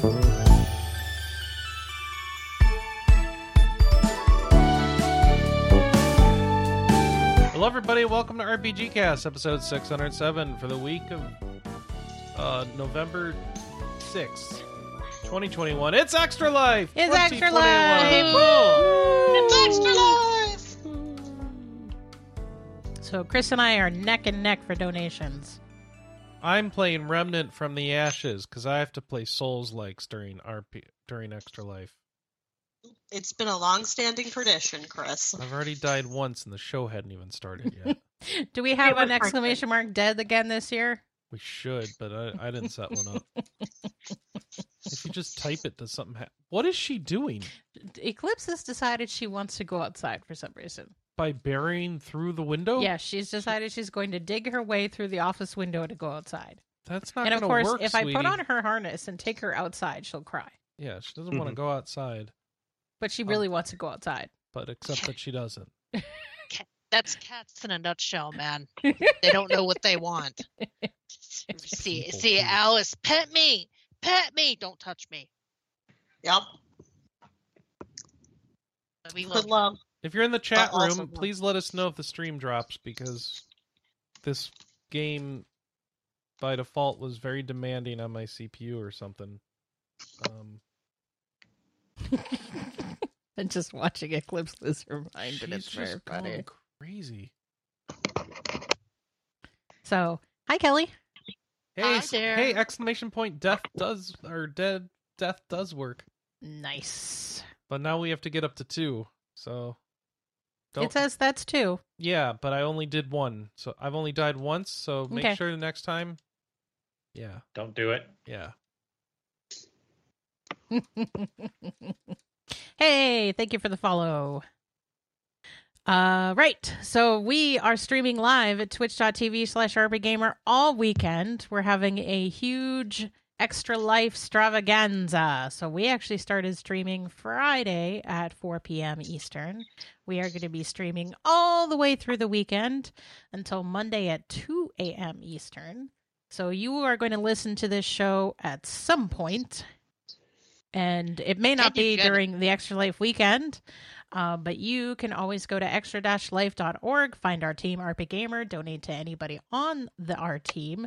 Hello, everybody. Welcome to RPG Cast, episode 607 for the week of uh, November 6th, 2021. It's Extra Life! It's Extra 2021. Life! Woo! It's extra life. So Chris and I are neck and neck for donations. I'm playing Remnant from the Ashes because I have to play Souls Likes during RP during Extra Life. It's been a long-standing tradition, Chris. I've already died once and the show hadn't even started yet. Do we have an exclamation mark dead again this year? we should, but I, I didn't set one up. if you just type it, does something happen? What is she doing? Eclipse has decided she wants to go outside for some reason. By burying through the window? Yeah, she's decided she's going to dig her way through the office window to go outside. That's not and of course, work, if I put on her harness and take her outside, she'll cry. Yeah, she doesn't want to mm-hmm. go outside, But she Oh. really wants to go outside. but except that she doesn't. That's cats in a nutshell, man. they don't know what they want. see, people, see, too. Alice, pet me, pet me, don't touch me. Yep. We love. love. If you're in the chat Uh, also- room, please let us know if the stream drops because this game by default was very demanding on my CPU or something. Um, and just watching Eclipse lose her mind, and it's very just funny. going crazy. So, hi, Kelley. Hey, Hi there. hey! Exclamation point! Death does or dead death does work, Nice. but now we have to get up to two. So don't. It says that's two. yeah, but I only did one, so I've only died once. So make Okay. sure the next time. Yeah, Don't do it. yeah. hey, thank you for the follow. Uh, right. So we are streaming live at twitch.tv slash rpgamer all weekend. We're having a huge extra life stravaganza. So we actually started streaming Friday at 4 p.m. Eastern. We are going to be streaming all the way through the weekend until Monday at 2 a.m. Eastern. So you are going to listen to this show at some point, and it may not be during the Extra Life weekend, uh, but you can always go to extra-life.org, find our team, RP Gamer, donate to anybody on the our team.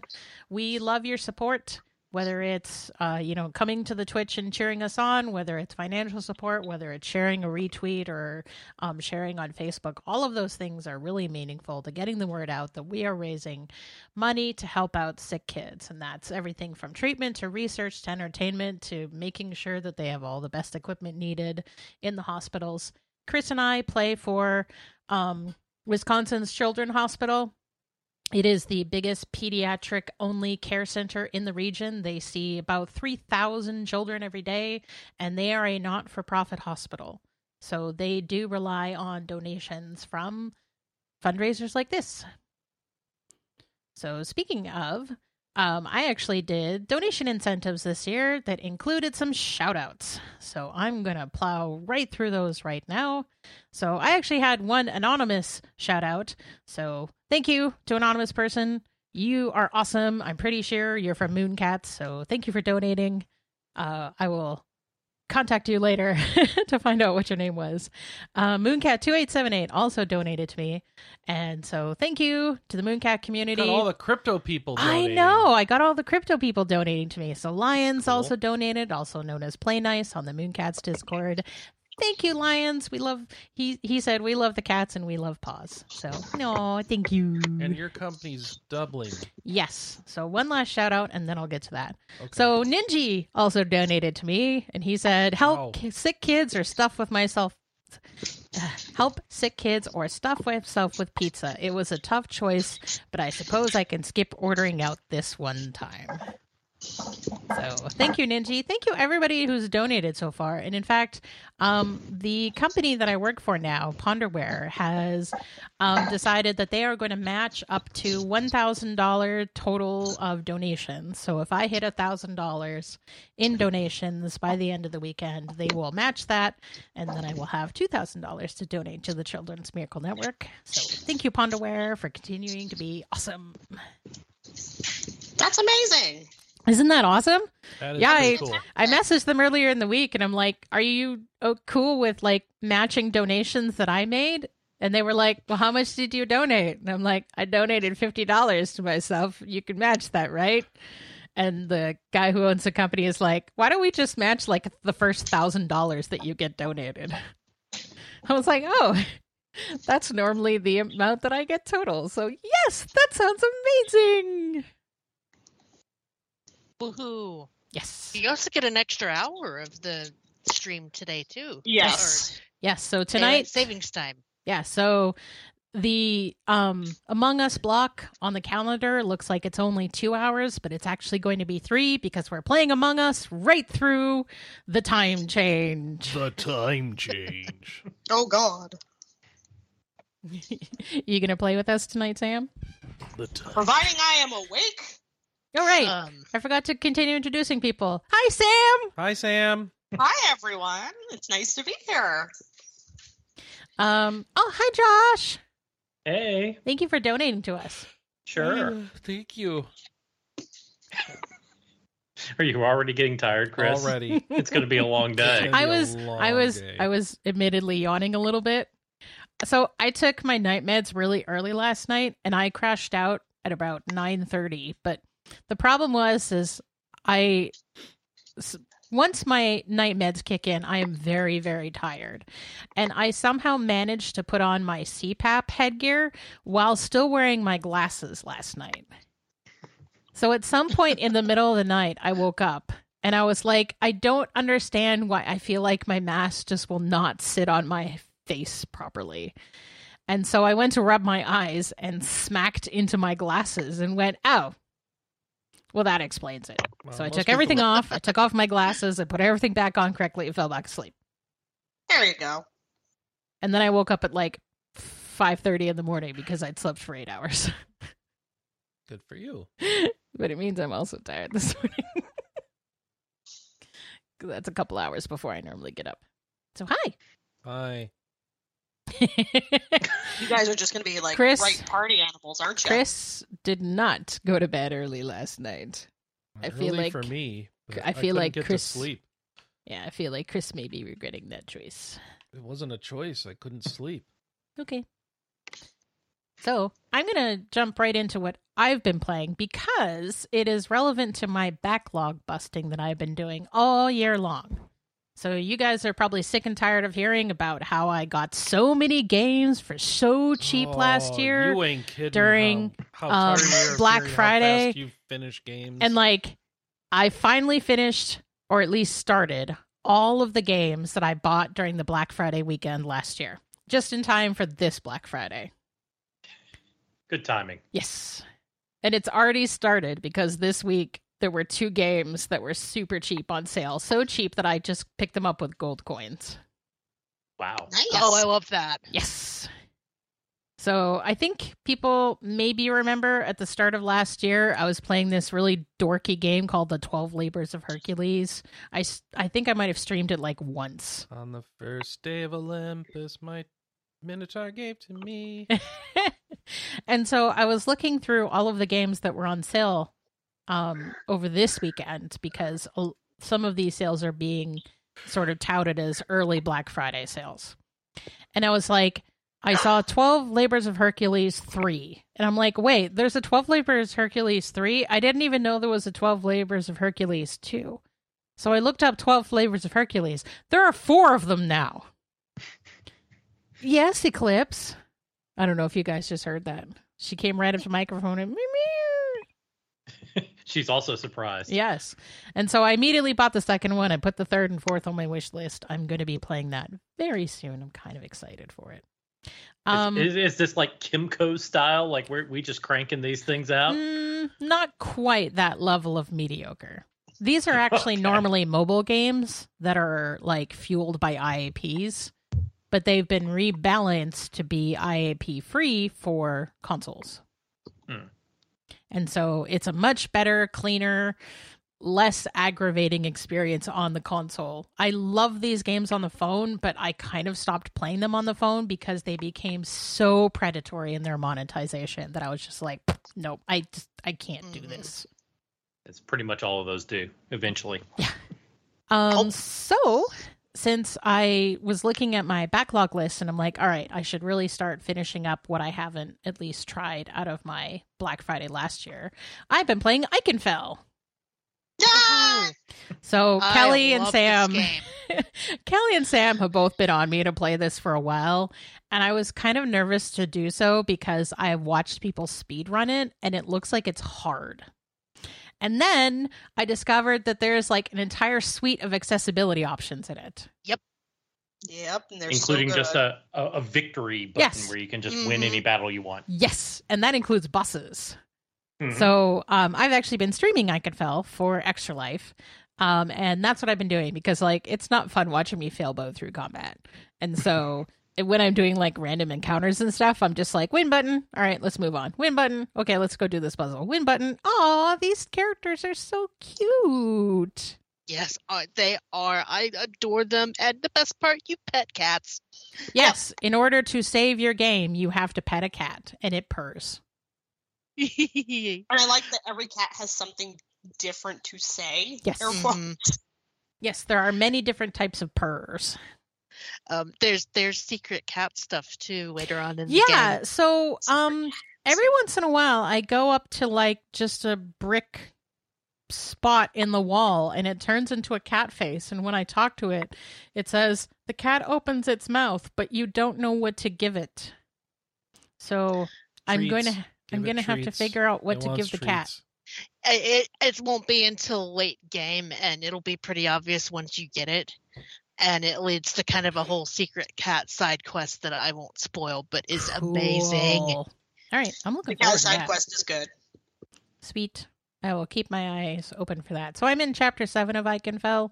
We love your support. Whether it's uh, you know coming to the Twitch and cheering us on, whether it's financial support, whether it's sharing a retweet or um, sharing on Facebook, all of those things are really meaningful to getting the word out that we are raising money to help out sick kids. And that's everything from treatment to research to entertainment to making sure that they have all the best equipment needed in the hospitals. Chris and I play for um, Wisconsin's Children Hospital. It is the biggest pediatric only care center in the region. They see about 3,000 children every day, and they are a not for profit hospital. So they do rely on donations from fundraisers like this. So, speaking of, um, I actually did donation incentives this year that included some shout outs. So, I'm going to plow right through those right now. So, I actually had one anonymous shout out. So, thank you to anonymous person. You are awesome. I'm pretty sure you're from Mooncats. So, thank you for donating. Uh, I will contact you later to find out what your name was. Uh, Mooncat2878 also donated to me. And so thank you to the Mooncat community. Got all the crypto people. I know. I got all the crypto people donating to me. So Lions Cool. also donated, also known as Play Nice on the Mooncats Discord. Thank you, Lions. We love he he said we love the cats and we love paws. So no, thank you. And your company's doubling. yes. So one last shout out and then I'll get to that. Okay. So Ninji also donated to me, and he said, "Help Wow. ki- sick kids or stuff with myself. Help sick kids or stuff myself with pizza. It was a tough choice, but I suppose I can skip ordering out this one time." So thank you, Ninji. Thank you, everybody who's donated so far. And in fact, um, the company that I work for now, Ponderware, has um, decided that they are going to match up to one thousand dollar total of donations. So if I hit a thousand dollars in donations by the end of the weekend, they will match that, and then I will have two thousand dollars to donate to the Children's Miracle Network. So thank you, Ponderware, for continuing to be awesome. That's amazing. Isn't that awesome? That is Yeah, I- cool. I messaged them earlier in the week and I'm like, "Are you oh, cool with like matching donations that I made?" And they were like, "Well, how much did you donate?" And I'm like, "I donated $50 to myself. You can match that, right?" And the guy who owns the company is like, "Why don't we just match like the first $1000 that you get donated?" I was like, "Oh, that's normally the amount that I get total." So, yes, that sounds amazing. Woohoo! Yes. You also get an extra hour of the stream today too. Yes. Yes, so tonight savings time. Yeah, so the um Among Us block on the calendar looks like it's only 2 hours, but it's actually going to be 3 because we're playing Among Us right through the time change. The time change. Oh God. you going to play with us tonight, Sam? the time. Providing I am awake. All right. Um, I forgot to continue introducing people. Hi, Sam. Hi, Sam. Hi everyone. It's nice to be here. Um oh, hi Josh. Hey, Thank you for donating to us. sure. Thank you. Are you already getting tired, Chris? Already. It's going to be a long day. I was I was day. I was admittedly yawning a little bit. So I took my night meds really early last night and I crashed out at about 9:30, but the problem was is I once my night meds kick in, I am very very tired. And I somehow managed to put on my CPAP headgear while still wearing my glasses last night. So at some point in the middle of the night, I woke up and I was like, I don't understand why I feel like my mask just will not sit on my face properly. And so I went to rub my eyes and smacked into my glasses and went, oh, well, that explains it. Well, so I most took people- everything off. I took off my glasses. I put everything back on correctly and fell back asleep. There you go. And then I woke up at like 5.30 in the morning because I'd slept for eight hours. Good for you. but it means I'm also tired this morning. That's a couple hours before I normally get up. So hi. Hi. You guys are just gonna be like Chris- right party animals, aren't you? Chris did not go to bed early last night. I feel like- for me. I feel couldn't like get Chris- to sleep. Yeah, I feel like Chris may be regretting that choice. It wasn't a choice. I couldn't sleep. Okay. So I'm going to jump right into what I've been playing because it is relevant to my backlog busting that I've been doing all year long. So you guys are probably sick and tired of hearing about how I got so many games for so cheap last Oh, year. You ain't kidding. during, how, how um, tired you are of Black hearing how Friday. you finished games. And like, I finally finished, or at least started, all of the games that I bought during the Black Friday weekend last year, just in time for this Black Friday. Good timing. Yes. And it's already started because this week there were two games that were super cheap on sale. So cheap that I just picked them up with gold coins. Wow. Nice. Oh, I love that. Yes. So I think people maybe remember at the start of last year, I was playing this really dorky game called The 12 Labors of Hercules. I, I think I might have streamed it like once. on the first day of Olympus, my Minotaur gave to me. and so I was looking through all of the games that were on sale um, over this weekend because some of these sales are being sort of touted as early Black Friday sales. And I was like, I saw 12 Labors of Hercules 3. And I'm like, wait, there's a 12 Labors of Hercules 3? I didn't even know there was a 12 Labors of Hercules 2. So I looked up 12 Flavors of Hercules. There are four of them now. Yes, Eclipse. I don't know if you guys just heard that. She came right up to the microphone and me, meow. She's also surprised. Yes. And so I immediately bought the second one. I put the third and fourth on my wish list. I'm going to be playing that very soon. I'm kind of excited for it. Um, is, is, is this like Kemco style? Like we're we just cranking these things out? mm, not quite that level of mediocre. These are actually Okay. normally mobile games that are like fueled by IAPs, but they've been rebalanced to be IAP free for consoles. And so it's a much better, cleaner, less aggravating experience on the console. I love these games on the phone, but I kind of stopped playing them on the phone because they became so predatory in their monetization that I was just like, nope, I just I can't do Mhm. this. It's pretty much all of those do eventually. Yeah. Um, Oh. so since I was looking at my backlog list and I'm like, all right, I should really start finishing up what I haven't at least tried out of my Black Friday last year. I've been playing. Yeah! So I Kelley and Sam. Kelley and Sam have both been on me to play this for a while, and I was kind of nervous to do so because I have watched people speed run it, and it looks like it's hard. And then I discovered that there's like an entire suite of accessibility options in it. Yep, and they're including just a, a, a victory button Yes. where you can just win Mhm. any battle you want. Yes, and that includes buses. Mhm. So um, I've actually been streaming Ikenfell for Extra Life, um, and that's what I've been doing because like it's not fun watching me failboat through combat, and so when I'm doing like random encounters and stuff, I'm just like win button. All right, let's move on. Win button. Okay, let's go do this puzzle. Win button. Oh, these characters are so cute. Yes, uh, they are. I adore them. And the best part, you pet cats. Yes, in order to save your game, you have to pet a cat, and it purrs. and I like that every cat has something different to say. Yes. Air quotes. Mhm. Yes, there are many different types of purrs. Um, there's there's secret cat stuff too later on in the Yeah, game. so um every once in a while I go up to like just a brick spot in the wall and it turns into a cat face and when I talk to it it says the cat opens its mouth but you don't know what to give it. So I'm going to Treats. I'm going to have to figure out what It to wants give the cat. treats. It, it it won't be until late game, and it'll be pretty obvious once you get it. And it leads to kind of a whole secret cat side quest that I won't spoil, but is amazing. Cool. All right, I'm The looking cat forward to side that. Side quest is good. Sweet. I will keep my eyes open for that. So I'm in chapter 7 of Ikenfell.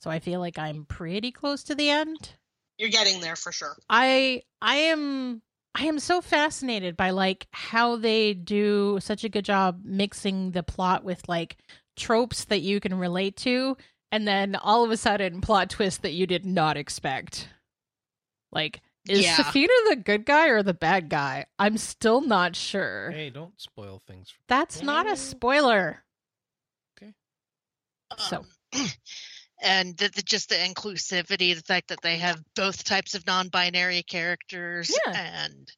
So I feel like I'm pretty close to the end. You're getting there for sure. I I am I am so fascinated by like how they do such a good job mixing the plot with like tropes that you can relate to and then all of a sudden plot twist that you did not expect. Like is Yeah. Safina the good guy or the bad guy? I'm still not sure. Hey, don't spoil things. For- That's not a spoiler. Okay. So- Um, and the, the, just the inclusivity, the fact that they have both types of non-binary characters Yeah. and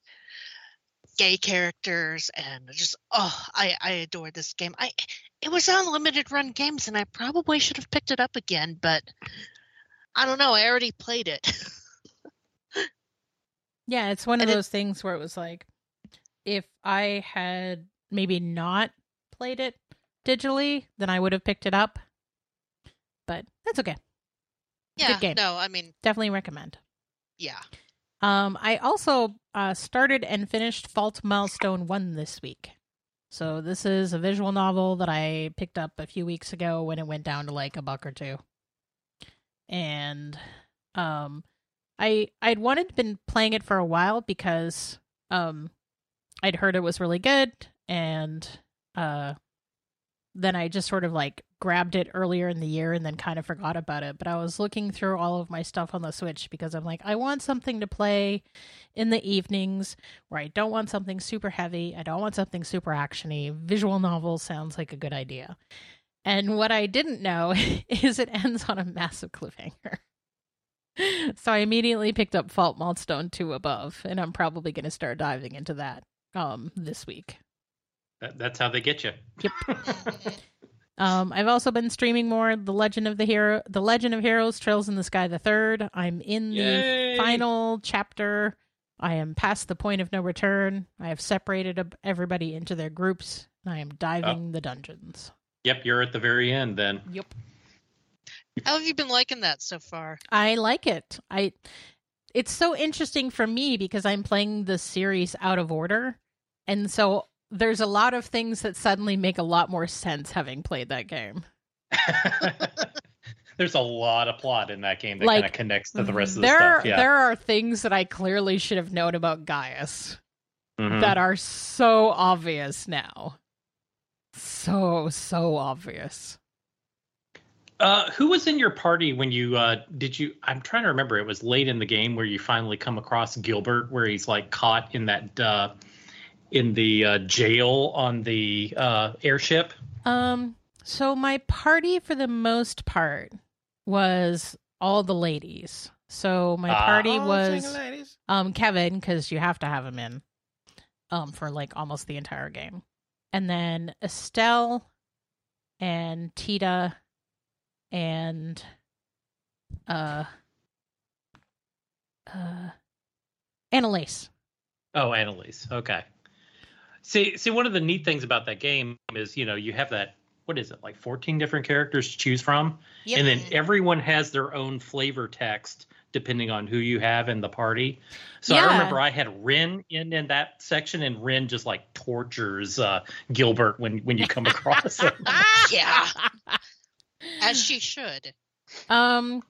gay characters, and just oh, I I adore this game. I it was on limited run games, and I probably should have picked it up again, but I don't know. I already played it. Yeah, it's one of And it- those things where it was like, if I had maybe not played it digitally, then I would have picked it up. But that's okay. yeah, Good game. no, I mean, Definitely recommend. yeah. Um, I also uh, started and finished Fault Milestone 1 this week. So this is a visual novel that I picked up a few weeks ago when it went down to like a buck or two. And um I I'd wanted been playing it for a while because um I'd heard it was really good and uh then I just sort of like grabbed it earlier in the year and then kind of forgot about it. But I was looking through all of my stuff on the Switch because I'm like, I want something to play in the evenings where I don't want something super heavy. I don't want something super actiony. Visual novel sounds like a good idea. And what I didn't know is it ends on a massive cliffhanger. so I immediately picked up Fault Milestone 2 above, and I'm probably going to start diving into that um this week. That, that's how they get you. Um, I've also been streaming more The Legend of the Hero, The Legend of Heroes, Trails in the Sky the Third. I'm in the final chapter. I am past the point of no return. I have separated everybody into their groups. And I am diving the dungeons. yep, you're at the very end then. Yep. How have you been liking that so far? I like it. I. It's so interesting for me because I'm playing the series out of order, and so there's a lot of things that suddenly make a lot more sense having played that game. There's a lot of plot in that game that Like, kind of connects to the rest of the stuff. Yeah. there are things that I clearly should have known about Gaius Mhm. that are so obvious now. So so obvious. Uh, who was in your party when you uh, did you? I'm trying to remember. It was late in the game where you finally come across Gilbert, where he's like caught in that uh, in the uh, jail on the uh, airship. Um, So my party for the most part was all the ladies. So my Ah. party Oh, was um Kevin because you have to have him in um for like almost the entire game. And then Estelle and Tita and uh uh Anelace. Oh, Anelace. Okay. See, see, one of the neat things about that game is, you know, you have that. What is it like? Fourteen different characters to choose from, Yep. and then everyone has their own flavor text depending on who you have in the party. So Yeah. I remember I had Renne in in that section, and Renne just like tortures uh, Gilbert when when you come across him. yeah, as she should. Um,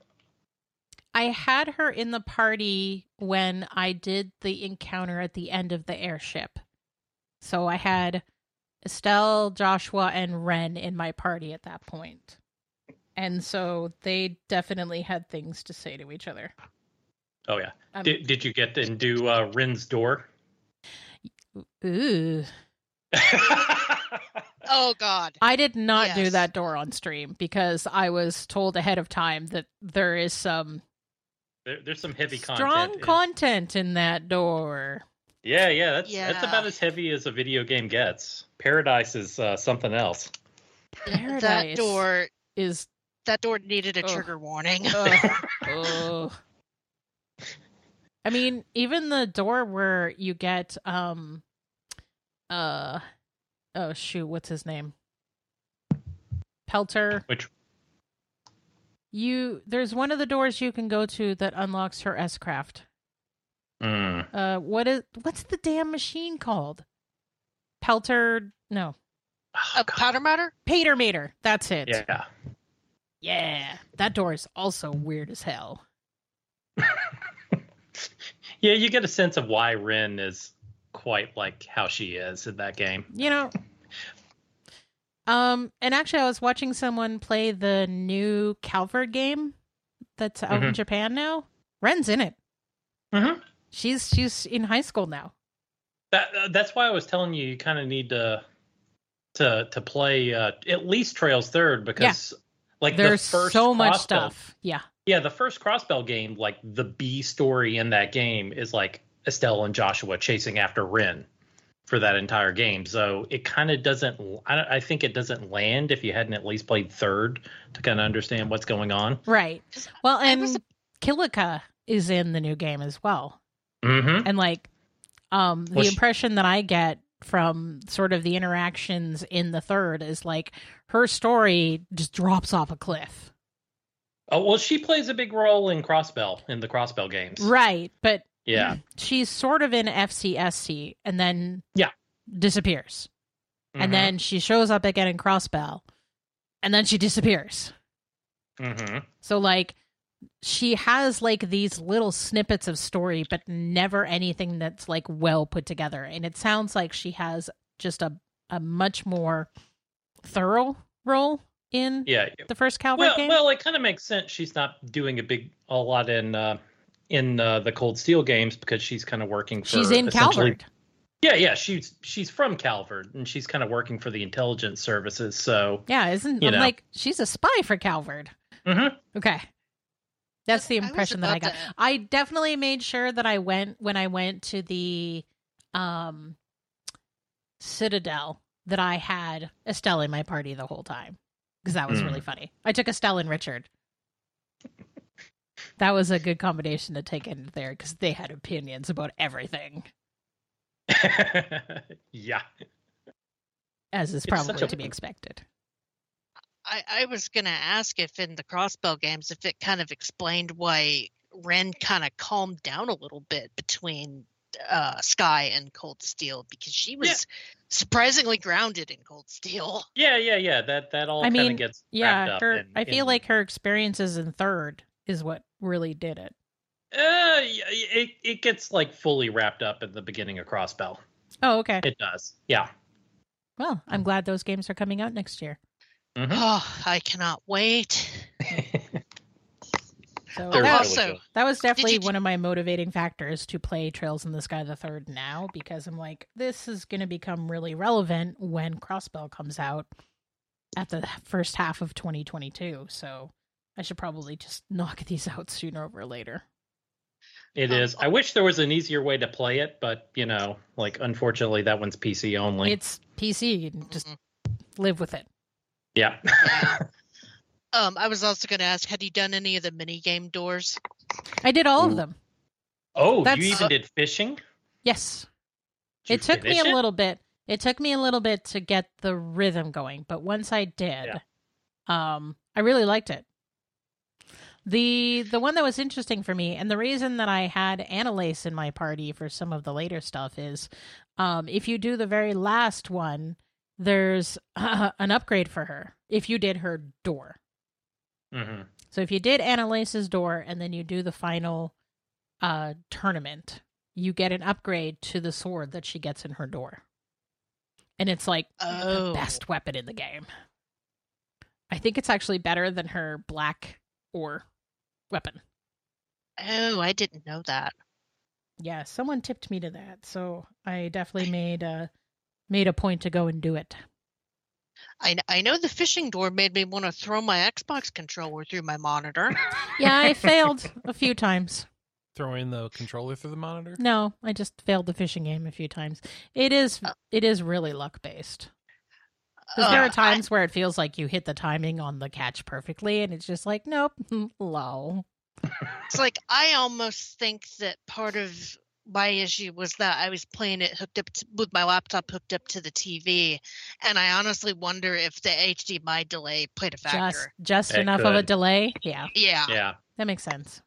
I had her in the party when I did the encounter at the end of the airship. So I had Estelle, Joshua, and Renne in my party at that point. And so they definitely had things to say to each other. Oh yeah. Um, Did did you get to do uh, Renne's door? ooh. Oh God. I did not do that door on stream because I was told ahead of time that there is some There, there's some heavy content. strong in- content in that door. Yeah, yeah, that's that's about as heavy as a video game gets. Paradise is uh, something else. That door. Is That door needed a Ugh. trigger warning. Ugh. Ugh. I mean, even the door where you get um uh oh shoot, what's his name? Pelter. Which You there's one of the doors you can go to that unlocks her S craft. Mm, Uh what is what's the damn machine called? Pelter no. oh, a God, powder matter. Pater Mater. That's it. yeah. Yeah. That door is also weird as hell. Yeah, you get a sense of why Renne is quite like how she is in that game. you know um and actually i was watching someone play the new Calvard game that's out in Mhm. japan now Renne's in it Mm-hmm. She's she's in high school now That uh, that's why I was telling you you kind of need to to to play uh, at least Trails Third because like there's the first so much stuff yeah Yeah, the first Crossbell game, like the B story in that game is like Estelle and Joshua chasing after Renne for that entire game. So it kind of doesn't. I, I think it doesn't land if you hadn't at least played third to kind of understand what's going on. right well I and kilika is in the new game as well Mm-hmm. and like um the Well, she- impression that i get from sort of the interactions in the third is like her story just drops off a cliff Oh well, she plays a big role in Crossbell in the Crossbell games. right but Yeah. she's sort of in FCSC and then Yeah. disappears. Mhm. And then she shows up again in Crossbell and then she disappears. Mhm. So like she has like these little snippets of story but never anything that's like well put together and it sounds like she has just a a much more thorough role in Yeah. the first Calvard Well, game. well, it kind of makes sense. She's not doing a big a lot in uh, in uh, the Cold Steel games because she's kind of working. For She's in Calvard. Yeah, yeah. She's she's from Calvard and she's kind of working for the intelligence services. So. Yeah, isn't You I'm know. like she's a spy for Calvard. Mhm. Okay. That's the I impression that I got. to- I definitely made sure that I went when I went to the um Citadel that I had Estelle in my party the whole time because that was Mm. really funny. I took Estelle and Richard. That was a good combination to take in there because they had opinions about everything, yeah. as is probably such a- to be expected. I, I was gonna ask if in the Crossbell games if it kind of explained why Renne kind of calmed down a little bit between uh, Sky and Cold Steel because she was Yeah. surprisingly grounded in Cold Steel. Yeah, yeah, yeah. That that all kind of gets wrapped Yeah, up her. in- I feel in- like her experiences in third is what really did it. uh, it it gets like fully wrapped up at the beginning of Crossbell. Oh, okay. It does. Yeah. Well, I'm glad those games are coming out next year. Mhm. Oh, I cannot wait. So Oh, They're that, also, good. that was definitely you- one of my motivating factors to play Trails in the Sky the Third now because I'm like, this is going to become really relevant when Crossbell comes out. at the first half of 2022. So I should probably just knock these out sooner or later. It Um, is. I wish there was an easier way to play it, but you know, like unfortunately, that one's PC only. It's PC. and Just Mhm. live with it. Yeah. Um, I was also going to ask, had you done any of the mini game doors? I did all Ooh. of them. oh, That's- you even did fishing? Yes. Did it took me a it? little bit. It took me a little bit to get the rhythm going, but once I did, um, I really liked it. The the one that was interesting for me, and the reason that I had Anelace in my party for some of the later stuff is, um, if you do the very last one, there's an upgrade for her if you did her door. hmm So if you did Anelace's door and then you do the final uh tournament, you get an upgrade to the sword that she gets in her door. And it's like the Oh. best weapon in the game. I think it's actually better than her black ore weapon. Oh, I didn't know that. Yeah, someone tipped me to that, so I definitely made a made a point to go and do it. I, I know the fishing door made me want to throw my Xbox controller through my monitor. Yeah, I failed a few times. Throwing the controller through the monitor. No, I just failed the fishing game a few times. It is Oh. it is really luck based. Because there Uh, are times where it feels like you hit the timing on the catch perfectly, and it's just like, nope, low. It's like I almost think that part of my issue was that I was playing it hooked up to, with my laptop hooked up to the TV, and I honestly wonder if the HDMI delay played a factor. just It enough of a delay. Yeah, Yeah. Yeah. that makes sense.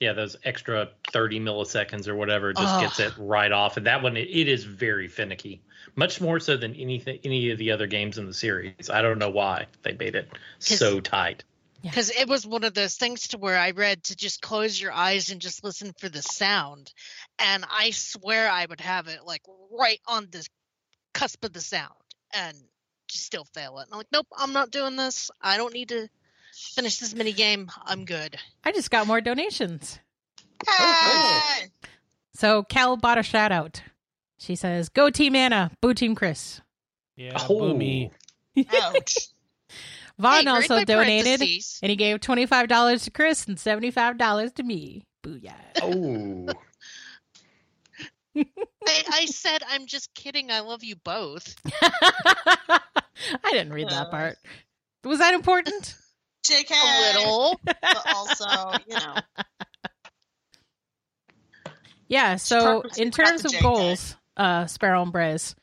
Yeah, those extra 30 milliseconds or whatever just Ugh. gets it right off. And that one, it, it is very finicky, much more so than anything, any of the other games in the series. I don't know why they made it so tight. Because it was one of those things to where I read to just close your eyes and just listen for the sound. And I swear I would have it like right on the cusp of the sound and just still fail it. And I'm like, nope, I'm not doing this. I don't need to finish this mini game. I'm good. I just got more donations. Hey! So Cal bought a shout out. She says, "Go Team Anna, boo Team Chris." Yeah, Oh. boomy. Ouch. Vaughn Hey, also donated, parentheses. and he gave twenty five dollars to Chris and seventy five dollars to me. Booyah! Oh, I, I said I'm just kidding. I love you both. I didn't read that Uh, part. Was that important? JK. A little. But also, you know. Yeah. So in terms of JK. goals, uh, Sparrow and Brez,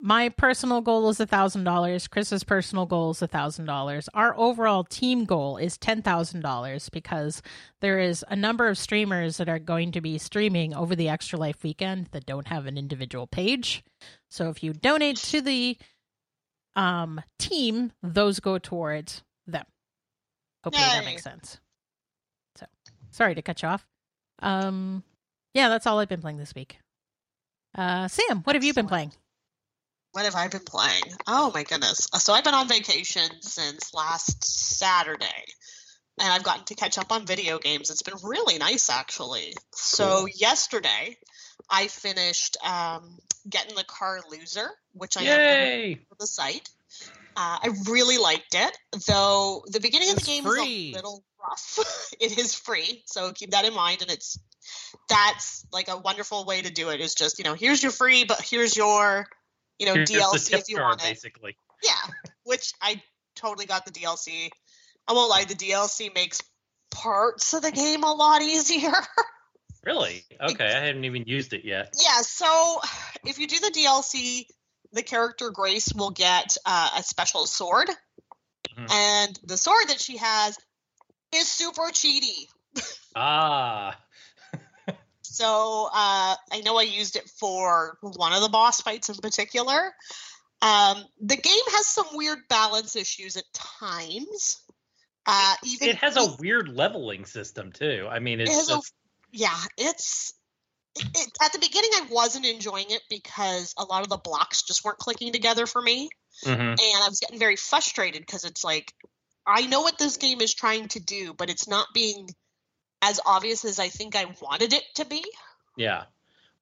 my personal goal is a thousand dollars. Chris's personal goal is a thousand dollars. Our overall team goal is ten thousand dollars because there is a number of streamers that are going to be streaming over the Extra Life weekend that don't have an individual page. So if you donate to the um, team, those go towards them. Hopefully that makes sense. So sorry to cut you off. Um, yeah, that's all I've been playing this week. Uh, Sam, what have you been playing? What have I been playing? Oh my goodness. So I've been on vacation since last Saturday. And I've gotten to catch up on video games. It's been really nice actually. So Cool. yesterday I finished um, getting the car loser, which I yay! for the site. Uh, I really liked it, though the beginning of the game free. is a little rough. it is free, so keep that in mind. And it's that's like a wonderful way to do it. Is just you know here's your free, but here's your you know Here's DLC if you jar, want it. basically. Yeah, which I totally got the DLC. I won't lie, the DLC makes parts of the game a lot easier. Really? Okay, I haven't even used it yet. Yeah, so if you do the DLC, the character Grace will get uh, a special sword, Mhm. and the sword that she has is super cheaty. Ah, So uh, I know I used it for one of the boss fights in particular. Um, the game has some weird balance issues at times. Uh, even it has a weird leveling system too. I mean, It it's has a- yeah, it's it, it, at the beginning I wasn't enjoying it because a lot of the blocks just weren't clicking together for me. mhm. and I was getting very frustrated because it's like I know what this game is trying to do, but it's not being as obvious as I think I wanted it to be. Yeah.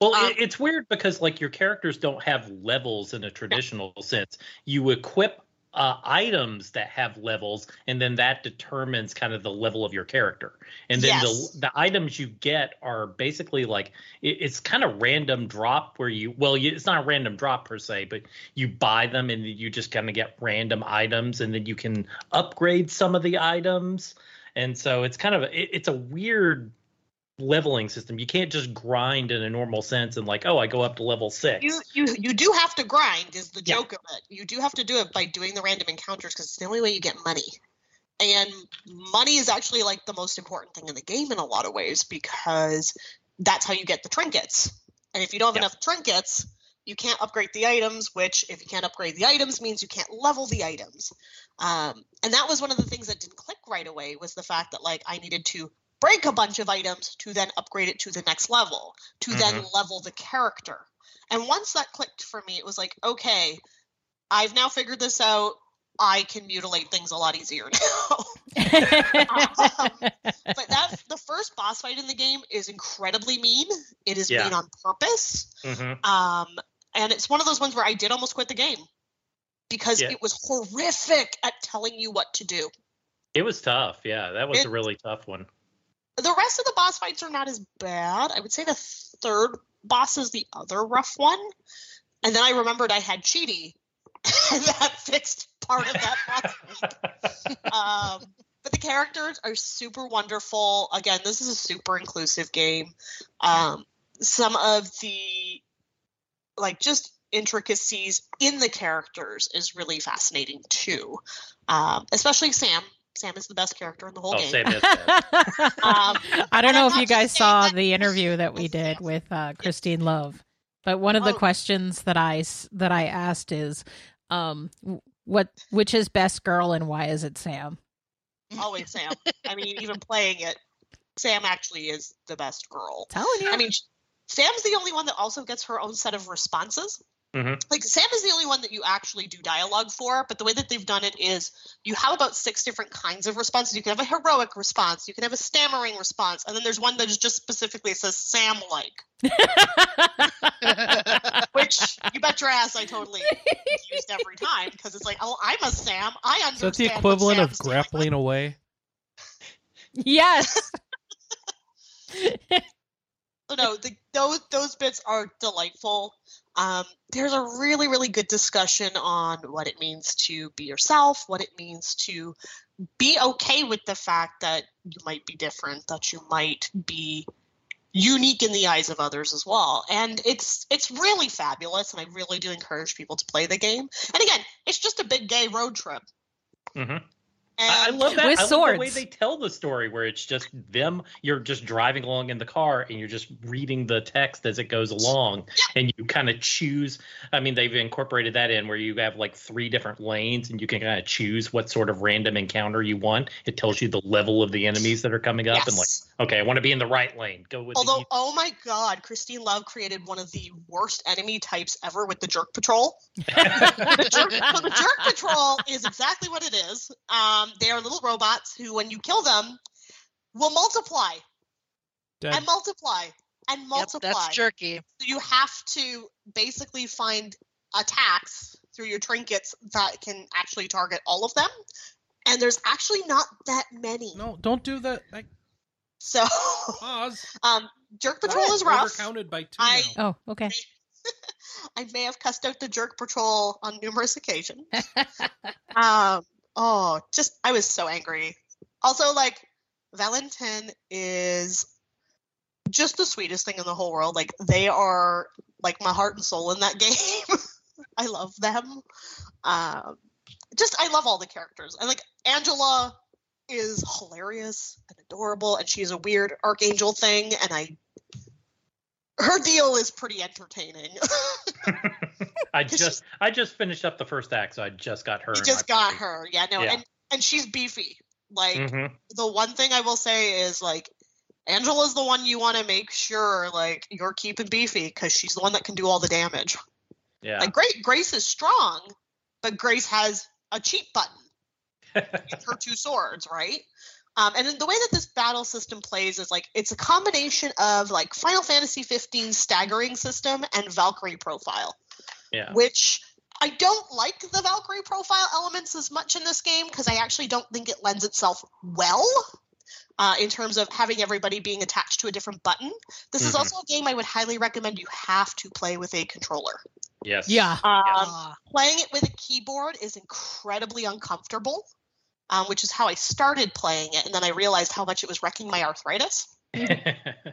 Well, Um, it, it's weird because like your characters don't have levels in a traditional sense. You equip uh, items that have levels, and then that determines kind of the level of your character. And then Yes. the the items you get are basically like it, it's kind of random drop where you well, you, it's not a random drop per se, but you buy them and you just kind of get random items, and then you can upgrade some of the items. And so it's kind of it, it's a weird leveling system. You can't just grind in a normal sense and like, oh, I go up to level six. You you you do have to grind is the Yeah. joke of it. You do have to do it by doing the random encounters because it's the only way you get money. And money is actually like the most important thing in the game in a lot of ways because that's how you get the trinkets. And if you don't have Yeah. enough trinkets, you can't upgrade the items, which if you can't upgrade the items means you can't level the items. Um, and that was one of the things that didn't click right away was the fact that like I needed to break a bunch of items to then upgrade it to the next level, to then level the character. And once that clicked for me, it was like, okay, I've now figured this out. I can mutilate things a lot easier now. but that the first boss fight in the game is incredibly mean. It is Yeah. mean on purpose. Mhm. Um, and it's one of those ones where I did almost quit the game because Yeah. it was horrific at telling you what to do. It was tough. Yeah, that was It- a really tough one. The rest of the boss fights are not as bad. I would say the third boss is the other rough one. And then I remembered I had Cheaty, and that fixed part of that boss um, but the characters are super wonderful. Again, this is a super inclusive game. Um, some of the like just intricacies in the characters is really fascinating too. Um, especially Sam. Sam is the best character in the whole Oh, game. same as. Um, I don't know I'm if you guys saw that the interview that we did with uh, Christine Love, but one of the Oh. questions I that I asked is, um, what which is best girl and why is it Sam? always Sam. I mean, even playing it, Sam actually is the best girl. Telling you, I mean, sh- Sam's the only one that also gets her own set of responses. Mhm. Like Sam is the only one that you actually do dialogue for, but the way that they've done it is you have about six different kinds of responses. You can have a heroic response, you can have a stammering response, and then there's one that is just specifically says Sam like, which you bet your ass I totally used every time because it's like, oh, I'm a Sam. I Is understand. that the equivalent of grappling away? yes. So no, the, those those bits are delightful. Um, there's a really really good discussion on what it means to be yourself, what it means to be okay with the fact that you might be different, that you might be unique in the eyes of others as well. And it's it's really fabulous, and I really do encourage people to play the game. And again, it's just a big gay road trip. Mhm. And I, I love that. With I love the way they tell the story, where it's just them. You're just driving along in the car, and you're just reading the text as it goes along, and you kind of choose. I mean, they've incorporated that in where you have like three different lanes, and you can kind of choose what sort of random encounter you want. It tells you the level of the enemies that are coming up, and like, okay, I want to be in the right lane. Go with Although, the. oh my god, Christine Love created one of the worst enemy types ever with the jerk patrol. The jerk, so the jerk patrol is exactly what it is. Um, they are little robots who, when you kill them, will multiply Dead. and multiply and Yep, multiply. that's jerky. So you have to basically find attacks through your trinkets that can actually target all of them. And there's actually not that many. No, don't do that. I, So, pause. um, jerk patrol is rough. Overcounted by two I- Oh, okay. I may have cussed out the jerk patrol on numerous occasions. um, oh, just I was so angry. Also, like Valentin is just the sweetest thing in the whole world. Like they are like my heart and soul in that game. I love them. Um, just I love all the characters. And like Angela is hilarious and adorable, and she's a weird archangel thing, and I. Her deal is pretty entertaining. I just I just finished up the first act, so I just got her. You just got party. her. Yeah, no, Yeah. and and she's beefy. Like Mhm. the one thing I will say is like Angela's the one you want to make sure like you're keeping beefy because she's the one that can do all the damage. Yeah. Like Grace, Grace is strong, but Grace has a cheat button her two swords, right? Um, and then the way that this battle system plays is like it's a combination of like Final Fantasy 15 staggering system and Valkyrie profile yeah. which I don't like the Valkyrie profile elements as much in this game because I actually don't think it lends itself well uh, in terms of having everybody being attached to a different button. This is Mhm. also a game I would highly recommend you have to play with a controller. Yes. Yeah. Um, Ah, playing it with a keyboard is incredibly uncomfortable, um, which is how I started playing it, and then I realized how much it was wrecking my arthritis.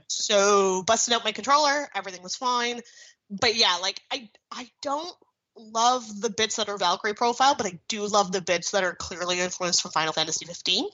So busted out my controller, everything was fine. But yeah, like I I don't love the bits that are Valkyrie profile, but I do love the bits that are clearly influenced from Final Fantasy 15.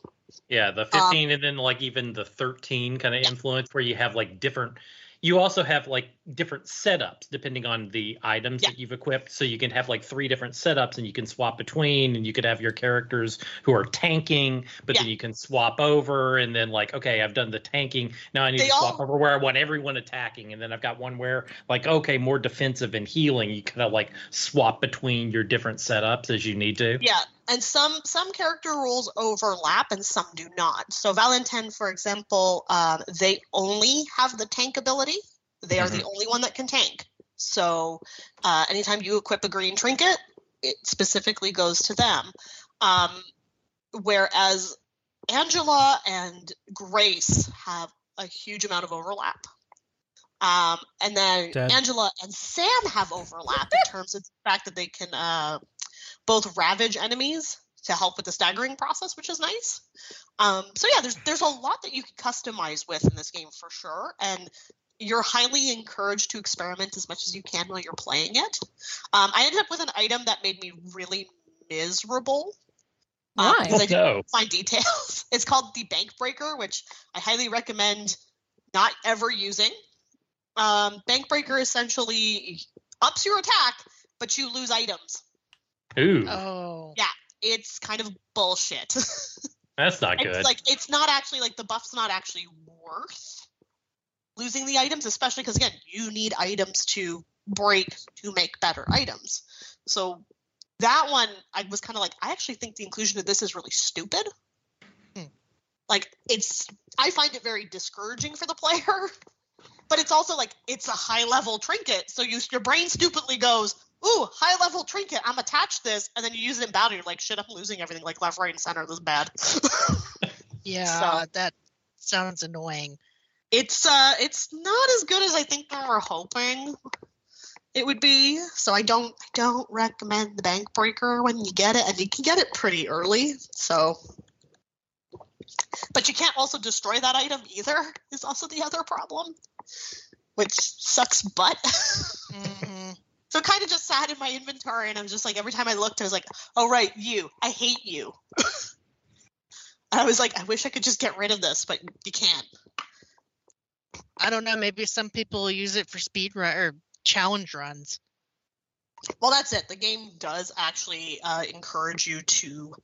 Yeah, the 15 and then like even the 13 kind of influence where you have like different you also have like different setups depending on the items Yeah. that you've equipped. So you can have like three different setups and you can swap between and you could have your characters who are tanking but Yeah. then you can swap over and then like okay I've done the tanking. Now I need They to swap all- over where I want everyone attacking and then I've got one where like okay more defensive and healing. You kind of like swap between your different setups as you need to. Yeah, and some some character rules overlap and some do not. So Valentin, for example, um, they only have the tank ability. They are the only one that can tank. So uh, anytime you equip a green trinket, it specifically goes to them. Um, whereas Angela and Grace have a huge amount of overlap. Um, and then Dead. Angela and Sam have overlap in terms of the fact that they can uh, both ravage enemies to help with the staggering process, which is nice. Um, so yeah, there's there's a lot that you can customize with in this game for sure, and you're highly encouraged to experiment as much as you can while you're playing it. Um, I ended up with an item that made me really miserable. um, Why? because I Oh, didn't no find details. It's called the Bank Breaker, which I highly recommend not ever using. Um, Bank Breaker essentially ups your attack, but you lose items. Ooh oh. Yeah. It's kind of bullshit. that's not good it's like it's not actually like the buff's not actually worth losing the items, especially because again, you need items to break to make better items. So that one, I was kind of like, I actually think the inclusion of this is really stupid. Hmm. Like it's, I find it very discouraging for the player. But it's also like it's a high level trinket, so you your brain stupidly goes, "Ooh, high level trinket, I'm attached this," and then you use it in battle. You're like, "Shit, I'm losing everything like left, right, and center. This is bad." Yeah, that sounds annoying. it's uh it's not as good as I think they were hoping it would be. So I don't I don't recommend the bank breaker when you get it, and you can get it pretty early. So but you can't also destroy that item either, is also the other problem. Which sucks butt. hmm so it kind of just sat in my inventory and I was just like every time I looked I was like, Oh right, you. I hate you. I was like, I wish I could just get rid of this, but you can't. I don't know. Maybe some people use it for speed run or challenge runs. Well, that's it. The game does actually uh, encourage you to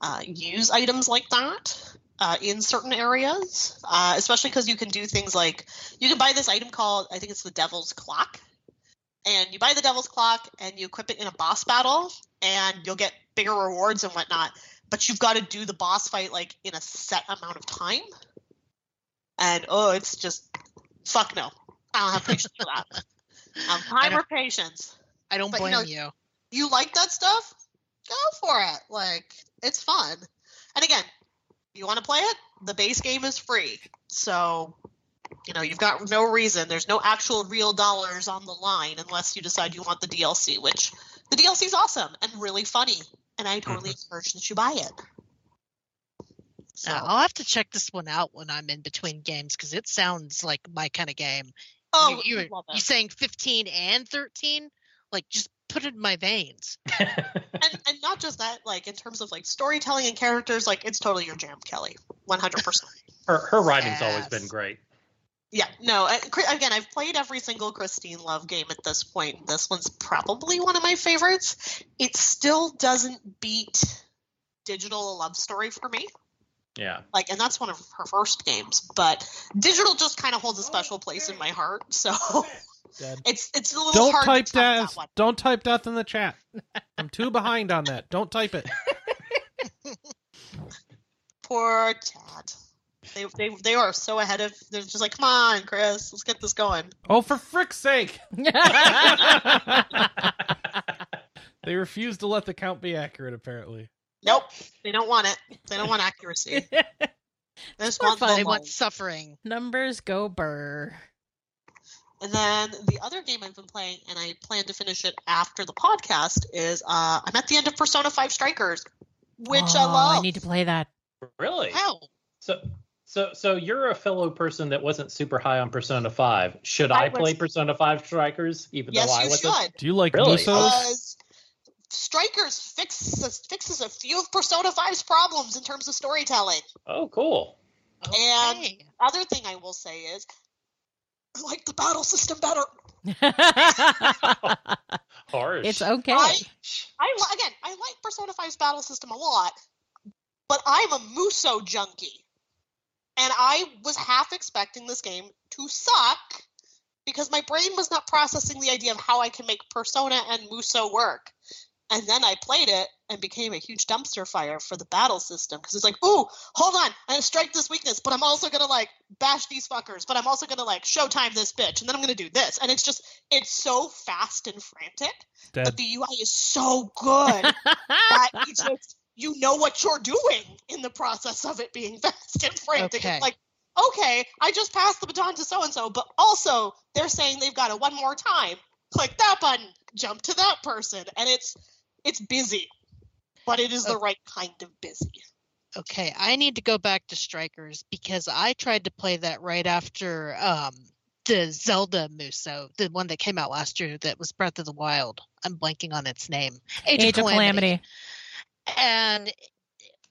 uh, use items like that uh, in certain areas, uh, especially because you can do things like you can buy this item called, I think it's the Devil's Clock. And you buy the Devil's Clock and you equip it in a boss battle, and you'll get bigger rewards and whatnot. But you've got to do the boss fight like in a set amount of time. And oh, it's just fuck no. I don't have patience for that. Um, time or patience I don't But, you blame know, you. you like that stuff, go for it. Like it's fun. And again, you want to play it? The base game is free. So, you know, you've got no reason. There's no actual real dollars on the line unless you decide you want the DLC, which the DLC is awesome and really funny. And I totally encourage that you buy it. So, Uh, I'll have to check this one out when I'm in between games because it sounds like my kind of game. oh, you, you, you, love you it. saying 15 and 13? Like, just put it in my veins. and, and not just that, like in terms of like storytelling and characters, like it's totally your jam, Kelley. 100%. her her writing's always been great Yeah, no. I- Again, I've played every single Christine Love game at this point. This one's probably one of my favorites. It still doesn't beat Digital Love Story for me. yeah Like, and that's one of her first games. But Digital just kind of holds a special oh, place in my heart. So Dead. it's it's a little Don't hard type to top death. that one. Don't type death in the chat. I'm too behind on that. Don't type it. Poor Chad. They, they they are so ahead of. They're just like, come on, Chris, let's get this going. Oh, for frick's sake! They refuse to let the count be accurate. Apparently, Nope, they don't want it. They don't want accuracy. They just want fun. They want suffering. Numbers go burr. And then the other game I've been playing, and I plan to finish it after the podcast, is uh, I'm at the end of Persona 5 Strikers, which I Oh, love. I need to play that. Really? Wow. So, so, so you're a fellow person that wasn't super high on Persona Five. Should I I, play was- Persona Five Strikers, even yes, though I you wasn't? should. do you like Really? Musos? Because Strikers fixes, fixes a few of Persona 5's problems in terms of storytelling. Oh, cool. And- Okay. Other thing I will say is, I like the battle system better. Harsh. it's okay. I- I again, I like Persona 5's battle system a lot, but I'm a Muso junkie, and I was half expecting this game to suck because my brain was not processing the idea of how I can make Persona and Muso work. And then I played it and became a huge dumpster fire for the battle system because it's like, ooh, hold on, I'm gonna strike this weakness, but I'm also gonna like bash these fuckers, but I'm also gonna like showtime this bitch, and then I'm gonna do this, and it's just, it's so fast and frantic Dead. but the UI is so good that you just you know what you're doing in the process of it being fast and frantic. Okay. It's like, okay, I just passed the baton to so and so, but also they're saying they've got it one more time. Click that button, jump to that person, and it's it's busy, but it is the Oh. right kind of busy. Okay, I need to go back to Strikers because I tried to play that right after um the Zelda Muso, the one that came out last year that was Breath of the Wild. I'm blanking on its name. Age of Calamity. And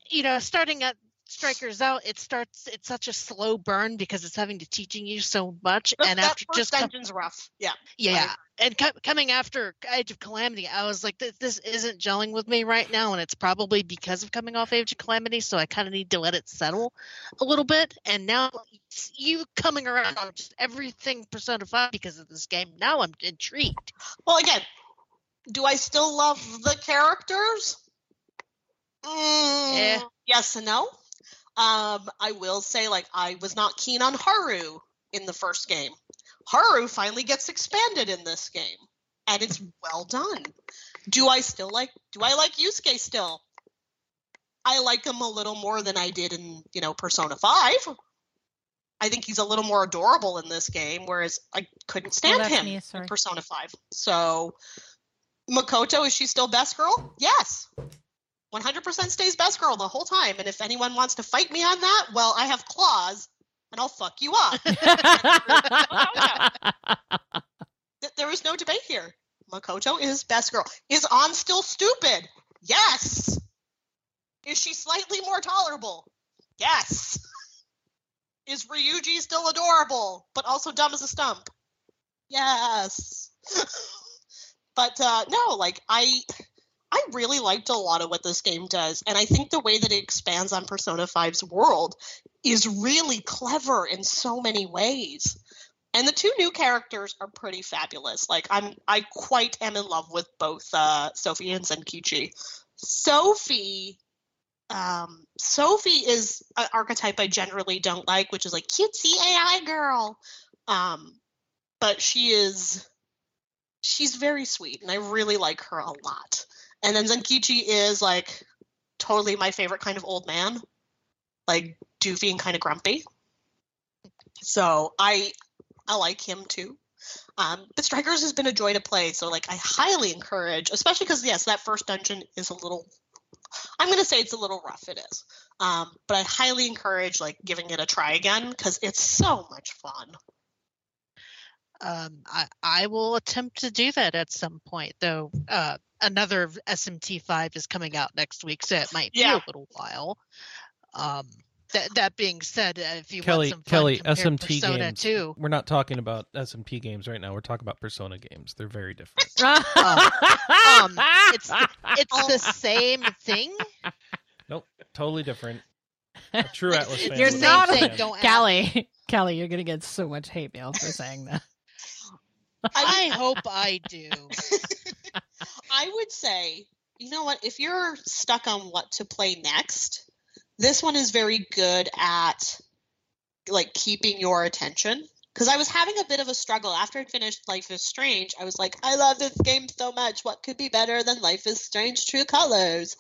you know, starting at Strikers out, it starts it's such a slow burn because it's having to teaching you so much That- and after just com- dungeon's rough. Yeah. yeah, and co- coming after Age of Calamity, I was like, this, this isn't gelling with me right now, and it's probably because of coming off Age of Calamity. So I kind of need to let it settle a little bit. And now you coming around on just everything Persona Five because of this game. Now I'm intrigued. Well, again, do I still love the characters? Mm, Eh. Yes and no. Um, I will say, like, I was not keen on Haru in the first game. Haru finally gets expanded in this game, and it's well done. Do I still like? Do I like Yusuke still? I like him a little more than I did in, you know, Persona Five. I think he's a little more adorable in this game, whereas I couldn't stand him me, in. Persona Five. So, Makoto is she still best girl? Yes. 100% stays best girl the whole time. And if anyone wants to fight me on that, well, I have claws and I'll fuck you up. There is no debate here. Makoto is best girl. Is Ann still stupid? Yes. Is she slightly more tolerable? Yes. Is Ryuji still adorable, but also dumb as a stump? Yes. but uh, no, like I, I really liked a lot of what this game does, and I think the way that it expands on Persona 5's world is really clever in so many ways. And the two new characters are pretty fabulous. Like I'm, I quite am in love with both uh, Sophie and Zenkichi. Sophie, um, Sophie is an archetype I generally don't like, which is like cutesy AI girl. Um, but she is, she's very sweet, and I really like her a lot. And then Zenkichi is like totally my favorite kind of old man, like doofy and kind of grumpy. So I I like him too. Um, but Strikers has been a joy to play, so like I highly encourage, especially because yes, that first dungeon is a little. I'm gonna say it's a little rough. It is, um, but I highly encourage like giving it a try again because it's so much fun. Um, I, I will attempt to do that at some point, though. Uh, another SMT five is coming out next week, so it might be a little while. Um, that that being said, uh, if you Kelley, want some fun, Kelley, SMT Persona games. 2. We're not talking about SMT games right now. We're talking about Persona games. They're very different. um, it's the, it's the same thing. Nope, totally different. A true It's- Atlus fan. You're would the not- same thing. understand. Don't ask. Callie, Callie, you're gonna get so much hate mail for saying that. I hope I do. I would say, you know what, if you're stuck on what to play next, this one is very good at like keeping your attention because I was having a bit of a struggle after I finished Life is Strange. I was like, I love this game so much. What could be better than Life is Strange True Colors?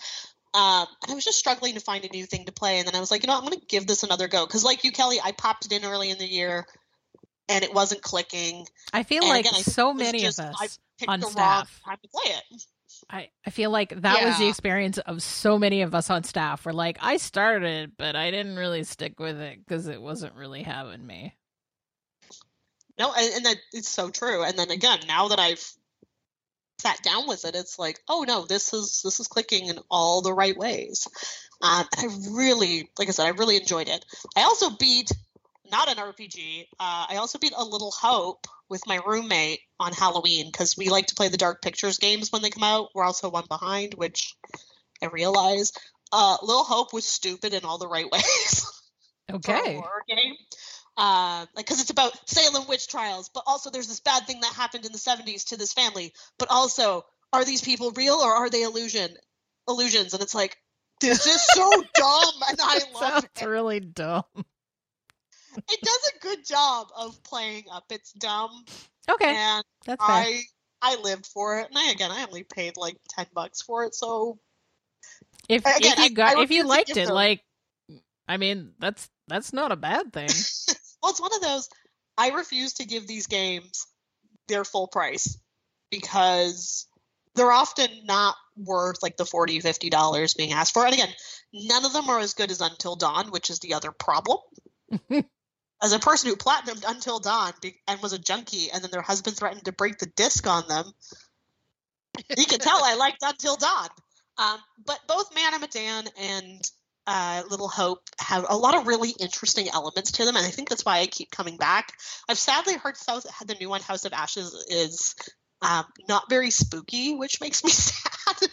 Um, I was just struggling to find a new thing to play, and then I was like, you know, I'm going to give this another go because, like you, Kelley, I popped it in early in the year, and it wasn't clicking. I feel And like again, I so many just- of us on staff. time to play it. I, I feel like that was the experience of so many of us on staff. We're like, I started, but I didn't really stick with it because it wasn't really having me. No, and, and that it's so true. And then again, now that I've sat down with it, it's like, oh no, this is this is clicking in all the right ways. Um, I really, like I said, I really enjoyed it. I also beat not an RPG. Uh, I also beat a Little Hope with my roommate on Halloween because we like to play the Dark Pictures games when they come out. We're also one behind, which I realize. Uh, Little Hope was stupid in all the right ways. Okay. horror game. Uh, like, because it's about Salem witch trials, but also there's this bad thing that happened in the 70s to this family. But also, are these people real or are they illusion illusions? And it's like, this is so dumb, and I love Sounds it. really dumb. It does a good job of playing up its dumb, Okay, and that's fair. I I lived for it. And I again, I only paid like ten bucks for it, so if again, if you got I if you liked it, them- like, I mean, that's that's not a bad thing. well, it's one of those. I refuse to give these games their full price because they're often not worth like the 40 50 dollars being asked for and again none of them are as good as until dawn which is the other problem as a person who platinumed until dawn be- and was a junkie and then their husband threatened to break the disc on them you can tell i liked until dawn um, but both Man of Medan and uh, Little Hope have a lot of really interesting elements to them, and I think that's why I keep coming back. I've sadly heard South, the new one, House of Ashes, is um, not very spooky, which makes me sad.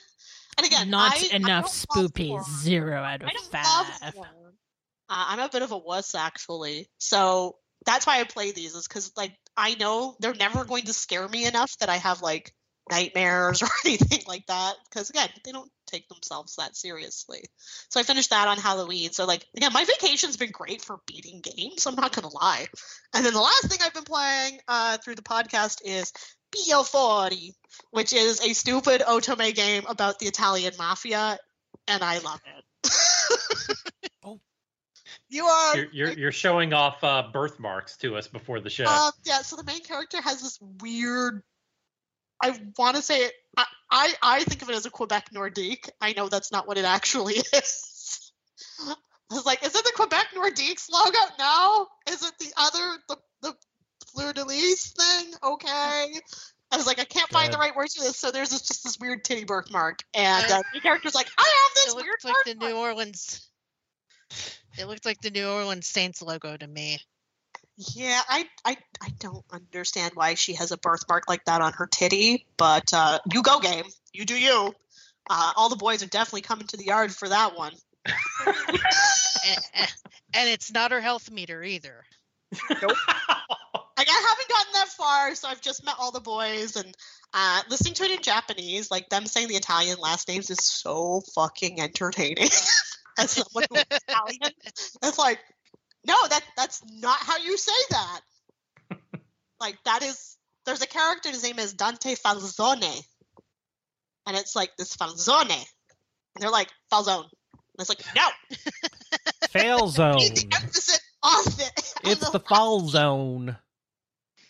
and again, not I, I enough spoopy. horror. Zero out of I five. Uh, I'm a bit of a wuss actually, so that's why I play these. Is because like I know they're never going to scare me enough that I have like nightmares or anything like that. Because again, they don't take themselves that seriously. So I finished that on Halloween. So like again, my vacation's been great for beating games. I'm not gonna lie. And then the last thing I've been playing uh, through the podcast is Piofiore, which is a stupid otome game about the Italian mafia, and I love it. You are. You're, you're you're showing off uh, birthmarks to us before the show. Um, yeah, so the main character has this weird. I want to say it. I, I I think of it as a Quebec Nordique. I know that's not what it actually is. I was like, is it the Quebec Nordiques logo? No. Is it the other the the fleur de lis thing? Okay. I was like, I can't find the right words for this. So there's this, just this weird titty birthmark, and uh, the character's like, I have this It weird looks like the. New Orleans. It looks like the New Orleans Saints logo to me. Yeah, I, I I don't understand why she has a birthmark like that on her titty, but uh, you go game, you do you. Uh, all the boys are definitely coming to the yard for that one. and, and- it's not her health meter either. Like I haven't gotten that far, so I've just met all the boys and uh, listening to it in Japanese, like them saying the Italian last names is so fucking entertaining. As someone who's Italian, it's like, no, that that's not how you say that. like that is there's a character his name is Dante Falzone, and it's like this Falzone, and they're like Falzone. And it's like no, Fail zone. the emphasis on it. It's the last fall zone.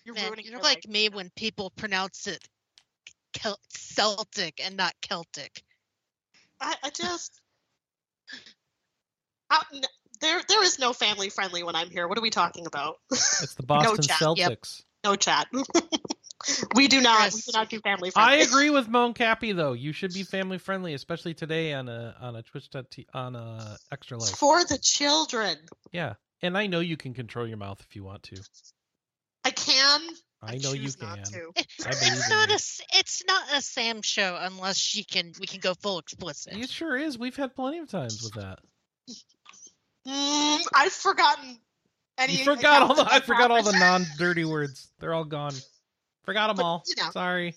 You're Man, you're like life. me when people pronounce it Celtic and not Celtic. I, I just I, n- there there is no family friendly when I'm here. What are we talking about? It's the Boston chat, Celtics. yep. no chat. we do not we do not do family friendly. I agree with Moan Cappy though. You should be family friendly, especially today on a on a Twitch t- on a extra life. for the children. Yeah, and I know you can control your mouth if you want to. I can. I know you choose can. not to. It- it's not you. a s- it's not a Sam show unless she can we can go full explicit. It sure is. We've had plenty of times with that. Mm, I've forgotten. Any You forgot all the. I forgot all the non-dirty words. They're all gone. Forgot them But, all. you know. Sorry.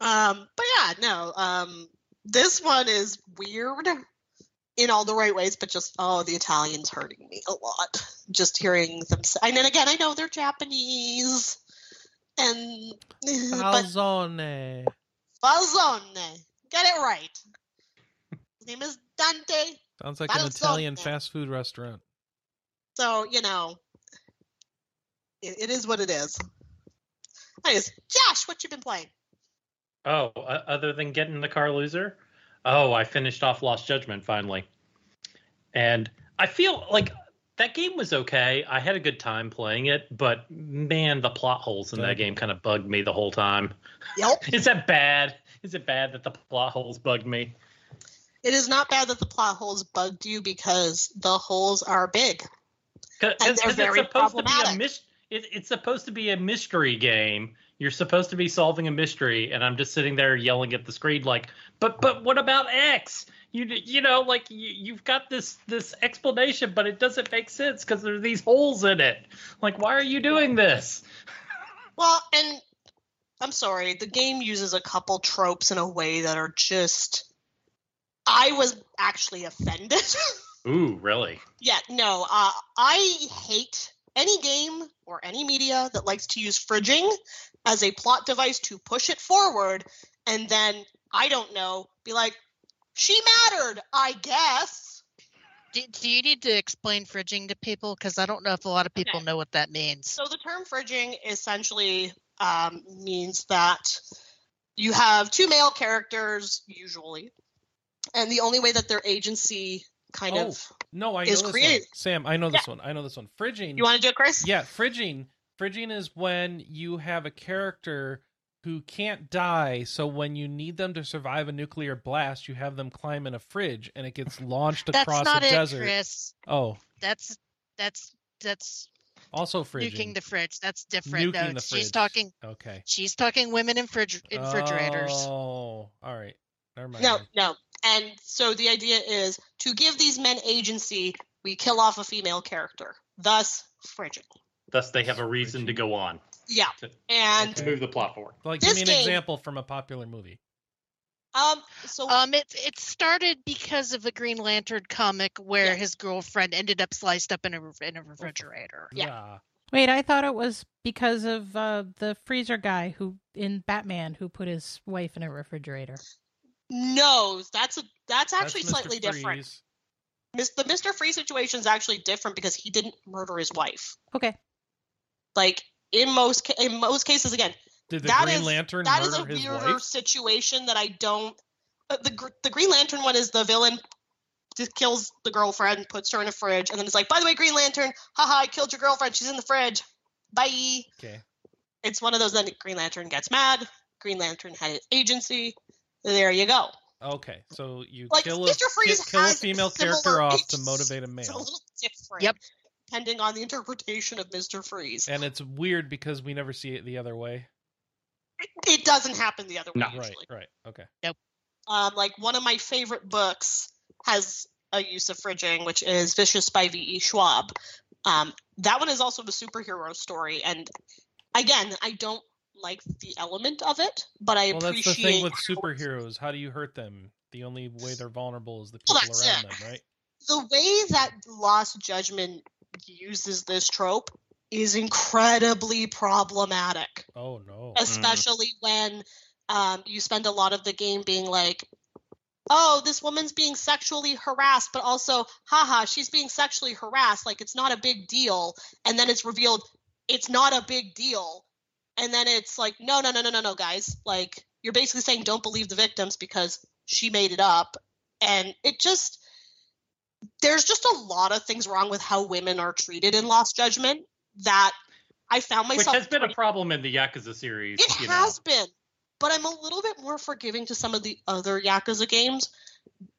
Um, but yeah, no. Um, this one is weird in all the right ways, but just oh, the Italians hurting me a lot. Just hearing them. Say, and then again, I know they're Japanese, and Falzone. Falzone, get it right. His name is Dante. Sounds like an Falzone. Italian fast food restaurant. So you know, it, it is what it is. Anyways, Josh, what you been playing? Oh, uh, other than Get in the Car Loser, oh, I finished off Lost Judgment finally, and I feel like that game was okay. I had a good time playing it, but man, the plot holes in that game kind of bugged me the whole time. Yep. Is that bad? Is it bad that the plot holes bugged me? It is not bad that the plot holes bugged you because the holes are big. Because it's supposed to be a problematic. mis- it, it's supposed to be a mystery game. You're supposed to be solving a mystery, and I'm just sitting there yelling at the screen like, "But but what about X? You you know like you, you've got this this explanation, but it doesn't make sense because there are these holes in it. Like, why are you doing this? Well, and I'm sorry, the game uses a couple tropes in a way that are just. I was actually offended. Ooh, really? yeah, no, uh, I hate any game or any media that likes to use fridging as a plot device to push it forward and then, I don't know, be like, she mattered, I guess. Do, do you need to explain fridging to people? Because I don't know if a lot of people Okay. know what that means. So the term fridging essentially um, means that you have two male characters usually, and the only way that their agency kind Oh, of No, I is know this one. Sam, I know this one. I know this one. Fridging. you want to do it, Chris? Yeah, fridging. Fridging is when you have a character who can't die, so when you need them to survive a nuclear blast, you have them climb in a fridge and it gets launched That's across not a it, desert. Chris. Oh, That's that's that's also fridging. nuking the fridge. That's different. Nuking no, the she's fridge. talking. Okay. She's talking women in, fridge, in refrigerators. Oh, all right. Never mind. No, no. And so the idea is to give these men agency, we kill off a female character, thus fridging. Thus, they have a reason to go on Yeah, To- and to move the plot forward. Like, give me an game- example from a popular movie. um, so Um, it it started because of a Green Lantern comic where Yeah. his girlfriend ended up sliced up in a in a refrigerator. Yeah. Wait, I thought it was because of uh, the freezer guy who in Batman who put his wife in a refrigerator. No, that's a that's actually That's Mr. slightly different. Freeze. Mis- The Mister Freeze situation is actually different because he didn't murder his wife. Okay. Like in most in most cases, again, Did the That Green is- Lantern that is murder a his weirder wife? situation that I don't. Uh, the the Green Lantern one is the villain just kills the girlfriend, puts her in a fridge, and then it's like, by the way, Green Lantern, haha, I killed your girlfriend. She's in the fridge. Bye. Okay. It's one of those. Then Green Lantern gets mad. Green Lantern had his agency. There you go. Okay. So you Like kill a, Mr. Kill a female similar character off to motivate a It's a male. little different. Yep. Depending on the interpretation of Mister Freeze, And it's weird because we never see it the other way. it, it doesn't happen the other way No. Right, usually. right. Okay. um, like one of my favorite books has a use of fridging, which is Vicious by V.E. Schwab. Um, that one is also a superhero story, and again, I don't like the element of it, but I Well, that's appreciate the thing with superheroes. How do you hurt them? The only way they're vulnerable is the people that's around it. them, right? the way that Lost Judgment uses this trope is incredibly problematic. Oh no. especially when um, you spend a lot of the game being like, oh, this woman's being sexually harassed, but also, haha, she's being sexually harassed. Like, it's not a big deal. And then it's revealed it's not a big deal. And then it's like, no, no, no, no, no, no, guys. Like, you're basically saying don't believe the victims because she made it up. And it just, there's just a lot of things wrong with how women are treated in Lost Judgment that I found myself. Which has been a problem in the Yakuza series. it has know. been, but I'm a little bit more forgiving to some of the other Yakuza games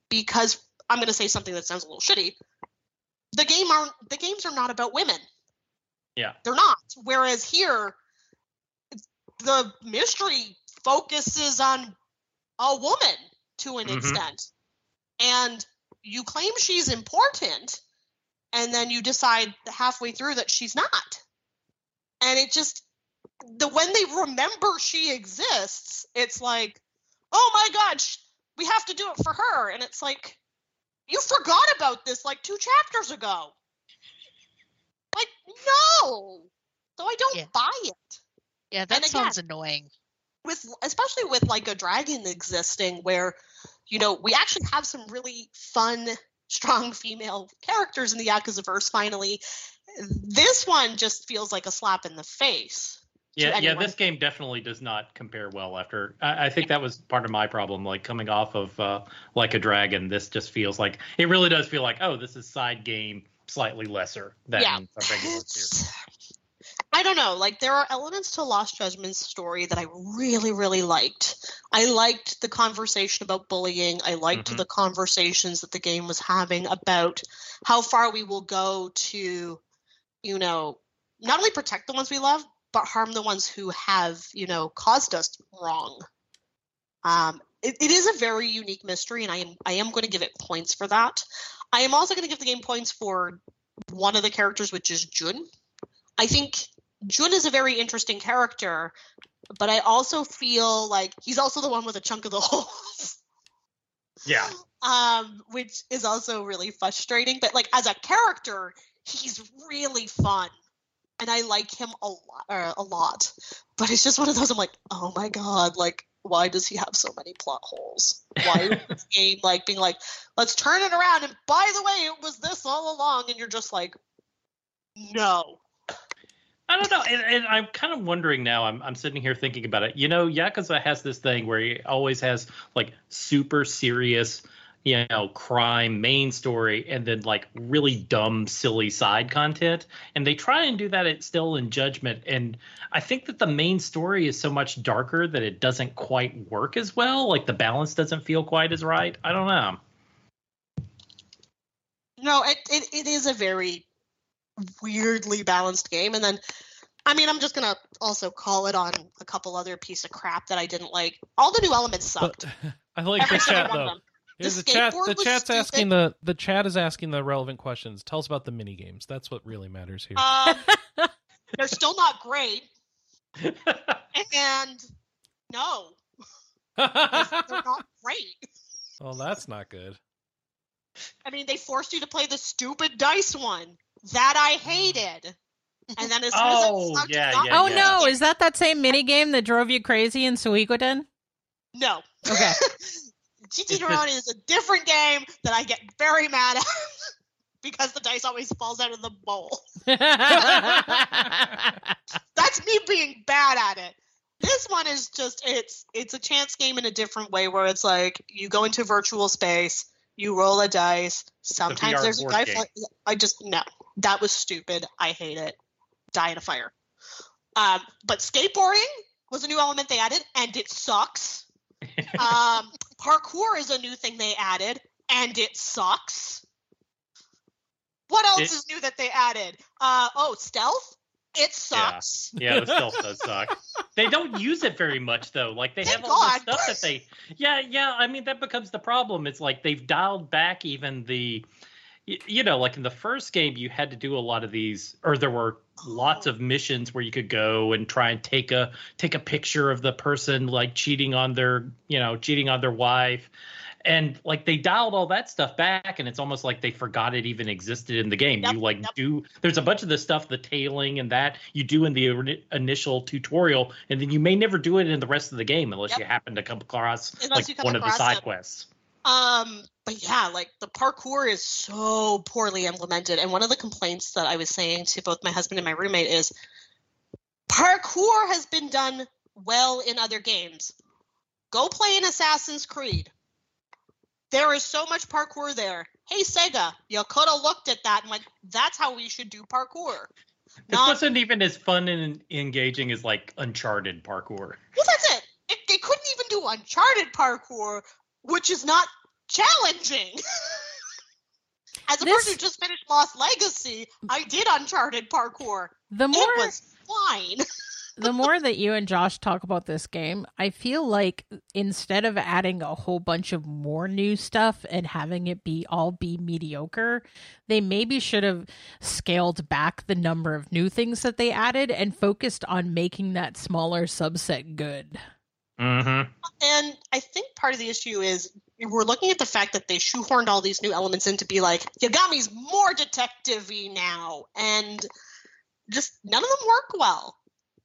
because I'm going to say something that sounds a little shitty. The game aren't the games are not about women. Yeah. They're not. Whereas here, the mystery focuses on a woman to an Mhm. extent, and you claim she's important, and then you decide halfway through that she's not, and it just the when they remember she exists, it's like, oh my god, sh- we have to do it for her, and it's like, You forgot about this like two chapters ago. Like, no. So I don't Yeah. buy it. Yeah, that again- sounds annoying. With especially with like a dragon existing where, you know, we actually have some really fun, strong female characters in the Yakuza verse finally. This one just feels like a slap in the face. Yeah, yeah. This game definitely does not compare well. After I, I think that was part of my problem. Like coming off of uh, like a dragon, this just feels like it really does feel like oh, this is side game slightly lesser than Yeah. a regular series. I don't know. Like there are elements to Lost Judgment's story that I really, really liked. I liked the conversation about bullying. I liked Mhm. the conversations that the game was having about how far we will go to, you know, not only protect the ones we love, but harm the ones who have, you know, caused us wrong. Um, it, it is a very unique mystery, and I am I am going to give it points for that. I am also going to give the game points for one of the characters, which is Jun. I think Jun is a very interesting character, but I also feel like he's also the one with a chunk of the holes. Yeah, um, which is also really frustrating. But like as a character, he's really fun, and I like him a lot. Uh, a lot. But it's just one of those. I'm like, oh my god, like why does he have so many plot holes? Why is this game like being like, let's turn it around? And by the way, it was this all along, and you're just like, no. I don't know, and, and I'm kind of wondering now. I'm I'm sitting here thinking about it. You know, Yakuza has this thing where he always has like super serious, you know, crime main story, and then like really dumb, silly side content. And they try and do that at Still in Judgment. And I think that the main story is so much darker that it doesn't quite work as well. Like the balance doesn't feel quite as right. I don't know. No, it, it, it is a very weirdly balanced game. And then, I mean, I'm just going to also call it on a couple other piece of crap that I didn't like. All the new elements sucked. But I like Every the chat though. The the chat. The chat's stupid. asking the the chat is asking the relevant questions. Tell us about the mini games. That's what really matters here. Um, they're still not great. And no, they're not great. well, that's not good. I mean, they forced you to play the stupid dice one that I hated. And then as soon as Oh, I sucked, yeah, not- yeah, oh yeah. no, is that that same mini game that drove you crazy in Suikoden? No. Okay. GT Drone is a different game that I get very mad at because the dice always falls out of the bowl. That's me being bad at it. This one is just it's it's a chance game in a different way where it's like you go into virtual space, you roll a dice. Sometimes VR there's a board die. I just no, that was stupid. I hate it. Die in a fire. Um, but skateboarding was a new element they added, and it sucks. um, parkour is a new thing they added, and it sucks. What else It- is new that they added? Uh, oh, stealth. It sucks. Yeah, the stealth does suck. They don't use it very much though. Like they Thank have all God. the stuff that they Yeah, yeah, I mean that becomes the problem. It's like they've dialed back even the you know, like in the first game you had to do a lot of these or there were lots of missions where you could go and try and take a take a picture of the person like cheating on their, you know, cheating on their wife. And like they dialed all that stuff back, and it's almost like they forgot it even existed in the game. Yep, you like yep. do there's a bunch of the stuff, the tailing and that you do in the ini- initial tutorial, and then you may never do it in the rest of the game unless Yep. you happen to come across Unless like come one of the side them. quests. Um, but yeah, like the parkour is so poorly implemented. And one of the complaints that I was saying to both my husband and my roommate is parkour has been done well in other games. Go play an Assassin's Creed. There is so much parkour there. Hey Sega, you could have looked at that and went, that's how we should do parkour. This Not, wasn't even as fun and engaging as like Uncharted parkour. well, that's it. it. It couldn't even do Uncharted parkour, which is not challenging. As a This- person who just finished Lost Legacy, I did Uncharted parkour. the more It was fine. the more that you and Josh talk about this game, I feel like instead of adding a whole bunch of more new stuff and having it be all be mediocre, they maybe should have scaled back the number of new things that they added and focused on making that smaller subset good. Mm-hmm. And I think part of the issue is we're looking at the fact that they shoehorned all these new elements in to be like Yagami's more detective-y now, and just none of them work well.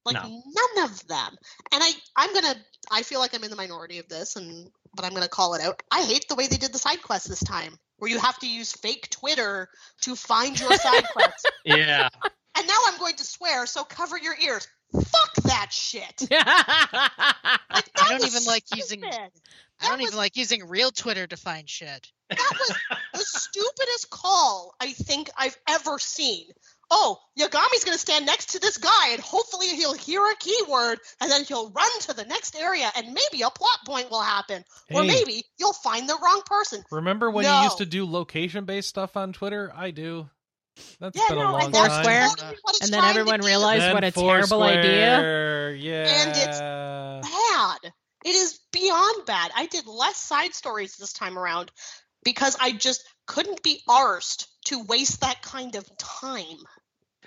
Like No. none of them. And I, I'm gonna, I feel like I'm in the minority of this, and but I'm gonna call it out. I hate the way they did the side quest this time, where you have to use fake Twitter to find your side quests. Yeah. And now I'm going to swear, so cover your ears. Fuck that shit. Like, I don't was even like using- stupid. I don't was- even like using real Twitter to find shit. That was the stupidest call I think I've ever seen. Oh, Yagami's going to stand next to this guy and hopefully he'll hear a keyword and then he'll run to the next area and maybe a plot point will happen. Or maybe you'll find the wrong person. Remember when you used to do location based stuff on Twitter? I do. That's Yeah, been a no, long and that's time. Foursquare? totally And then everyone realized Then what a terrible idea. Yeah. And it's bad. It is beyond bad. I did less side stories this time around because I just couldn't be arsed to waste that kind of time.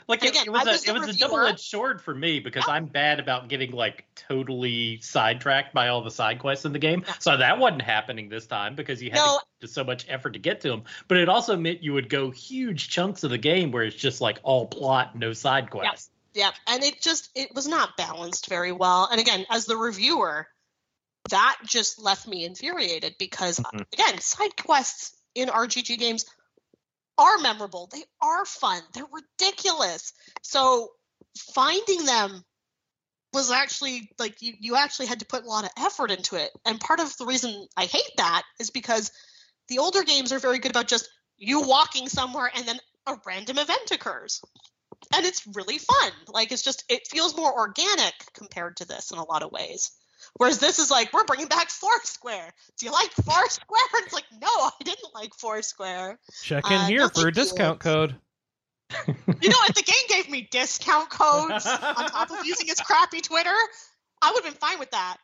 Like it, again, it was I a was the it was a double edged sword for me because I'm bad about getting like totally sidetracked by all the side quests in the game. So that wasn't happening this time because you had No. to so much effort to get to them. But it also meant you would go huge chunks of the game where it's just like all plot, no side quests. Yeah, and it just it was not balanced very well. And again, as the reviewer, that just left me infuriated because Mhm. again, side quests in RPG games are memorable. They are fun. They're ridiculous. So finding them was actually like you you actually had to put a lot of effort into it. And part of the reason I hate that is because the older games are very good about just you walking somewhere and then a random event occurs and it's really fun. Like it's just it feels more organic compared to this in a lot of ways. Whereas this is like we're bringing back Foursquare. Do you like Foursquare? And it's like no, I didn't like Foursquare. Check in Uh, here no, for a thank you. discount code. You know, if the game gave me discount codes on top of using its crappy Twitter, I would have been fine with that.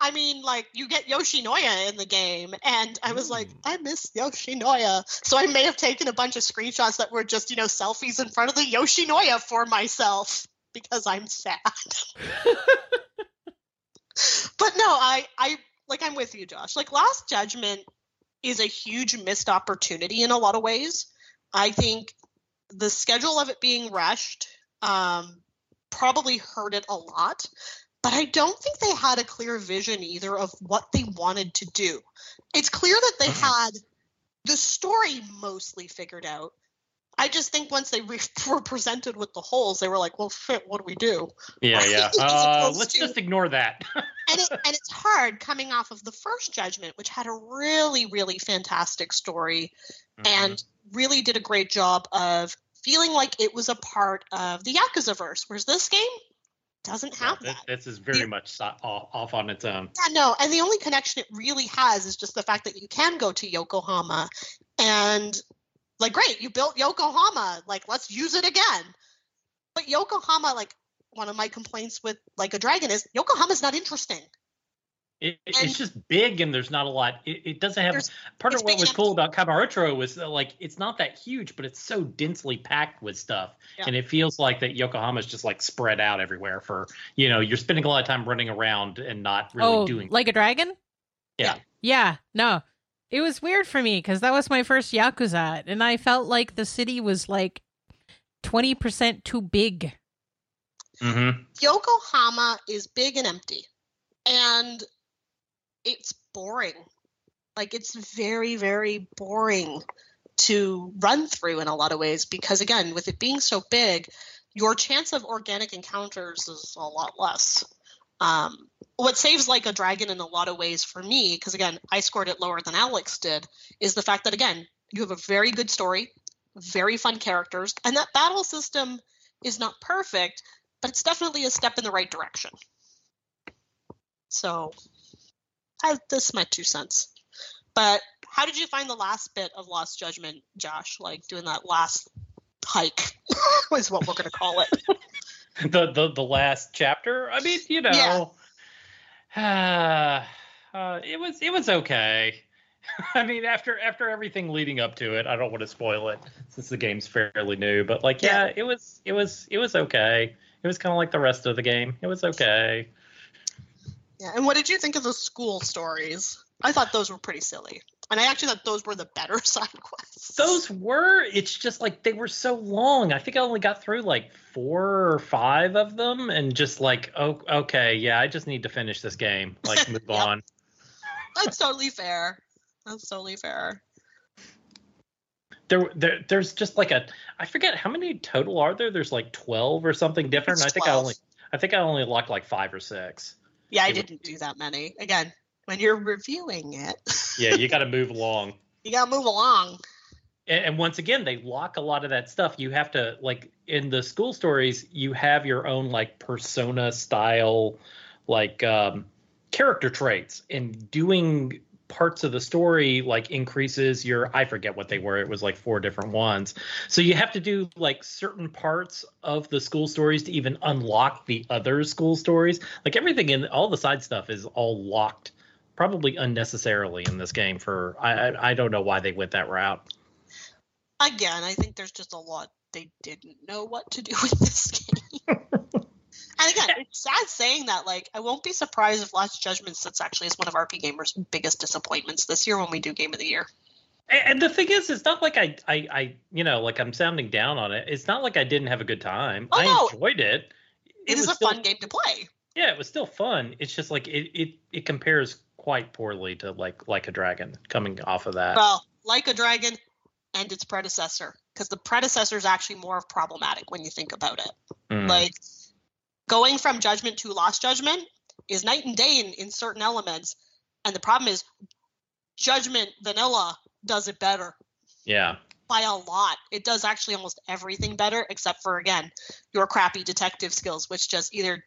I mean, like you get Yoshinoya in the game, and I was like, Mm. I miss Yoshinoya. So I may have taken a bunch of screenshots that were just, you know, selfies in front of the Yoshinoya for myself because I'm sad. but no, I, I like I'm with you, Josh. Like Last Judgment is a huge missed opportunity in a lot of ways. I think the schedule of it being rushed um, probably hurt it a lot. But I don't think they had a clear vision either of what they wanted to do. It's clear that they had the story mostly figured out. I just think once they re- were presented with the holes, they were like, "Well, shit, what do we do?" Yeah, yeah. Uh, let's to- just ignore that. and it, and it's hard coming off of the first Judgment, which had a really, really fantastic story Mm-hmm. and really did a great job of feeling like it was a part of the Yakuza verse. Whereas this game doesn't have this, that. this is very Yeah. much so- off, off on its own. Yeah, no, and the only connection it really has is just the fact that you can go to Yokohama and like great, you built Yokohama, like let's use it again. But Yokohama, like one of my complaints with like a dragon is Yokohama's not interesting. It, it- it's just big and there's not a lot. It, it doesn't have part of what was cool about Kamurocho was uh, like it's not that huge, but it's so densely packed with stuff, Yeah. and it feels like that Yokohama's just like spread out everywhere. For you know, you're spending a lot of time running around and not really oh, doing. like a dragon? yeah. Yeah, no. It was weird for me because that was my first Yakuza, and I felt like the city was like 20% too big. Mm-hmm. Yokohama is big and empty. And it's boring. Like it's very, very boring to run through in a lot of ways because again, with it being so big, your chance of organic encounters is a lot less. Um, what saves like a dragon in a lot of ways for me, because again, I scored it lower than Alex did, is the fact that again, you have a very good story, very fun characters, and that battle system is not perfect, but it's definitely a step in the right direction. So, I, this is my two cents. But how did you find the last bit of Lost Judgment, Josh? Like doing that last hike is what we're going to call it. the the the last chapter. I mean, you know, uh, it was it was okay. I mean, after after everything leading up to it, I don't want to spoil it since the game's fairly new. But like, yeah, it was it was it was okay. It was kind of like the rest of the game. It was okay. Yeah. And what did you think of the school stories? I thought those were pretty silly, and I actually thought those were the better side quests. Those were. It's just like they were so long. I think I only got through like four or five of them, and just like, oh, okay, yeah, I just need to finish this game. Like, move Yep. on. That's totally fair. That's totally fair. There, there, there's just like a. I forget how many total are there. There's like twelve or something different. I think I only. I think I only locked like five or six. Yeah, I It didn't do that many. Again, when you're reviewing it, Yeah, you got to move along. you gotta move along. and, and once again they lock a lot of that stuff. You have to like in the school stories you have your own like persona style like um character traits. And doing parts of the story like increases your i forget what they were. It was like four different ones. So you have to do like certain parts of the school stories to even unlock the other school stories. Like everything in all the side stuff is all locked probably unnecessarily in this game for i i, don't know why they went that route Again, I think there's just a lot they didn't know what to do with this game. and again, it's sad saying that. Like, I won't be surprised if Lost Judgment sits actually as one of RPGamer's biggest disappointments this year when we do Game of the Year. And and the thing is, it's not like I, I, I, you know, like I'm sounding down on it. It's not like I didn't have a good time. Oh, I no. enjoyed it. It is a still- fun game to play. Yeah, it was still fun. It's just like it, it, it compares quite poorly to like like a dragon coming off of that. Well, like a dragon and its predecessor, because the predecessor is actually more problematic when you think about it. Mm. Like going from Judgment to Lost Judgment is night and day in, in certain elements, and the problem is Judgment Vanilla does it better yeah, by a lot. It does actually almost everything better, except for again your crappy detective skills, which just either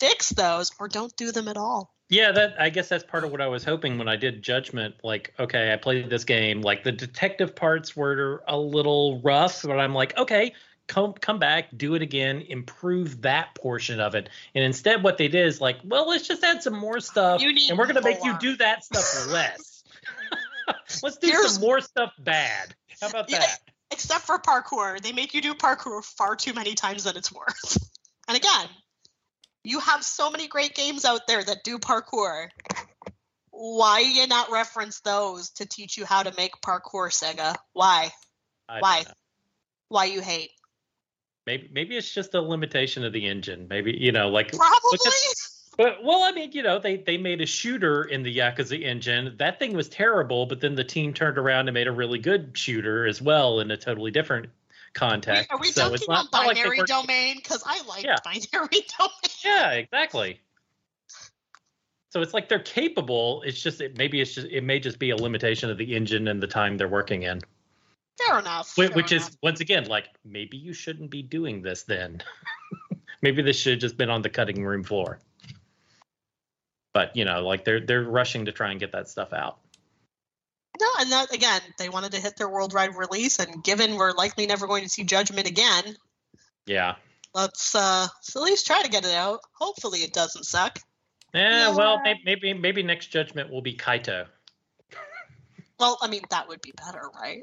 fix those or don't do them at all. yeah. That I guess that's part of what I was hoping when I did Judgment. Like, okay, I played this game. Like the detective parts were a little rough, but I'm like, okay. Come, come back, do it again, improve that portion of it. And instead, what they did is like, well, let's just add some more stuff, and we're gonna make you do that stuff less. let's do Here's- some more stuff bad. How about Yeah. that? Except for parkour, they make you do parkour far too many times than it's worth. And again, you have so many great games out there that do parkour. Why you not reference those to teach you how to make parkour, Sega? Why? I Why? Why you hate? Maybe maybe it's just a limitation of the engine. Maybe you know, like Probably. But well, I mean, you know, they they made a shooter in the Yakuza engine. That thing was terrible, but then the team turned around and made a really good shooter as well in a totally different We- context. Are we so it's not, on not like binary domain? Because I like Yeah. binary domain. Yeah, exactly. So it's like they're capable. It's just it, maybe it's just it may just be a limitation of the engine and the time they're working in. Fair enough. Fair Which enough. is once again like maybe you shouldn't be doing this then. maybe this should have just been on the cutting room floor. But you know, like they're they're rushing to try and get that stuff out. No, and that again, they wanted to hit their worldwide release, and given we're likely never going to see Judgment again, Yeah. let's uh let's at least try to get it out. Hopefully, it doesn't suck. Yeah, No, well, maybe maybe next judgment will be Kaito. Well, I mean, that would be better, right?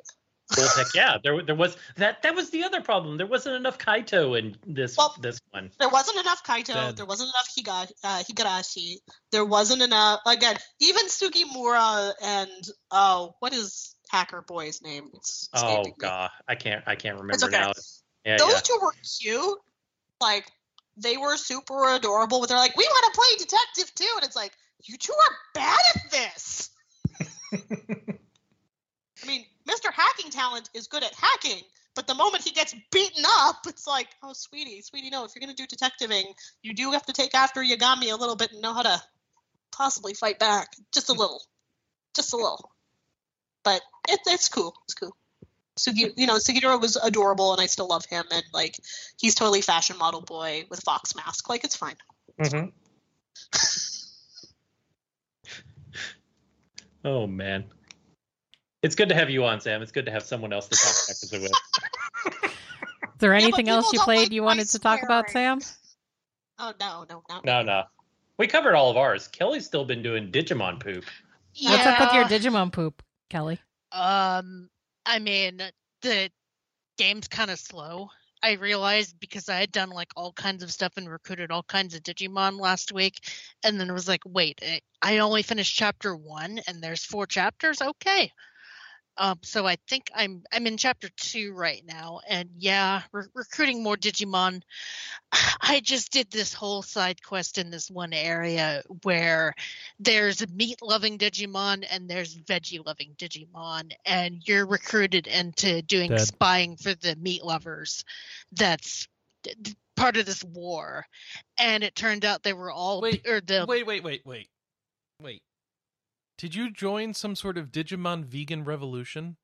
Well, heck yeah, there there was that that was the other problem. There wasn't enough Kaito in this Well- this one. There wasn't enough Kaito. Dead. There wasn't enough Higa, uh, Higurashi. There wasn't enough. Again, even Sugimura and oh, what is Hacker Boy's name? It's Oh escaping me. god, I can't I can't remember It's okay. now. Yeah, Those yeah. two were cute. Like they were super adorable, but they're like, we want to play detective too, and it's like, you two are bad at this. I mean, Mr. Hacking Talent is good at hacking, but the moment he gets beaten up, it's like, oh, sweetie, sweetie, no. If you're gonna do detectiving, you do have to take after Yagami a little bit and know how to possibly fight back, just a little, just a little. But it, it's cool. It's cool. Sugi, you know, Sugidoro was adorable, and I still love him. And like, he's totally fashion model boy with fox mask. Like, it's fine. Mhm. oh man, it's good to have you on, Sam. It's good to have someone else to talk Yakuza with. Is there but anything else you played like you my wanted to talk about, Sam? Oh no, no, no. No, no, we covered all of ours. Kelley's still been doing Digimon poop. What's up with your Digimon poop, Kelley? Um, I mean, the game's kind of slow, I realized because I had done like all kinds of stuff and recruited all kinds of Digimon last week, and then it was like, wait, I only finished chapter one, and there's four chapters. Okay, um, so I think I'm I'm in chapter two right now, and yeah, re- recruiting more Digimon. I just did this whole side quest in this one area where there's meat loving Digimon and there's veggie loving Digimon, and you're recruited into doing Dead. spying for the meat lovers. That's d- d- part of this war, and it turned out they were all Wait, or the Wait, wait, wait, wait, wait. Did you join some sort of Digimon vegan revolution?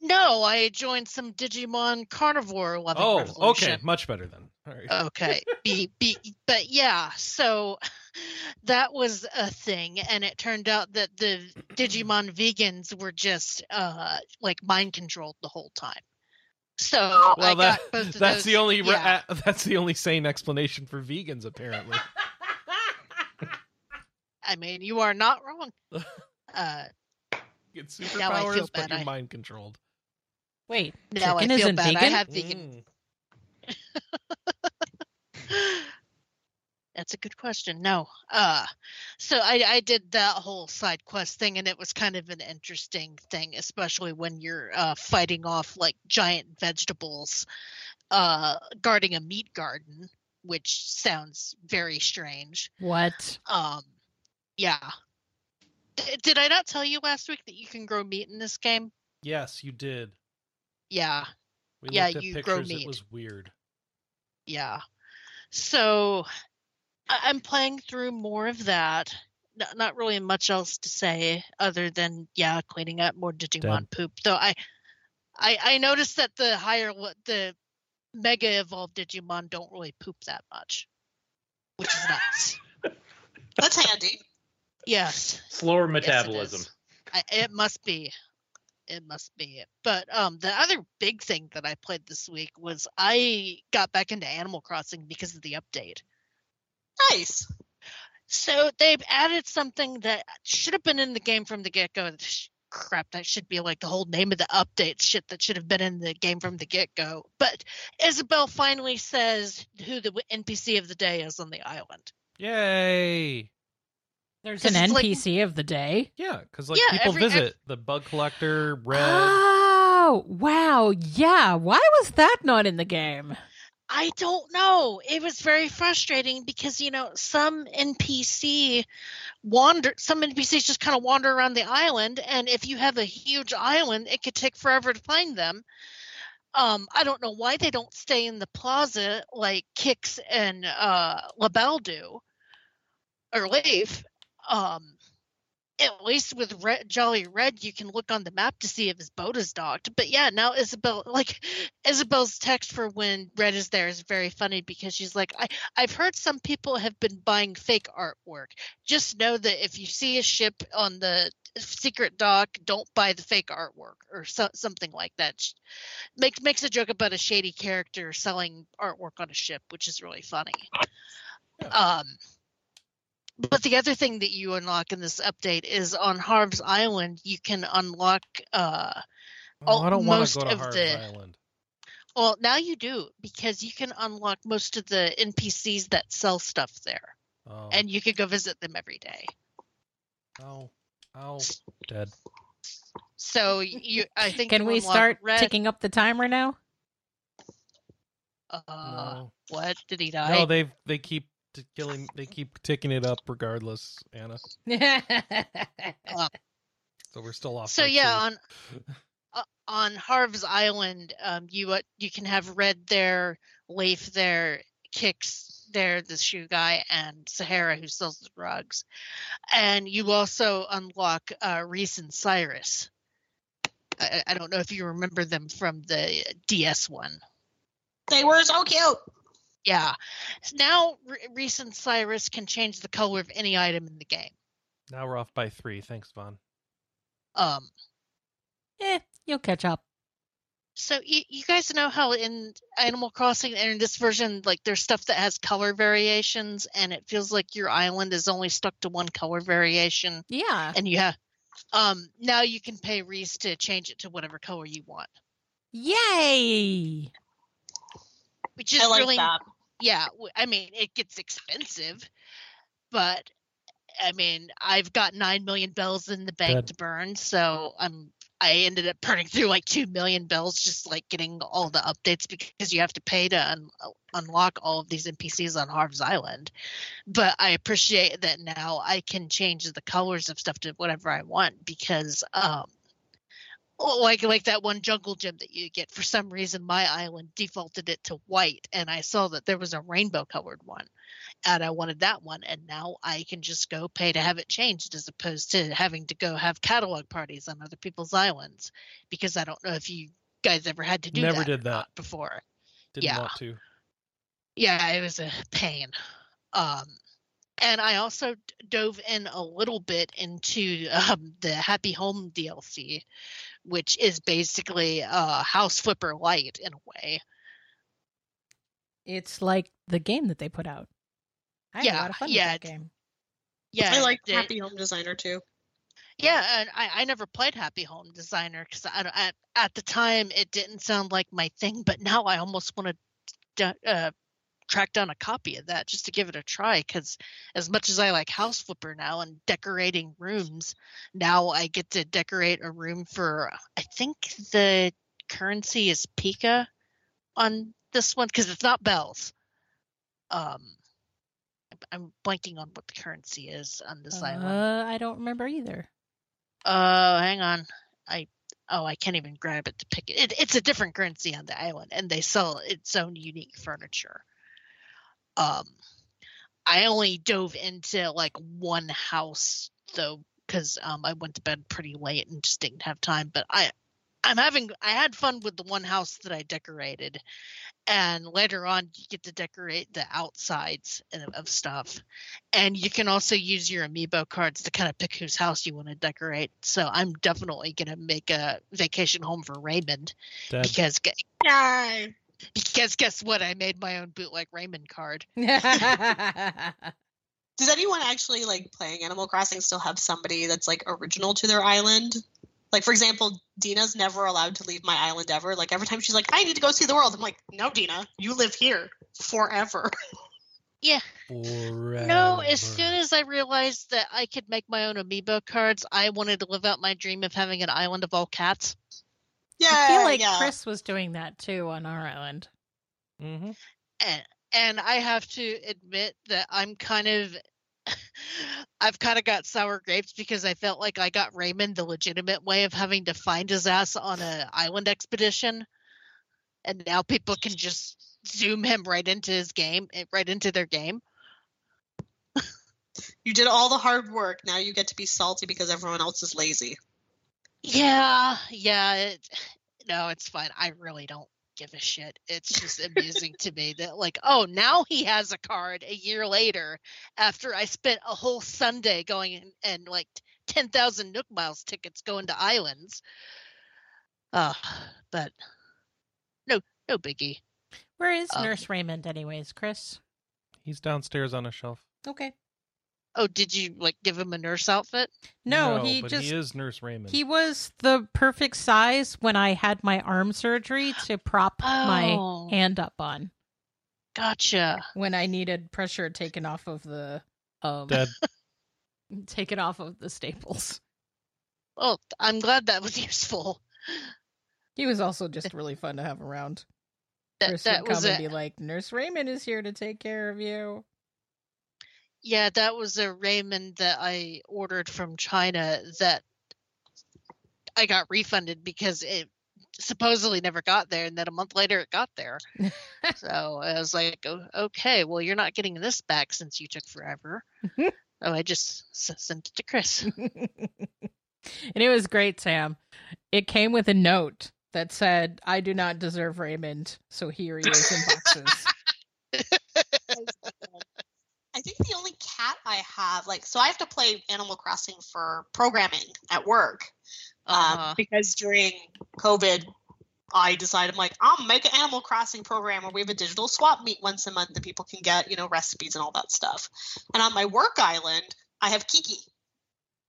no, I joined some Digimon carnivore loving. Oh, revolution. okay, much better then. All right. okay be, be, but yeah so that was a thing and it turned out that the digimon vegans were just uh like mind controlled the whole time so i well, got that, both of that's those, the only yeah. uh, that's the only sane explanation for vegans, apparently. i mean you are not wrong uh Get Now I feel superpowers, but you're I- mind controlled. Wait, now i feel isn't bad i have vegan Mm. That's a good question. No. Uh so I I did that whole side quest thing and it was kind of an interesting thing, especially when you're uh fighting off like giant vegetables uh guarding a meat garden, which sounds very strange. What? Um yeah. D- did I not tell you last week that you can grow meat in this game? Yes, you did. Yeah. We Yeah, looked at you grow meat. It was weird. Yeah. So I- I'm playing through more of that. N- Not really much else to say other than yeah, cleaning up more Digimon poop. Though I, I, I noticed that the higher le- the Mega Evolved Digimon don't really poop that much, which is nuts. That's handy. Yes, Slower yes, it metabolism. I, it must be. It must be. But um, the other big thing that I played this week was I got back into Animal Crossing because of the update. Nice. So they've added something that should have been in the game from the get go. Crap, that should be like the whole name of the update shit that should have been in the game from the get go. But Isabelle finally says who the NPC of the day is on the island. Yay! There's 'Cause an it's like- NPC of the day. Yeah, because like Yeah, people every- ev- visit the bug collector, red. Oh, wow. Yeah. Why was that not in the game? I don't know. It was very frustrating because you know some NPC wander, some NPCs just kind of wander around the island, and if you have a huge island, it could take forever to find them. Um, I don't know why they don't stay in the plaza like Kicks and uh, LaBelle do, or Leif. Um, at least with Redd, Jolly Redd, you can look on the map to see if his boat is docked. But yeah, now Isabelle, like Isabelle's text for when Redd is there is very funny because she's like, I, I've heard some people have been buying fake artwork. Just know that if you see a ship on the secret dock, don't buy the fake artwork or so, something like that. She makes makes a joke about a shady character selling artwork on a ship, which is really funny. Um, but the other thing that you unlock in this update is on Harv's Island, you can unlock uh, Oh, I don't want most to go to of Harv's the- Island. Well, now you do because you can unlock most of the NPCs that sell stuff there, Oh, and you can go visit them every day. Oh, oh, dead. So you, I think. Can you we start Red, ticking up the timer now? Uh, no, What did he die? no, they they keep t- killing. They keep ticking it up regardless, Anna. So we're still off. so yeah, two. on uh, on Harv's Island, um, you uh, you can have Redd there, Leif there, Kicks there, the shoe guy, and Sahara who sells the drugs, and you also unlock uh, Reese and Cyrus. I, I don't know if you remember them from the DS one. They were so cute. Yeah, now Re- Reese and Cyrus can change the color of any item in the game. now we're off by three. Thanks, Vaughn. Um, eh, you'll catch up. So you, you guys know how in Animal Crossing and in this version, like there's stuff that has color variations, and it feels like your island is only stuck to one color variation, Yeah. and you have. Um, now you can pay Reese to change it to whatever color you want. Yay! Which is I like really that. yeah. i mean, it gets expensive, but I mean, I've got nine million bells in the bank Good. to burn, so I'm. I ended up burning through like two million bells just like getting all the updates because you have to pay to un- unlock all of these NPCs on Harv's Island. But I appreciate that now I can change the colors of stuff to whatever I want because um well, like like that one jungle gym that you get for some reason my island defaulted it to white and I saw that there was a rainbow colored one and I wanted that one and now I can just go pay to have it changed as opposed to having to go have catalog parties on other people's islands because I don't know if you guys ever had to do Never that did that. before. Didn't Yeah. want to. Yeah, it was a pain. Um, and I also dove in a little bit into um, the Happy Home DLC, which is basically a House Flipper Light in a way. It's like the game that they put out. I had a Yeah, lot of fun yeah, with that game. Yeah, I like Happy Home Designer too. Yeah, and I, I never played Happy Home Designer because at at the time it didn't sound like my thing, but now I almost want to uh, track down a copy of that just to give it a try. Because as much as I like House Flipper now and decorating rooms, now I get to decorate a room for I think the currency is Pika on this one because it's not bells. Um, I'm blanking on what the currency is on this island. Uh, I don't remember either. Uh, hang on. I oh, I can't even grab it to pick it. it. It's a different currency on the island, and they sell its own unique furniture. Um, I only dove into like one house though, because um, I went to bed pretty late and just didn't have time. But I, I'm having I had fun with the one house that I decorated, and later on you get to decorate the outsides of, of stuff and you can also use your amiibo cards to kind of pick whose house you want to decorate so i'm definitely going to make a vacation home for raymond Dead. because gu- Yay! Because guess what i made my own bootleg raymond card Does anyone actually like playing Animal Crossing still have somebody that's like original to their island? Like for example, Dina's never allowed to leave my island ever. Like every time she's like, "I need to go see the world," I'm like, "No, Dina, you live here forever." yeah Forever. no as soon as i realized that i could make my own amiibo cards i wanted to live out my dream of having an island of all cats yeah, I feel like yeah. Chris was doing that too on our island. hmm and and I have to admit that I'm kind of I've kind of got sour grapes because I felt like I got Raymond the legitimate way of having to find his ass on a island expedition, and now people can just zoom him right into his game, eh, right into their game. You did all the hard work. Now you get to be salty because everyone else is lazy. Yeah, yeah. It, no, it's fine. I really don't give a shit. It's just amusing to me that like, oh, now he has a card a year later after I spent a whole Sunday going and, and like ten thousand Nook Miles tickets going to islands. Uh, but no, no biggie. Where is Um, Nurse Raymond, anyways, Chris? He's downstairs on a shelf. Okay. Oh, did you like give him a nurse outfit? No, he but just he is Nurse Raymond. he was the perfect size when I had my arm surgery to prop my Oh. hand up on Gotcha. when I needed pressure taken off of the um Dead. taken off of the staples. Well, I'm glad that was useful. He was also just really fun to have around. That, Chris that would come was and a, be like, "Nurse Raymond is here to take care of you." Yeah, that was a Raymond that I ordered from China that I got refunded because it supposedly never got there, and then a month later it got there. so I was like, "O- okay, well, you're not getting this back since you took forever. so oh, I just s- sent it to Chris. and it was great, Sam. It came with a note that said, "I do not deserve Raymond, so here he is in boxes." I think the only cat I have, like, so I have to play Animal Crossing for programming at work Uh-huh. um, because during COVID, I decided I'm like, I'll make an Animal Crossing program where we have a digital swap meet once a month that people can get, you know, recipes and all that stuff. And on my work island, I have Kiki.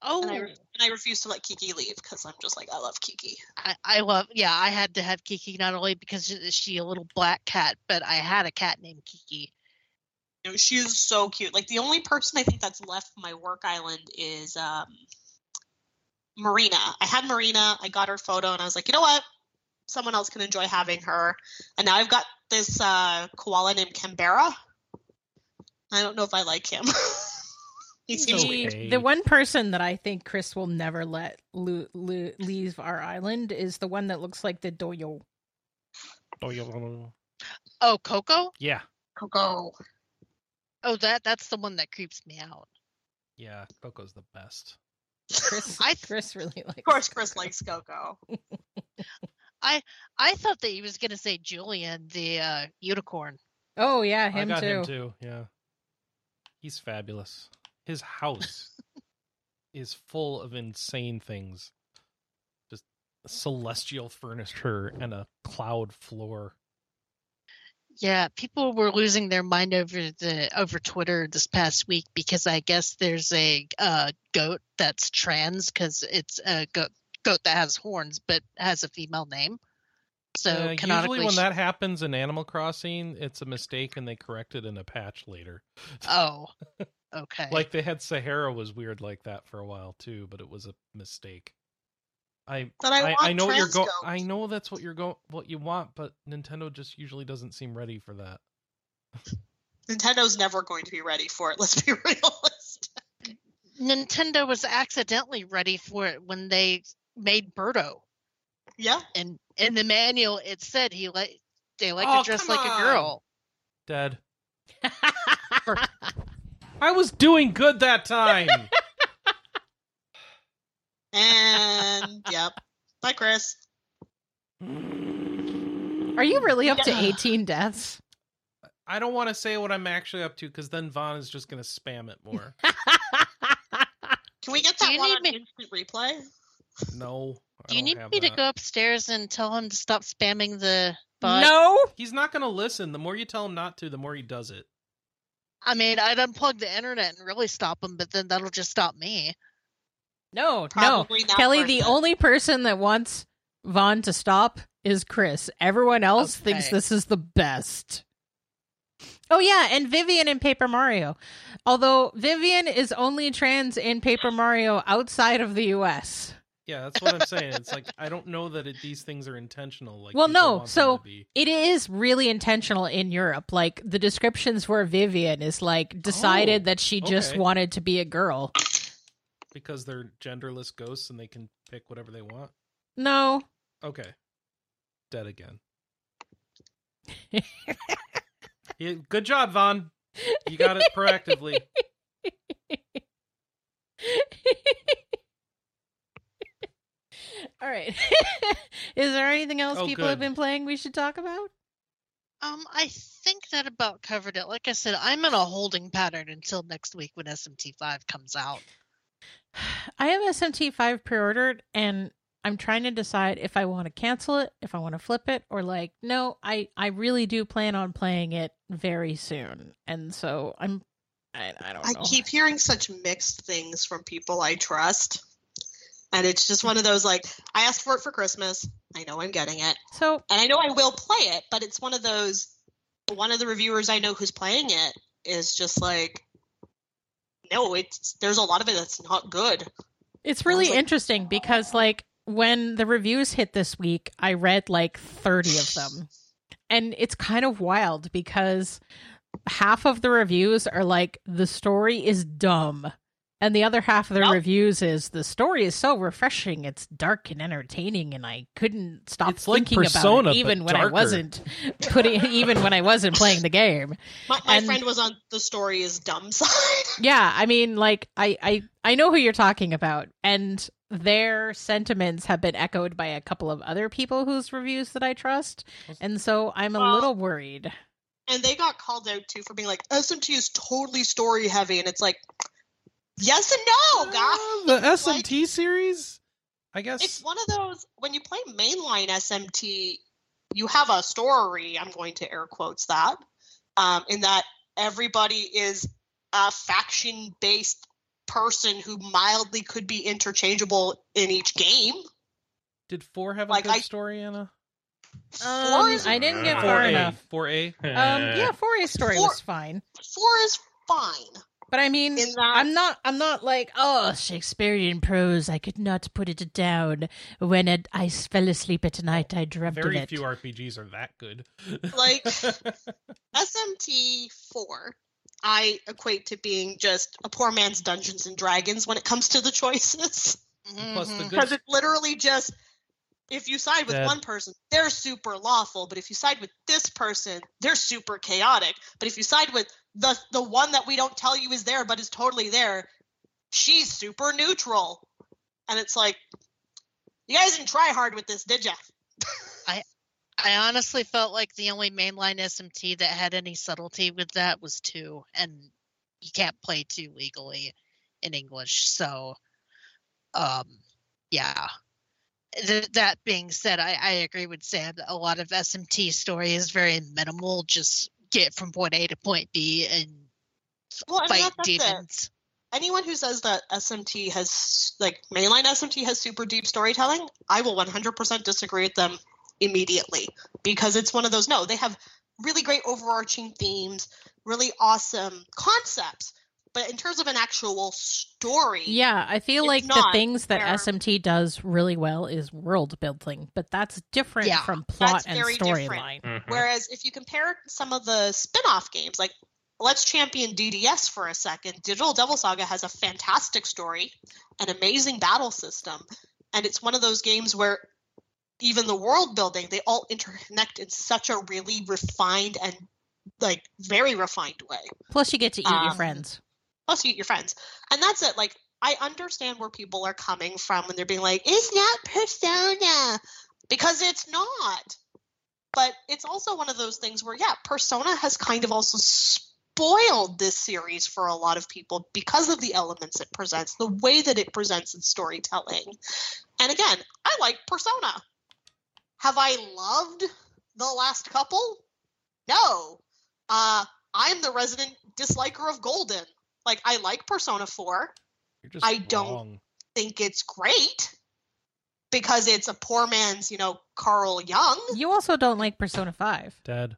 Oh, And I, and I refuse to let Kiki leave because I'm just like I love Kiki. I, I love. Yeah, I had to have Kiki not only because she- she a little black cat, but I had a cat named Kiki. You know, she is so cute. Like the only person I think that's left my work island is um, Marina. I had Marina. I got her photo, and I was like, you know what? Someone else can enjoy having her. And now I've got this uh, koala named Canberra. I don't know if I like him. he seems Okay. weird. The, the one person that I think Chris will never let lo- lo- leave our island is the one that looks like the doyo. Yeah. Oh, Coco. Yeah. Coco. Oh, that that's the one that creeps me out. Yeah. Coco's the best. Chris, I- Chris really likes. Of course, Chris likes Coco. I I thought that he was gonna say Julian, the uh, unicorn. Oh yeah, I him got too. him too. Yeah. He's fabulous. His house is full of insane things. Just celestial furniture and a cloud floor. Yeah, people were losing their mind over the over Twitter this past week because I guess there's a uh, goat that's trans because it's a goat goat that has horns but has a female name. So Uh, canonically, usually when that happens in Animal Crossing, it's a mistake and they correct it in a patch later. oh, okay. Like they had Sahara was weird like that for a while too, but it was a mistake. I But I I, want I know what you're going. I know that's what you're going. What you want, but Nintendo just usually doesn't seem ready for that. Nintendo's never going to be ready for it. Let's be realistic. Nintendo was accidentally ready for it when they made Birdo, Yeah. and in the manual it said he like they like Oh, to dress like on. a girl. Dead. I was doing good that time. And yep. Bye, Chris. Are you really up to 18 deaths? I don't want to say what I'm actually up to because then Vaughn is just going to spam it more. Can we get that one on me- instant replay? No. I Do you need have me to go upstairs and tell him to stop spamming the bot? no. He's not going to listen. The more you tell him not to, the more he does it. I mean, I'd unplug the internet and really stop him, but then that'll just stop me. No, no. Probably not Kelley, the it. only person that wants Vaughn to stop is Chris. Everyone else thinks this is the best. Oh yeah, and Vivian in Paper Mario. Although Vivian is only trans in Paper Mario outside of the US. Yeah, that's what I'm saying. It's like I don't know that it, these things are intentional. Like, Well, no, so- It is really intentional in Europe. Like the descriptions where Vivian is like oh, decided Oh, that she just okay. wanted to be a girl. Because they're genderless ghosts and they can pick whatever they want. No. Okay, dead again. Yeah, good job, Vaughn. You got it proactively. All right. is there anything else Oh, people have been playing we should talk about? Um, I think that about covered it. Like I said, I'm in a holding pattern until next week when SMT5 comes out. I have SMT5 pre-ordered and I'm trying to decide if I want to cancel it, if I want to flip it or like no, I I really do plan on playing it very soon. And so I'm I, I don't I know. keep hearing such mixed things from people I trust. And it's just one of those like, I asked for it for Christmas. I know I'm getting it. So, And I know I will play it, but it's one of those one of the reviewers I know who's playing it is just like no, it's there's a lot of it that's not good. It's really like- interesting because like when the reviews hit this week, I read like 30 of them. And it's kind of wild because half of the reviews are like the story is dumb. And the other half of the Well- reviews is the story is so refreshing, it's dark and entertaining, and I couldn't stop It's like thinking Persona, about it even but when I wasn't putting even when I wasn't playing the game. My, my And- friend was on the story is dumb side. Yeah, I mean, like I, I, I know who you're talking about, and their sentiments have been echoed by a couple of other people whose reviews that I trust, and so I'm a Well- little worried. and they got called out too for being like SMT is totally story heavy, and it's like, yes and no, guys. Uh, the SMT series, I guess. It's one of those when you play mainline SMT, you have a story. I'm going to air quotes that, um, in that everybody is a faction based person who mildly could be interchangeable in each game. Did four have a Like, good I- story, Anna? Four Um, is I didn't get Uh, far 4A. enough. 4A. Um, yeah, 4A story Four- was fine. four is fine But I mean, in that I'm not. I'm not like oh Shakespearean prose. I could not put it down. When I fell asleep at night, I dreamt Very of it. few RPGs are that good. Like- SMT four. I equate to being just a poor man's Dungeons and Dragons when it comes to the choices. Plus the Mhm. good Because it's literally just if you side with Dad. one person, they're super lawful. But if you side with this person, they're super chaotic. But if you side with the the one that we don't tell you is there but is totally there, she's super neutral. And it's like, you guys didn't try hard with this, did ya? I honestly felt like the only mainline SMT that had any subtlety with that was two, and you can't play two legally in English. So, um, yeah. Th- that being said, I, I agree with Sam that a lot of SMT story is very minimal. Just get from point A to point B and Well, I mean, fight that- that's it. demons. anyone who says that SMT has like mainline SMT has super deep storytelling, I will 100% disagree with them immediately because it's one of those no, they have really great overarching themes, really awesome concepts, but in terms of an actual story, Yeah, I feel like the things that where- SMT does really well is world building, but that's different Yeah, from plot that's and very different. storyline. Mhm. Whereas if you compare some of the spin-off games, like let's champion DDS for a second. Digital Devil Saga has a fantastic story, an amazing battle system, and it's one of those games where even the world building, they all interconnect in such a really refined and like very refined way. Plus, you get to eat your Um, friends. Plus you eat your friends. And that's it. Like I understand where people are coming from when they're being like, it's not persona. Because it's not. But it's also one of those things where, yeah, Persona has kind of also spoiled this series for a lot of people because of the elements it presents, the way that it presents its storytelling. And again, I like Persona. Have I loved the last couple? No. Uh, I'm the resident disliker of Golden. Like, I like Persona 4 You're just I don't- think it's great because it's a poor man's, you know, Carl Jung. You also don't like Persona 5. Dad.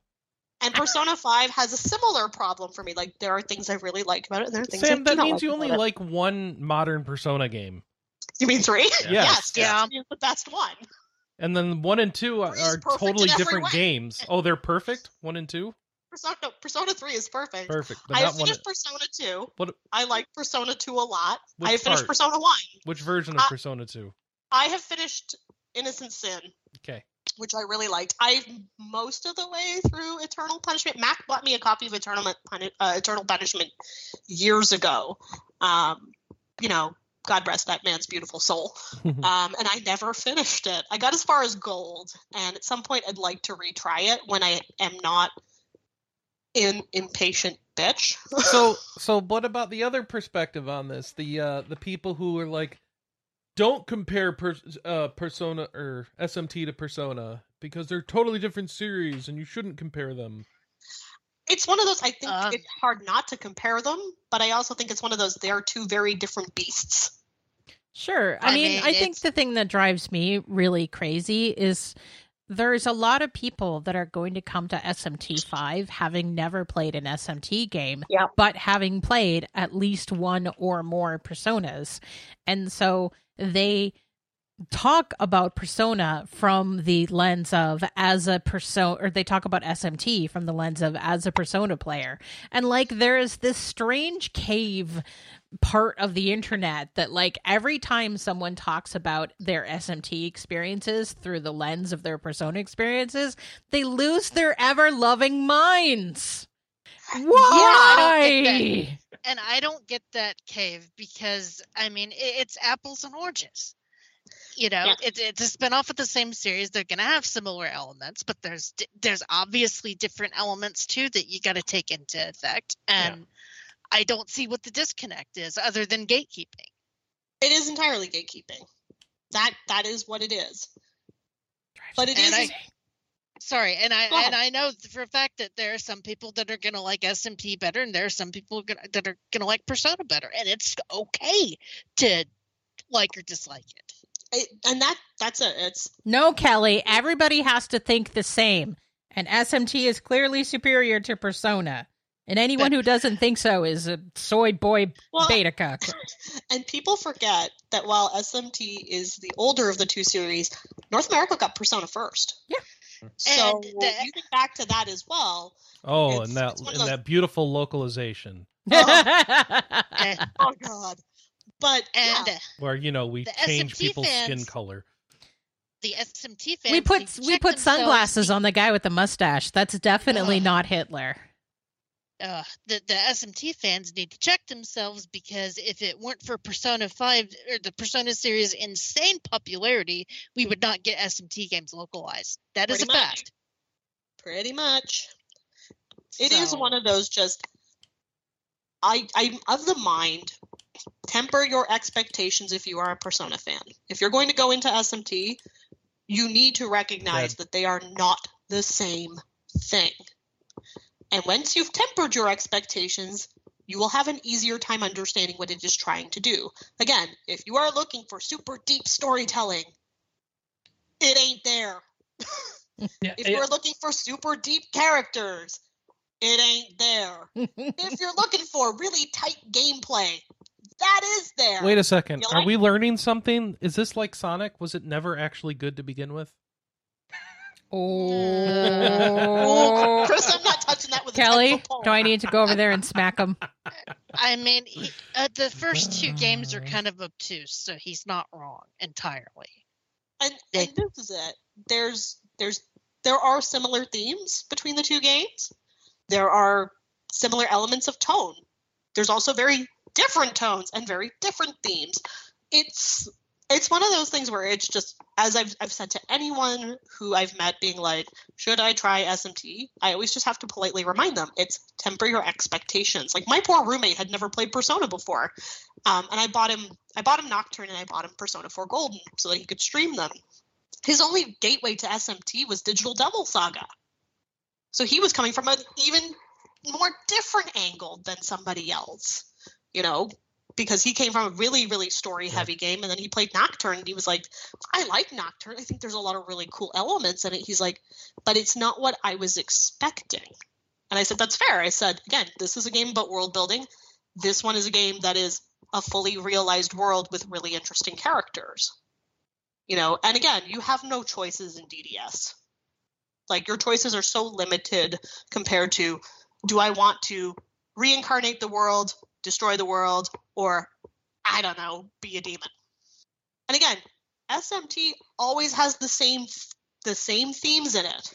And Persona 5 has a similar problem for me. Like, there are things I really like about it, and there are things I Sam, do that not means like you only it. like one modern Persona game. You mean three? Yes. yes, Yeah. yes, the best one. And then one and two are, are totally different games. Oh, they're perfect? One and two? Persona, no, Persona 3 is perfect. Perfect. But I not have one. finished Persona 2. What- I like Persona 2 a lot. Which I finished part? Persona 1. Which version of Uh, Persona 2? I have finished Innocent Sin. Okay. which I really liked. I most of the way through Eternal Punishment. Mac bought me a copy of Eternal Puni- uh, Eternal Punishment years ago. Um, you know, God rest that man's beautiful soul. Um, and I never finished it. I got as far as gold, and at some point I'd like to retry it when I am not an impatient bitch. so so what about the other perspective on this the uh the people who are like don't compare per, uh persona or smt to persona because they're totally different series and you shouldn't compare them it's one of those. I think Um, it's hard not to compare them, but I also think it's one of those. They are two very different beasts. Sure. I, I mean, mean, I think the thing that drives me really crazy is there's a lot of people that are going to come to SMT5 having never played an SMT game, Yep. but having played at least one or more personas. And so they talk about persona from the lens of as a persona or they talk about SMT from the lens of as a persona player. And like there is this strange cave part of the internet that like every time someone talks about their SMT experiences through the lens of their persona experiences, they lose their ever loving minds. Why? and I don't get that cave because I mean it's apples and oranges. You know, Yeah. it, it's a spinoff of the same series. They're going to have similar elements, but there's there's obviously different elements too that you got to take into effect. And I don't see what the disconnect is other than gatekeeping. It is entirely gatekeeping. That that is what it is. But it And is I- Sorry, and I and I know for a fact that there are some people that are gonna like SMT better, and there are some people gonna, that are gonna like Persona better, and it's okay to like or dislike it. It, and that that's it. It's No, Kelley, everybody has to think the same. And SMT is clearly superior to Persona. And anyone who doesn't think so is a soy boy well, beta cuck. and people forget that while SMT is the older of the two series, North America got Persona first. Yeah. So And the- you think back to that as well. Oh, It's- and that it's and those- that beautiful localization oh. And, Oh God. But and yeah, where you know we change SMT people's skin color. the SMT fans. we put we put sunglasses on the guy with the mustache. That's definitely Ugh. not Hitler. Uh, the the SMT fans need to check themselves because if it weren't for Persona Five or the Persona series' insane popularity, we would not get SMT games localized. That is Pretty a much. fact. pretty much. It is So- one of those just I I'm of the mind temper your expectations if you are a Persona fan. If you're going to go into SMT, you need to recognize that they are not the same thing. And once you've tempered your expectations, you will have an easier time understanding what it is trying to do. Again, if you are looking for super deep storytelling, it ain't there. Yeah, If it- you're looking for super deep characters, it ain't there. if you're looking for really tight gameplay, that is there. Wait a second. You Are like- we learning something? Is this like Sonic? Was it never actually good to begin with? oh, Chris, I'm not touching that with Kelley, 10 do I need to go over there and smack him? I mean, he, uh, the first two games are kind of obtuse, so he's not wrong entirely. And, They- and this is it. There's there's there are similar themes between the two games. There are similar elements of tone. There's also very different tones and very different themes. It's it's one of those things where it's just as I've I've said to anyone who I've met being like, should I try SMT? I always just have to politely remind them it's temper your expectations. Like my poor roommate had never played Persona before. Um, and I bought him I bought him Nocturne and I bought him Persona 4 Golden so that he could stream them his only gateway to SMT was Digital Devil Saga. So he was coming from an even more different angle than somebody else, you know, because he came from a really, really story heavy game and then he played Nocturne and he was like, I like Nocturne. I think there's a lot of really cool elements in it. He's like, but it's not what I was expecting. And I said, that's fair. I said, again, this is a game about world building. This one is a game that is a fully realized world with really interesting characters you know and again you have no choices in dds like your choices are so limited compared to do i want to reincarnate the world destroy the world or i don't know be a demon and again smt always has the same the same themes in it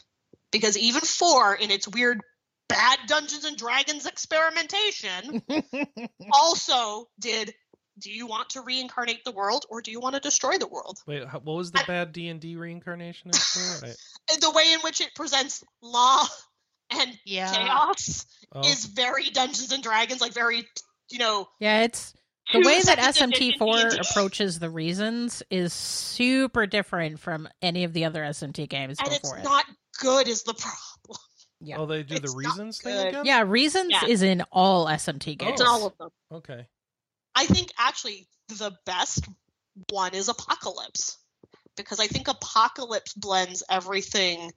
because even four in its weird bad dungeons and dragons experimentation also did do you want to reincarnate the world or do you want to destroy the world Wait, what was the bad D and D reincarnation? I- the way in which it presents law and Yeah. chaos oh, is very Dungeons and Dragons, like very, you know. Yeah, it's the way that SMT4 approaches the reasons is super different from any of the other SMT games and before it's it. not good is the problem. yeah. oh, they do the it's not reasons thing again. yeah, reasons Yeah. is in all SMT oh. games. It's in all of them. Okay. I think actually the best one is Apocalypse because I think Apocalypse blends everything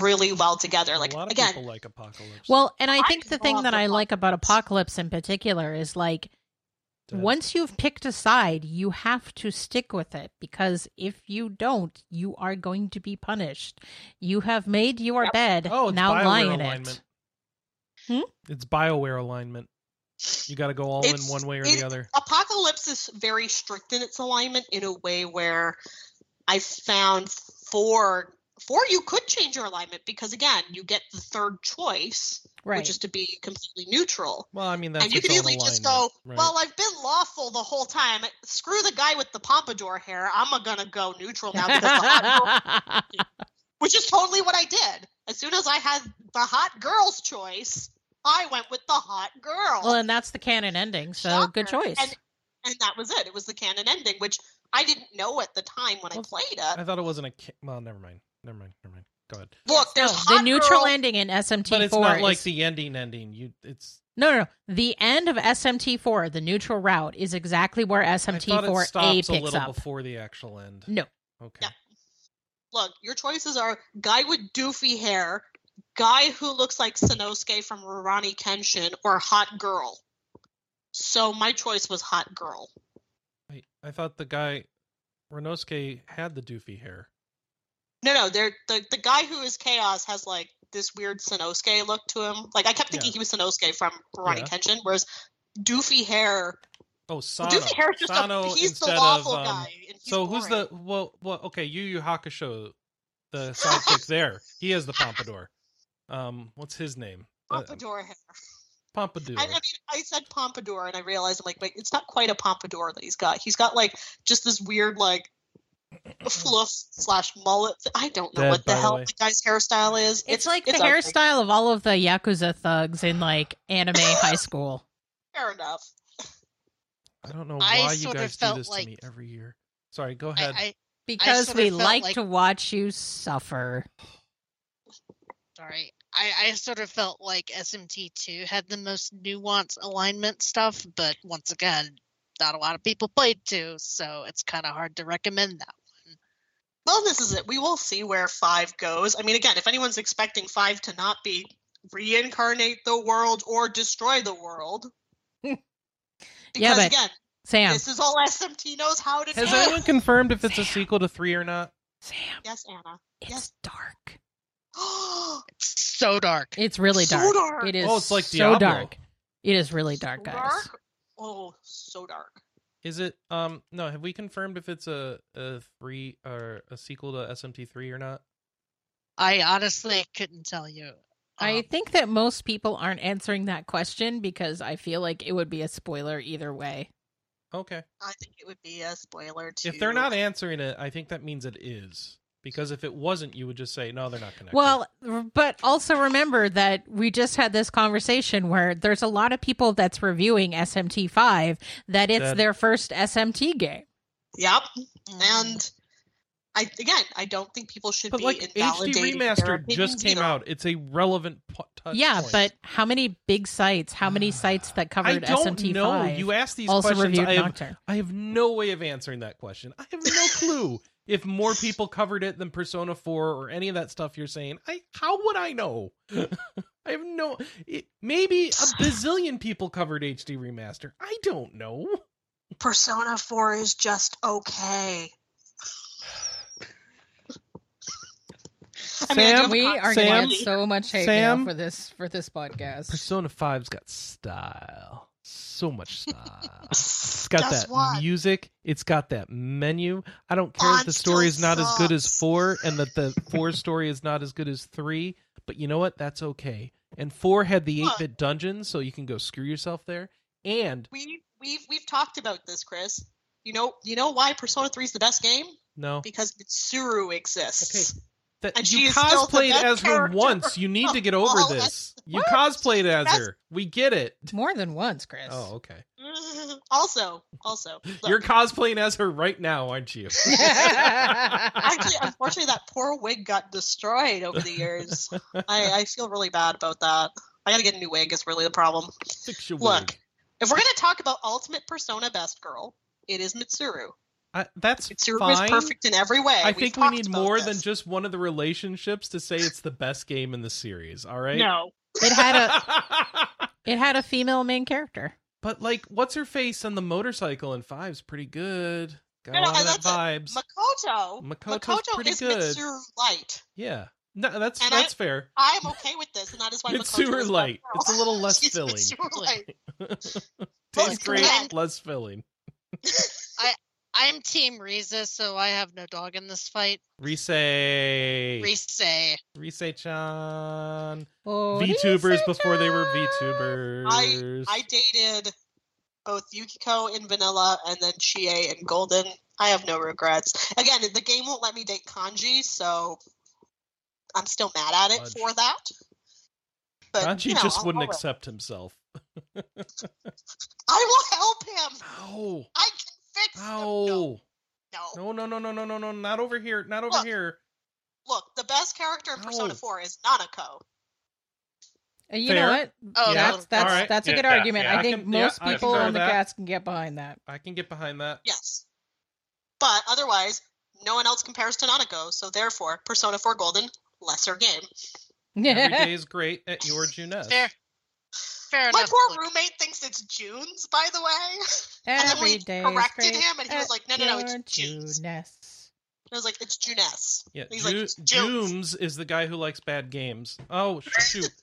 really well together. Like a lot of again, people like Apocalypse. Well, and I I think the thing love that I like about Apocalypse. Apocalypse in particular is like Dead. once you've picked a side, you have to stick with it because if you don't, you are going to be punished. You have made your Yep. bed, oh, it's now Bioware lie in alignment. it. Hmm? It's Bioware alignment. You got to go all in one way or the other. Apocalypse is very strict in its alignment in a way where I found four four you could change your alignment because again you get the third choice Right. which is to be completely neutral Well, I mean that's and you can easily just go right? well i've been lawful the whole time screw the guy with the pompadour hair i'm gonna go neutral now because the hot girl, which is totally what i did as soon as i had the hot girl's choice i went with the hot girl well, and that's the canon ending, so Shocker. good choice. And, and that was it. It was the canon ending, which I didn't know at the time when I played it. I thought it wasn't a. Ca- well, never mind. Never mind. Never mind. Go ahead. Look, No, there's oh, the hot neutral girl- ending in SMT4 But it's not like is- the ending ending. You it's No, no, no. The end of SMT4, the neutral route, is exactly where I thought it SMT4A stops a picks little up. before the actual end. No. Okay. Yeah. Look, your choices are guy with doofy hair, guy who looks like Sanosuke from Rurouni Kenshin, or hot girl. So my choice was hot girl. I thought the guy Renosuke had the doofy hair. No, no, they're, the the guy who is chaos has like this weird Sanosuke look to him. Like I kept thinking Yeah. he was Sanosuke from Rurouni Yeah. Kenshin, whereas doofy hair, Oh, Sano. doofy hair is just Sano a, he's the lawful of, um, guy. So who's the well? Well, okay, Yu Yu Hakusho, the sidekick there. He has the pompadour. Um, what's his name? Uh, pompadour hair? Pompadour. I, I mean, I said pompadour, and I realized I'm like, wait, it's not quite a pompadour that he's got. He's got like just this weird like fluff slash mullet. I don't know Dead, what the by the hell the guy's hairstyle is. It's, like the ugly. hairstyle of all of the Yakuza thugs in like anime high school. Fair enough. I don't know I why you guys do this like- to me every year. Sorry, go ahead. I Because sort we like, like- to watch you suffer. sorry. I, I sort of felt like SMT2 had the most nuanced alignment stuff, but once again, not a lot of people played two, so it's kind of hard to recommend that. One. Well, this is it. We will see where five goes. I mean, again, if anyone's expecting five to not be reincarnate the world or destroy the world, because Yeah, but- again, Sam, this is all SMT knows how to Has do. Has anyone confirmed if it's a sequel to three or not? Sam, Yes, Anna. it's Yes. dark. It's so dark. It's really So dark. dark. It is Oh, it's like so Diablo. dark. It is really dark, So guys. dark? Oh, so dark. Is it? Um, no. Have we confirmed if it's a a three or a sequel to SMT three or not? I honestly couldn't tell you. I Um, think that most people aren't answering that question because I feel like it would be a spoiler either way. Okay. I think it would be a spoiler too. If they're not answering it, I think that means it is. Because if it wasn't, you would just say no, they're not connected. Well, but also remember that we just had this conversation where there's a lot of people that's reviewing SMT5 that it's That- their first SMT game. Yep. mm, And I again, I don't think people should but be like HD invalidating their remastered just came either. out. It's a relevant p- touch yeah, point. but how many big sites, how many sites that I covered don't SMT5 know. You asked these also questions. reviewed I have, Nocturne? I have no way of answering that question. I have no clue if more people covered it than Persona 4 or any of that stuff you're saying. I how would I know? I have no. It, maybe a bazillion people covered HD remaster. I don't know. Persona 4 is just okay. I mean, I Sam, We are Sam? going to get so much hate Sam? mail for this for this podcast. Persona 5's got style. So much style. It's got Guess that what? music. It's got that menu. I don't care if the story is not as good as four and that the four story is not as good as three. But you know what? That's okay. And four had the eight bit dungeons, so you can go screw yourself there. And we we've we've talked about this, Chris. You know, you know why Persona 3 is the best game? no, Because Mitsuru exists. Okay. That And you she is still the cosplayed as her once. You need to get over all this. You What? cosplayed as That's- her. We get it. More than once, Chris. Oh, okay. Also, also, look, You're cosplaying as her right now, aren't you? actually, unfortunately, that poor wig got destroyed over the years. I, I feel really bad about that. I gotta get a new wig. Is really the problem. Fix your Look, wig. If we're gonna talk about ultimate Persona best girl, it is Mitsuru. I, that's Mitsuru fine. is perfect in every way. I We've think we need more this. than just one of the relationships to say it's the best game in the series. All right. no. It had a it had a female main character. but like, what's her face on the motorcycle in Five's pretty good. Got No, a no, lot of that that's vibes. Makoto. Makoto's Makoto pretty is good. Mitsuru light. yeah. No, that's And I- that's fair. I am okay with this, and that is why It's Makoto sewer is light. my girl. It's a little less She's filling. Mitsuru light. Tastes Look, great, again- less filling. I'm Team Rise, so I have no dog in this fight. Rise. Rise. Rise-chan. Oh, VTubers before they were Lisa-chan. VTubers. I dated both Yukiko in Vanilla and then Chie in Golden. I have no regrets. Again, the game won't let me date Kanji, so I'm still mad at it Fudge. for that. But Kanji you know, just I'll- wouldn't I'll- accept himself. I will help him. Ow. I can fix him. No, no. No, no, no, no, no, no, no, not over here. Not over Look. here. look, the best character in Persona No. 4 is Nanako. And uh, you know what? Oh, Yeah. That's that's Alright. that's a Yeah, good yeah, argument. yeah, I I think can- most I people on the cast can get behind that. I can get behind that. Yes. But otherwise, no one else compares to Nanako, so therefore, Persona 4 Golden, lesser game. Every day is great at your Juness. Fair. Fair My enough. poor Look, roommate thinks it's June's, by the way. And then we day corrected him, and he was like, "No, no, no, it's June's." Juness. I was like, it's Juness. Yeah, He's like, Ju- "It's June's." Jooms is the guy who likes bad games. Oh shoot!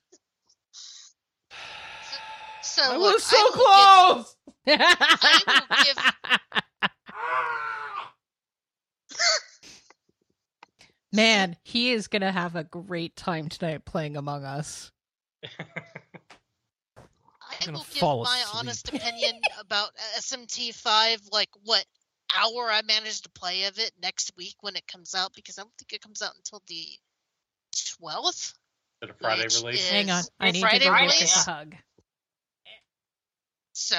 So I look, was so I will give- close. Man, he is gonna have a great time tonight playing Among Us. I will give fall my asleep. honest opinion about SMT5, like what hour I managed to play of it next week when it comes out, because I don't think it comes out until the 12th. Is it a Friday release? Hang on, I need Friday to go get release? this a hug. So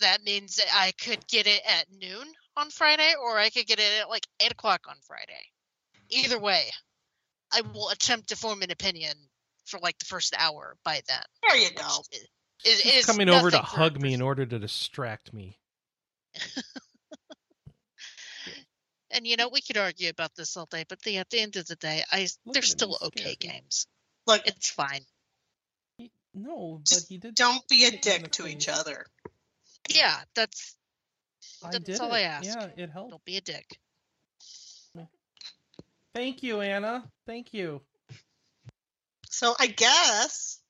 that means that I could get it at noon on Friday, or I could get it at like 8 o'clock on Friday. Either way, I will attempt to form an opinion for like the first hour by then. There you go. Is, He's is coming over to hug me in order to distract me. And you know, we could argue about this all day, but the, at the end of the day, I Look they're still he's okay scared. games. Look, It's fine. He- no, but Just he did. don't be a dick to each other. Yeah, that's I that's did all it. I ask. Yeah, it helped. don't be a dick. Thank you, Anna. Thank you. So I guess, I- it- it-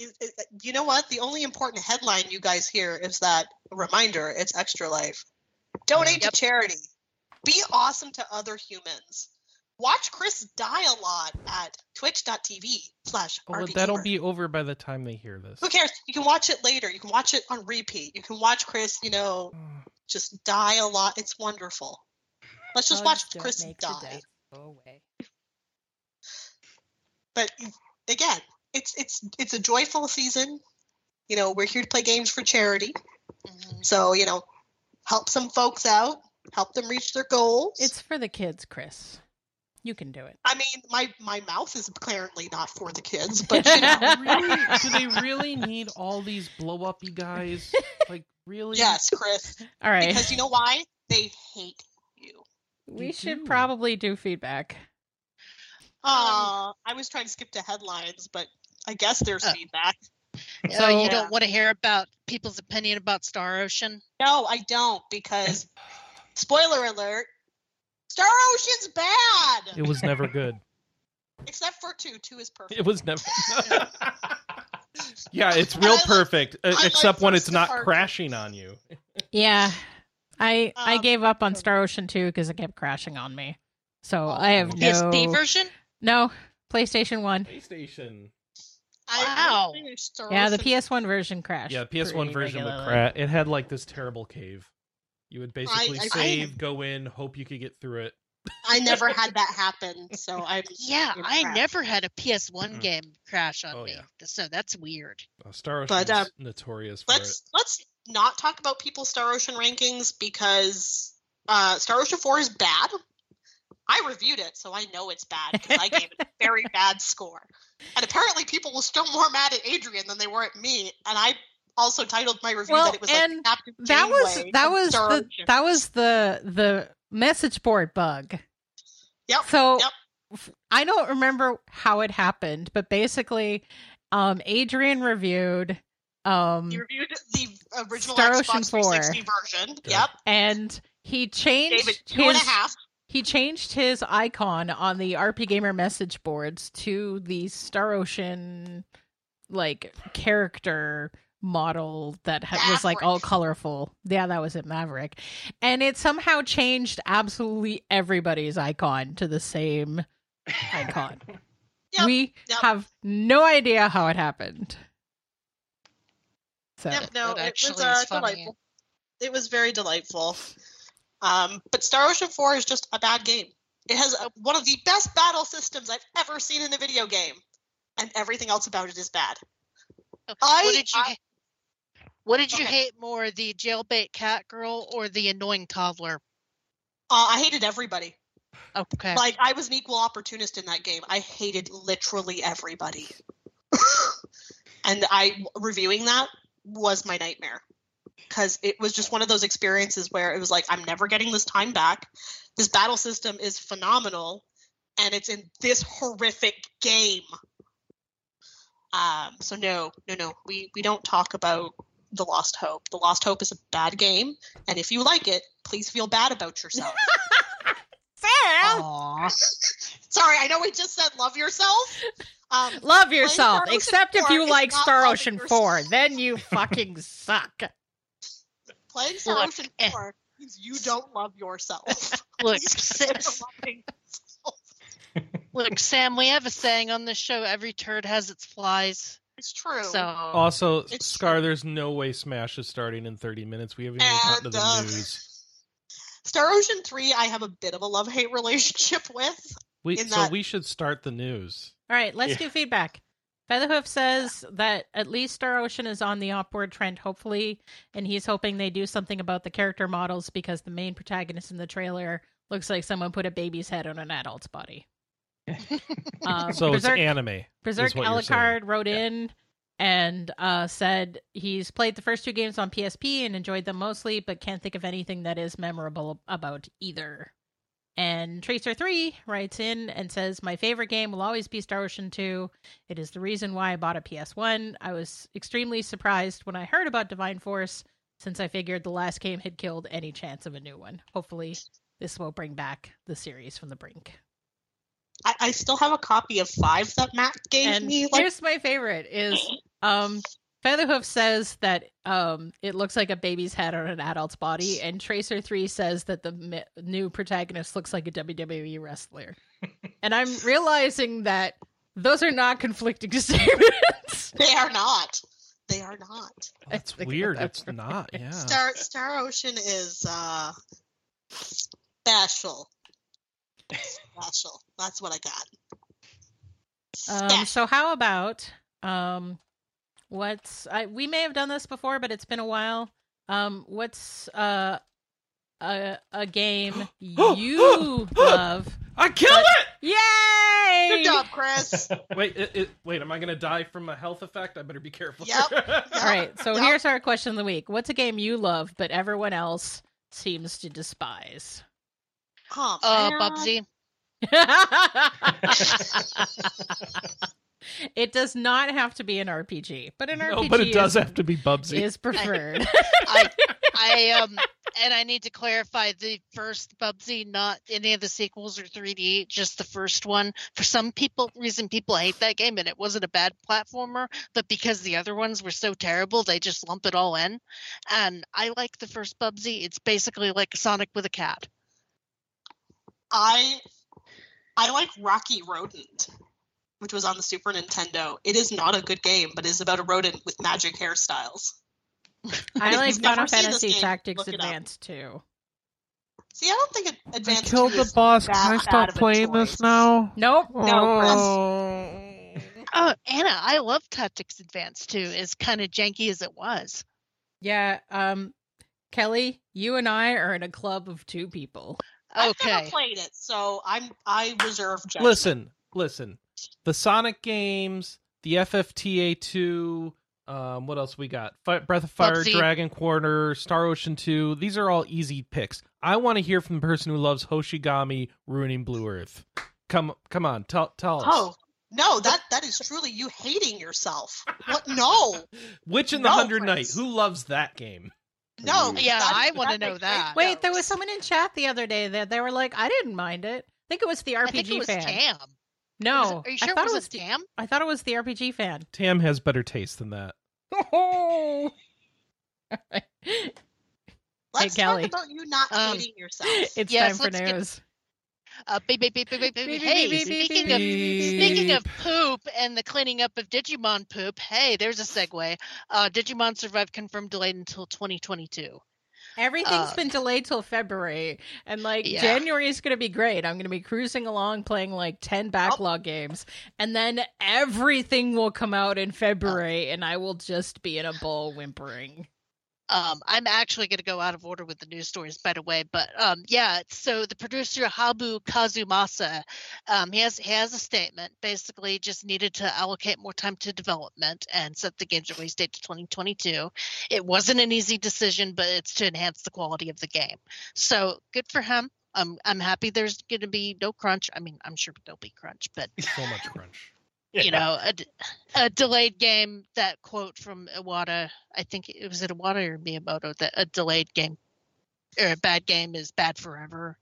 Uh, you know what? The only important headline you guys hear is that reminder: it's Extra Life. Donate Yep. to charity. Be awesome to other humans. Watch Chris die a lot at twitch.tv slash Oh, that'll be over by the time they hear this. Who cares? You can watch it later. You can watch it on repeat. You can watch Chris, you know, just die a lot. It's wonderful. Let's just watch Chris die. Go away. But again, it's it's it's a joyful season. You know, we're here to play games for charity. Mhm. So, you know, help some folks out, help them reach their goals. It's for the kids, Chris. You can do it. I mean, my my mouth is apparently not for the kids, but you know, really? Do they really need all these blow uppy guys? Like, really? yes, Chris, All right. because you know why? They hate you. we You should do. probably do feedback. Uh, I was trying to skip to headlines, but I guess there's Oh. feedback. So So- you don't want to hear about people's opinion about Star Ocean? No, I don't because spoiler alert, Star Ocean's bad. It was never good. Except for two. Two is perfect. It was never. yeah, it's real like- perfect, uh, like except when it's not departure. crashing on you. Yeah. I I Um, gave up on Star Ocean 2 because it kept crashing on me. So Oh. I have PSP no version? no PlayStation 1. PlayStation. I Wow. Yeah, the PS1 version crashed. Yeah, PS1 pretty version would crash. It had like this terrible cave. You would basically I- save, go in, hope you could get through it. I never had that happen, so I'm Yeah, I never had a PS1 Mhm. game crash on Oh, me. yeah. So that's weird. Uh, Star Ocean But, is um, notorious for let's let's not talk about people's Star Ocean rankings because uh, Star Ocean Four is bad. I reviewed it, so I know it's bad because I gave it a very bad score. And apparently, people were still more mad at Adrian than they were at me. And I also titled my review Well, that it was like and Captain That was that was the that was the the message board bug. Yep, So yep. I don't remember how it happened, but basically, um, Adrian reviewed um He reviewed the original Star Xbox Ocean 4. 360 version. Yep, and he changed it two and a half. He changed his icon on the RPGamer message boards to the Star Ocean like character model that ha- was like all colorful. Yeah, that was it, Maverick. And it somehow changed absolutely everybody's icon to the same icon. Yep, we yep. have no idea how it happened. So Yep, no, That it was uh, delightful. It was very delightful. Um, but Star Ocean 4 is just a bad game. It has a, one of the best battle systems I've ever seen in a video game, and everything else about it is bad. I- what did you I- What did you Okay. hate more, the jailbait cat girl or the annoying toddler? Uh, I hated everybody. Okay. Like I was an equal opportunist in that game. I hated literally everybody. and I reviewing that was my nightmare. Cuz it was just one of those experiences where it was like I'm never getting this time back. This battle system is phenomenal and it's in this horrific game. Um so no, no, no. We we don't talk about The Lost Hope. The Lost Hope is a bad game and if you like it, please feel bad about yourself. Sam, Sorry, I know we just said love yourself. Um, love yourself, except if you like Star loving Ocean yourself. 4. Then you fucking suck. Playing Star Look, Ocean eh. 4 means you don't love yourself. Look, sis, look, Sam. We have a saying on this show: every turd has its flies. It's true. So Also, It's- Scar, there's no way Smash is starting in 30 minutes. We haven't even gotten to the uh, news. Star Ocean 3, I have a bit of a love hate relationship with. We, so that- we should start the news. All right, let's Yeah. do feedback. Featherhoof says that at least Star Ocean is on the upward trend, hopefully, and he's hoping they do something about the character models because the main protagonist in the trailer looks like someone put a baby's head on an adult's body. Um, So Berserk, it's anime. Berserk what. Alucard wrote in and uh, said he's played the first two games on PSP and enjoyed them mostly, but can't think of anything that is memorable about either. And Tracer3 writes in and says, My favorite game will always be Star Ocean 2. It is the reason why I bought a PS1. I was extremely surprised when I heard about Divine Force, since I figured the last game had killed any chance of a new one. Hopefully, this will bring back the series from the brink. I, I still have a copy of 5 that Matt gave and me. Like, here's my favorite is um Featherhoof says that um it looks like a baby's head on an adult's body, and Tracer Three says that the mi- new protagonist looks like a WWE wrestler. and I'm realizing that those are not conflicting statements. they are not. They are not. That's weird. about It's that. not. Yeah. Star Star Ocean is uh special. Special. That's what I got. Um, so how about um, what's I we may have done this before, but it's been a while. Um, what's uh a a game you love? I killed it! Yay! Good job, Chris. Wait, it, it, wait. Am I gonna die from a health effect? I better be careful. Yep. All right, so Yep. here's our question of the week: What's a game you love but everyone else seems to despise? Oh, uh, man. Bubsy. it does not have to be an RPG, but an no, RPG but it does is, have to be Bubsy. is preferred. I, I um, and I need to clarify the first Bubsy, not any of the sequels or 3D, just the first one. For some people, reason people hate that game, and it wasn't a bad platformer, but because the other ones were so terrible, they just lump it all in. And I like the first Bubsy. It's basically like Sonic with a cat. I I like Rocky Rodent, which was on the Super Nintendo. It is not a good game, but is about a rodent with magic hairstyles. I like never Final seen Fantasy game, Tactics look it up. Advanced too. See, I don't think it I Advanced killed the boss. that Can I bad stop playing this now? Nope. No, Chris. Oh. Oh, Anna, I love Tactics Advanced too, as kind of janky as it was. Yeah, um Kelley, you and I are in a club of two people. I've Okay. never played it, so I'm I reserve judgment. Listen, listen. The Sonic games, the FFTA two. Um, what else we got? Fi Breath of Fire, Bubsy. Dragon Quarter, Star Ocean two. These are all easy picks. I want to hear from the person who loves Hoshigami ruining Blue Earth. Come, come on, tell tell us. Oh no, that that is truly you hating yourself. What? No, Witch in the no, Hundred Knight. Who loves that game? no. Yeah, that- I wanna know that. great Wait, there was someone in chat the other day that they were like, I didn't mind it. I think it was the RPG I think it was fan. Tam. No, Was are you sure I thought it it was was the, Tam? I thought it was the RPG fan. Tam has better taste than that. Oh. Let's Kelley. talk about you not Um, hating yourself. it's Yes, time for let's get- news. Uh, beep, beep, beep, beep, beep, beep. Beep, Hey, beep, beep, speaking beep, of beep, speaking of poop and the cleaning up of Digimon poop, hey, there's a segue. Uh, Digimon Survive confirmed delayed until 2022. Everything's Uh, been delayed till February, and like Yeah. January is going to be great. I'm going to be cruising along playing like 10 backlog games, and then everything will come out in February, and I will just be in a bowl whimpering. Um, I'm actually going to go out of order with the news stories, by the way. But um, yeah, so the producer Habu Kazumasa, um, he has he has a statement. Basically, just needed to allocate more time to development and set the game's release date to 2022. It wasn't an easy decision, but it's to enhance the quality of the game. So good for him. I'm I'm happy there's going to be no crunch. I mean, I'm sure there'll be crunch, but So much crunch. You know, a delayed game. That quote from Iwata, I think it was it Iwata or Miyamoto that a delayed game or a bad game is bad forever.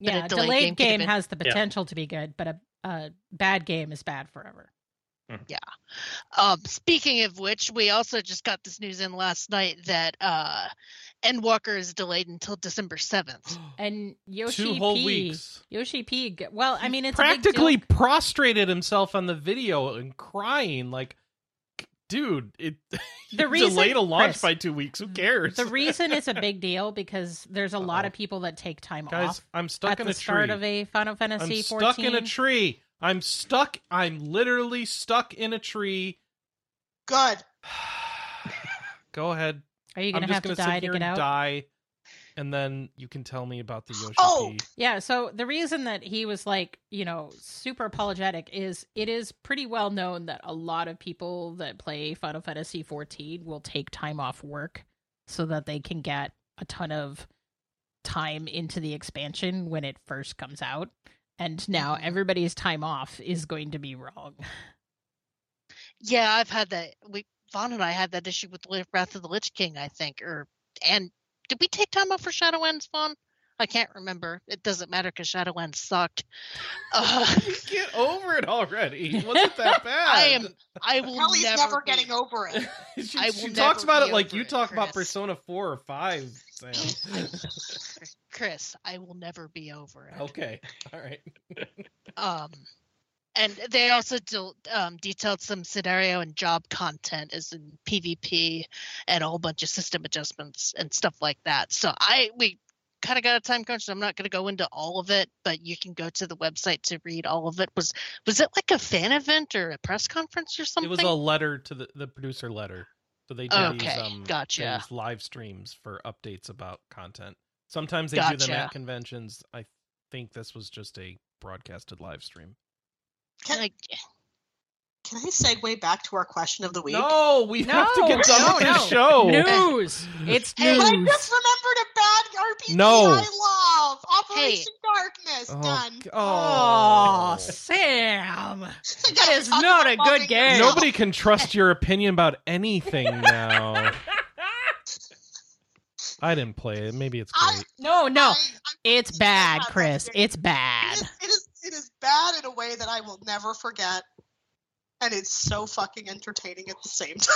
But Yeah, a delayed delayed game game been- has the Yeah. potential to be good, but a, a bad game is bad forever. Um, speaking of which, we also just got this news in last night that uh, Endwalker is delayed until December seventh. And Yoshi Two whole P, weeks. Yoshi P. g- Well, I mean, it's practically a big prostrated himself on the video and crying like dude it The reason- delayed a launch Chris, by two weeks who cares The reason it's a big deal because there's a lot Uh-oh. of people that take time guys off i'm stuck at in the a start of a Final Fantasy i'm 14. stuck in a tree i'm stuck i'm literally stuck in a tree Good. go ahead Are you gonna have gonna die to get and out? die and then you can tell me about the yoshi Oh! P. Yeah, so the reason that he was like, you know, super apologetic is it is pretty well known that a lot of people that play Final Fantasy 14 will take time off work so that they can get a ton of time into the expansion when it first comes out. And now Mhm. everybody's time off is going to be wrong. Yeah, I've had that. We Vaughn and I had that issue with Li- Wrath of the Lich King, I think. Or and did we take time off for Shadowlands, Vaughn? I can't remember. It doesn't matter because Shadowlands sucked. Uh, get over it already it wasn't that bad I am. I will Kelley's never, never, be- getting over it. she, I she talks about it like over you it, talk about persona 4 or 5 Sam. Chris, I will never be over it. okay all right Um, and they also um, detailed some scenario and job content as in PvP and a whole bunch of system adjustments and stuff like that. So I we kind of got a time crunch. So I'm not going to go into all of it, but you can go to the website to read all of it. Was was it like a fan event or a press conference or something? It was a letter to the, the producer letter. So they do Okay, these um gotcha. these live streams for updates about content. Sometimes they do them Gotcha. at conventions. I think this was just a broadcasted live stream. Can, I, can I segue back to our question of the week? No, we have to get done no, with no. this show. News! It's Hey, But I just remembered a bad RPG No. I love. Operation Darkness. Oh, Done. Oh, oh. Sam! I That gotta is talk not a good game. yourself. Nobody can trust your opinion about anything now. I didn't play it. Maybe it's I- great. No, no. I- I- It's bad, Chris. It's bad. It is, it is it is bad in a way that I will never forget, and it's so fucking entertaining at the same time.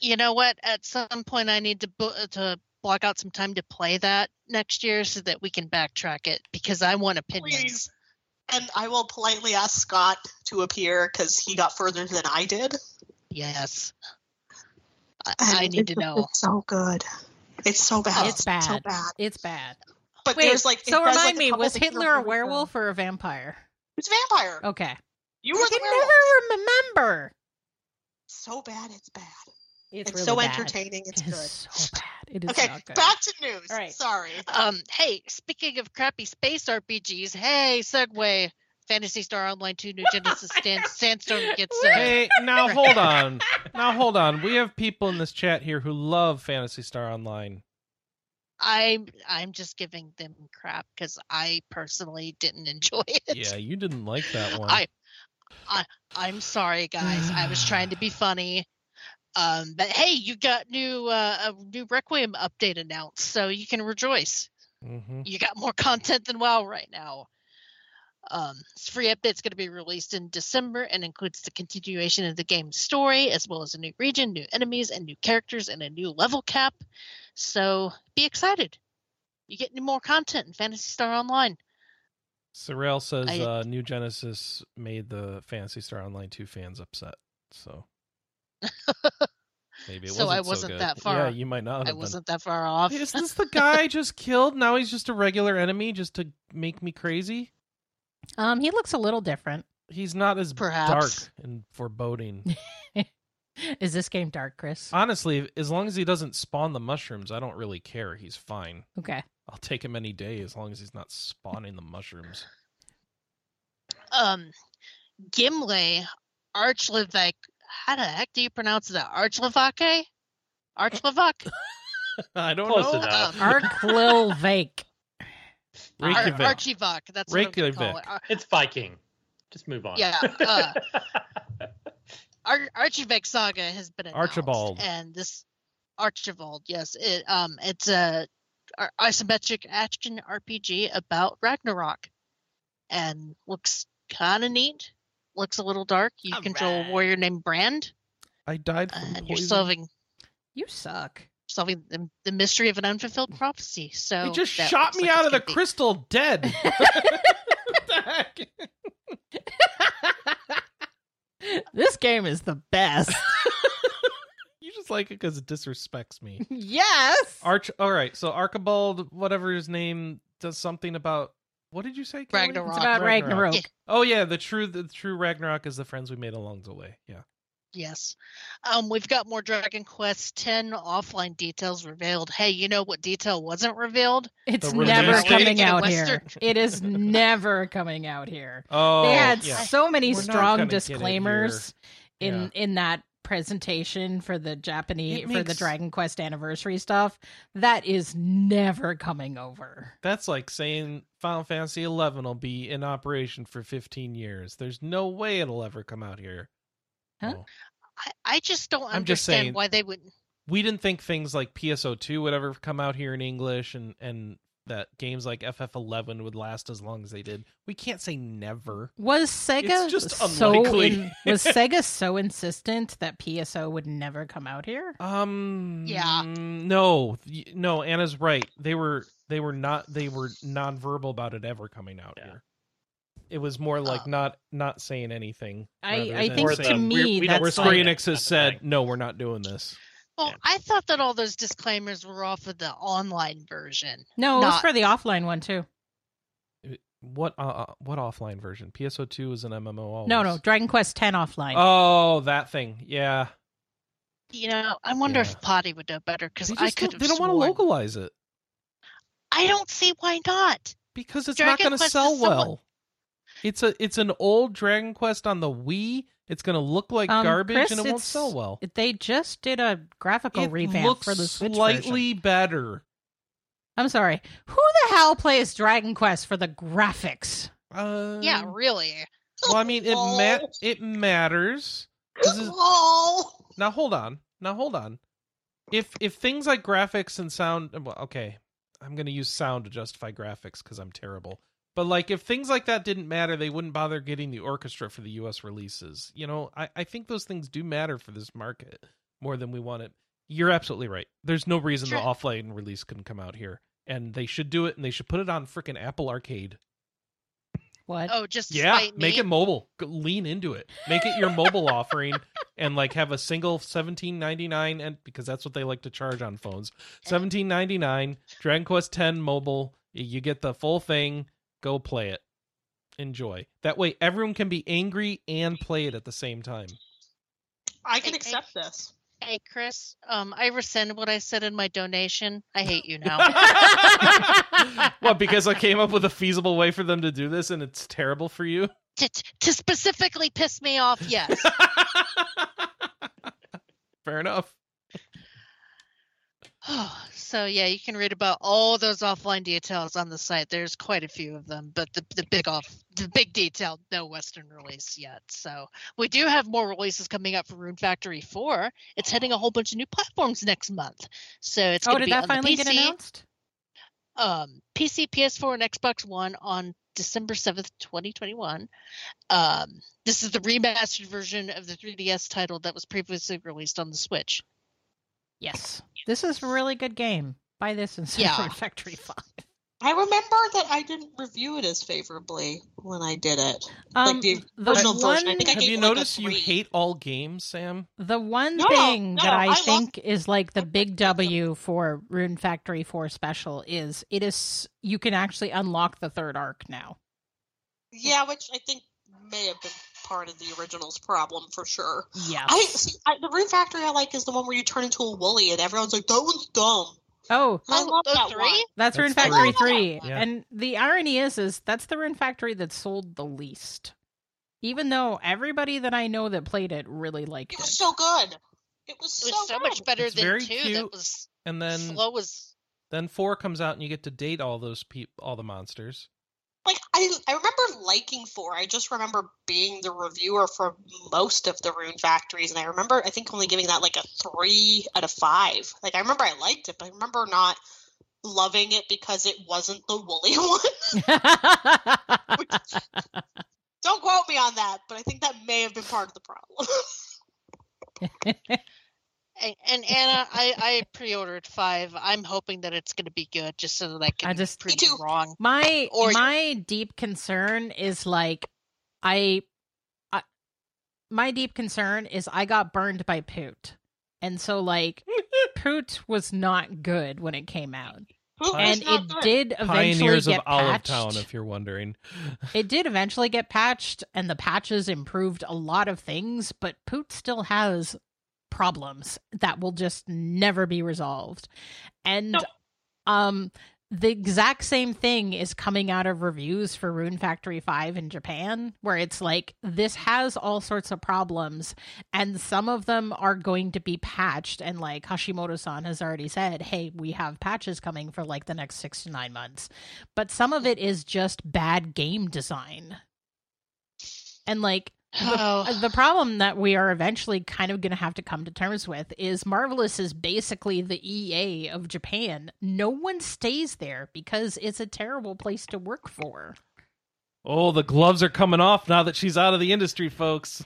you know what? At some point, I need to bo- to block out some time to play that next year so that we can backtrack it because I want opinions. Please. And I will politely ask Scott to appear because he got further than I did. Yes. I, And I need to know. It's so good. It's so bad. It's So bad. bad. It's bad. But Wait, there's like so remind like, me, was Hitler a werewolf or a vampire? It's a vampire. Okay. You I were the can werewolf. never remember. So bad, it's bad. It's, It's, really so bad. entertaining. It's It is good. so bad. It is Okay, not good. back to news. All right. Sorry. Um, hey, speaking of crappy space RPGs, hey, segue. Phantasy Star Online 2 New Genesis Stand, Sandstorm gets uh, Hey, now hold on. Now hold on. We have people in this chat here who love Phantasy Star Online. I'm I'm just giving them crap because I personally didn't enjoy it. Yeah, you didn't like that one. I, I- I'm sorry, guys. I was trying to be funny. Um, but hey, you got new uh, a new Requiem update announced, so you can rejoice. hmm You got more content than WoW right now. Um, this free update's going to be released in December and includes the continuation of the game's story, as well as a new region, new enemies, and new characters, and a new level cap. So be excited. You get new more content in Phantasy Star Online. Sorrel says I- uh, New Genesis made the Phantasy Star Online 2 fans upset. So maybe it So wasn't I wasn't good. that far- Yeah, you might not have I been. wasn't that far off. Is this the guy I just killed? Now he's just a regular enemy just to make me crazy? Um, he looks a little different. He's not as Perhaps. dark and foreboding. Is this game dark, Chris? Honestly, as long as he doesn't spawn the mushrooms, I don't really care. He's fine. Okay. I'll take him any day as long as he's not spawning the mushrooms. Um, Gimli, Archlevek. How the heck do you pronounce that? Archlevake? Archlevak? I don't Close know. enough. Arklilvake. Ar- Reykjavik. Archivok. That's what I'm call it. Ar- It's Viking. Just move on. Yeah, uh, Ar- Archivek Saga has been announced, Archibald. and this Archibald, yes, it um, it's a ar- isometric action RPG about Ragnarok, and looks kind of neat. Looks a little dark. You control a warrior named Brand, I died uh, from and you're solving You suck. solving the, the mystery of an unfulfilled mm. prophecy. So He just shot me like out of the be- crystal dead. what the heck? this game is the best. You just like it because it disrespects me. yes. Arch. All right. So Archibald, whatever his name, does something about. What did you say? Kelley? Ragnarok. it's about Ragnarok. Yeah. Oh yeah, the true the true Ragnarok is the friends we made along the way. Yeah. Yes. Um, we've got more Dragon Quest X offline details revealed. Hey, you know what detail wasn't revealed? It's The never remastered- coming Get a out here. It is never coming out here. Oh. they had yeah. so many We're strong gonna get it disclaimers here. in in that presentation for the Japanese It for the Dragon Quest anniversary stuff. That is never coming over. That's like saying Final Fantasy XI will be in operation for 15 years. There's no way it'll ever come out here. Huh? No. I, I just don't I'm just understand saying- why they wouldn't. We didn't think things like PSO2 would ever come out here in English and and that games like FF11 would last as long as they did. We can't say never. Was Sega just so unlikely. in- was Sega so insistent that PSO would never come out here? Um Yeah. no. No, Anna's right. They were they were not they were nonverbal about it ever coming out Yeah. here. It was more like Oh. not not saying anything. I, I think to me we- we don't- where that's Square Enix has said, "No, we're not doing this." Well, Yeah. I thought that all those disclaimers were off of the online version. no, it was for the offline one too. What uh, uh, what offline version? PSO2 is an MMO. Always. No, no, Dragon Quest X offline. Oh, that thing. Yeah. You know, I wonder Yeah. if Potty would know better because They I could don't, have they don't want to localize it I don't see why not. because it's Dragon not going to sell is somewhat- well. It's a it's an old Dragon Quest on the Wii. It's going to look like Um, garbage Chris, and it won't sell well. They just did a graphical it revamp looks for the Switch slightly version. better. I'm sorry. Who the hell plays Dragon Quest for the graphics? Uh, yeah, really. Well, I mean, it ma- it matters. This is Oh. now hold on. Now hold on. If if things like graphics and sound, well, okay, I'm gonna use sound to justify graphics because I'm terrible. But like, if things like that didn't matter, they wouldn't bother getting the orchestra for the U.S. releases. You know, I I think those things do matter for this market more than we want it. You're absolutely right. There's no reason Sure. the offline release couldn't come out here, and they should do it, and they should put it on freaking Apple Arcade. What? Oh, just Yeah, make me. it mobile. Lean into it. Make it your mobile offering, and like have a single seventeen ninety nine, and because that's what they like to charge on phones. Eh. Seventeen ninety nine. Dragon Quest Ten mobile. You get the full thing. Go play it. Enjoy. That way, everyone can be angry and play it at the same time. I can Hey, accept this. Hey, Chris. Um, I rescind what I said in my donation. I hate you now. what? Because I came up with a feasible way for them to do this, and it's terrible for you. to, to specifically piss me off, yes. Fair enough. so yeah, you can read about all those offline details on the site. There's quite a few of them, but the the big off the big detail, no Western release yet. So we do have more releases coming up for Rune Factory 4. It's hitting a whole bunch of new platforms next month. So it's oh, going to did be that on finally the get announced? um, PC, PS4, and Xbox One on December 7th, 2021. Um, this is the remastered version of the 3DS title that was previously released on the Switch. Yes. This is a really good game. Buy this in Yeah. Super Factory 5. I remember that I didn't review it as favorably when I did it. Um, the the original one, version, I think Have gave you like noticed you hate all games, Sam? the one No, thing no, that I, I love- think is like the big. W for Rune Factory 4 Special is it is you can actually unlock the third arc now. Yeah, which I think may have been part of the original's problem for sure. Yeah. I, see, I the Rune Factory I like is the one where you turn into a woolly and everyone's like, "That one's dumb." oh, I Oh, love that three? one. that's That's Rune. Factory I love that 3. Yeah. And the irony is is that's the Rune Factory that sold the least. Even though everybody that I know that played it really liked It it. was so good. It was It so, was so much better It's than very two. cute. That was And then flow was then four comes out and you get to date all those peop all the monsters. Like I, I remember liking four. I just remember being the reviewer for most of the Rune Factories, and I remember I think only giving that like a three out of five. Like I remember I liked it, but I remember not loving it because it wasn't the woolly one. Don't quote me on that, but I think that may have been part of the problem. and, and Anna, I I pre-ordered five. I'm hoping that it's going to be good, just so that I can I just- prove you too. wrong. my Or- my deep concern is like I, I my deep concern is I got burned by Poot. And so like Poot was not good when it came out. Who And is not it good? did eventually Pioneers of get Olive. Town, if you're wondering. It did eventually get patched, and the patches improved a lot of things, but Poot still has problems that will just never be resolved. And No. um the exact same thing is coming out of reviews for Rune Factory 5 in Japan, where it's like, this has all sorts of problems, and some of them are going to be patched. And like Hashimoto san has already said, hey, we have patches coming for like the next six to nine months. But some of it is just bad game design. And like, Oh, the problem that we are eventually kind of going to have to come to terms with is Marvelous is basically the EA of Japan. No one stays there because it's a terrible place to work for. Oh, the gloves are coming off now that she's out of the industry, folks.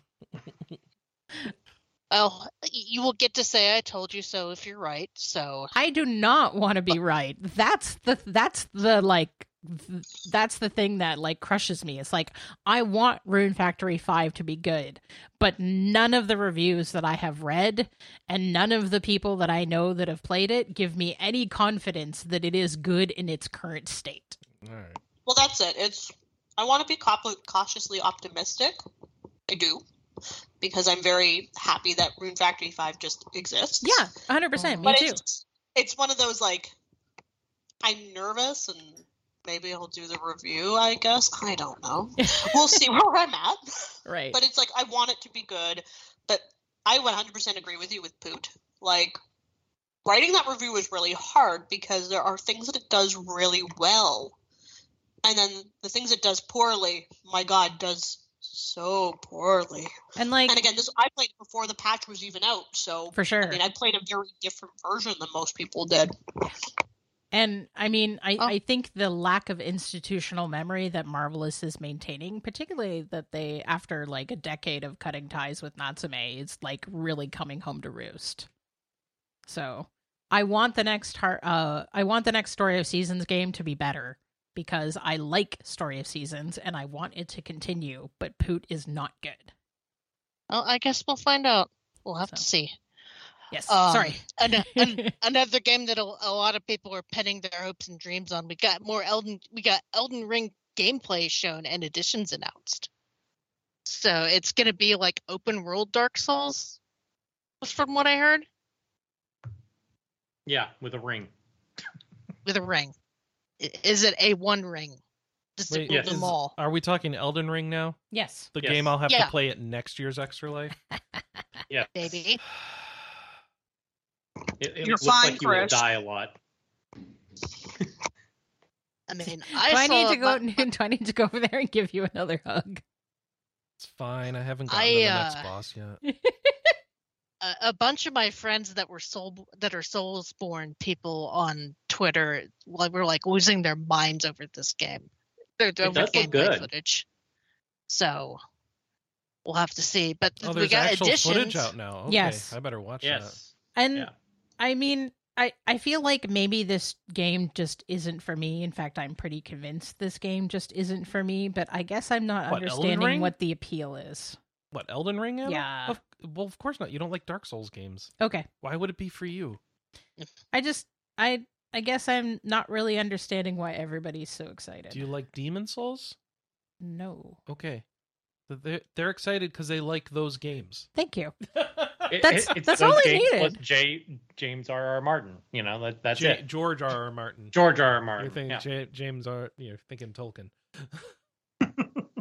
oh, you will get to say I told you so if you're right. So I do not want to be uh, right. That's the that's the like th- that's the thing that like crushes me. It's like I want Rune Factory 5 to be good, but none of the reviews that I have read and none of the people that I know that have played it give me any confidence that it is good in its current state. All right. Well, that's it. It's I want to be cau- cautiously optimistic. I do because I'm very happy that Rune Factory Five just exists. Yeah, 100%. Um, me but too. it's it's one of those like I'm nervous and maybe I'll do the review. I guess I don't know. we'll see where I'm at. Right. But it's like I want it to be good. But I 100% agree with you with Poot. Like writing that review was really hard because there are things that it does really well, and then the things it does poorly. My God, does so poorly. and like And again, this I played before the patch was even out, so for sure. I mean, I played a very different version than most people did. And I mean, I, Oh. I think the lack of institutional memory that Marvelous is maintaining, particularly that they, after like a decade of cutting ties with Natsume, is like really coming home to roost. So I want the next heart, uh, I want the next Story of Seasons game to be better because I like Story of Seasons and I want it to continue, but Poot is not good. well, I guess we'll find out. We'll have So. to see. Yes, Um, sorry. an- an- another game that a, a lot of people are pinning their hopes and dreams on. We got more Elden. We got Elden Ring gameplay shown and additions announced. So it's going to be like open world Dark Souls, from what I heard, Yeah, with a ring. with a ring. Is it a one ring? Does Wait, it yes. them is- all? Are we talking Elden Ring now? yes. The Yes. game I'll have Yeah. to play at next year's Extra Life? Yeah. Baby, It, it You're looks fine, like you will Chris. die a lot. I mean, do I, I, need to go? my- my- do I need to go over there and give you another hug? It's fine. I haven't gotten I, to the next uh, boss yet. a, a bunch of my friends that were soul that are Soulsborne people on Twitter like were like losing their minds over this game. Their It over does look gameplay good. footage. So we'll have to see. But Oh, we got actual additions. footage out now. Okay, Yes. I better watch that. And Yeah. I mean, I I feel like maybe this game just isn't for me. In fact, I'm pretty convinced this game just isn't for me. But I guess I'm not What, understanding what the appeal is. What, Elden Ring? Anna? Yeah. Of, well, of course not. You don't like Dark Souls games. Okay, Why would it be for you? I just I I guess I'm not really understanding why everybody's so excited. Do you like Demon Souls? No. Okay. They're, they're excited because they like those games. Thank you. It- That's- it- it's that's those all I games needed. plus J, James R. R. Martin. You know that that's Ja- it. George R. R. Martin. George R. R. You're Martin. thinking yeah. Ja- James R. You're thinking Tolkien.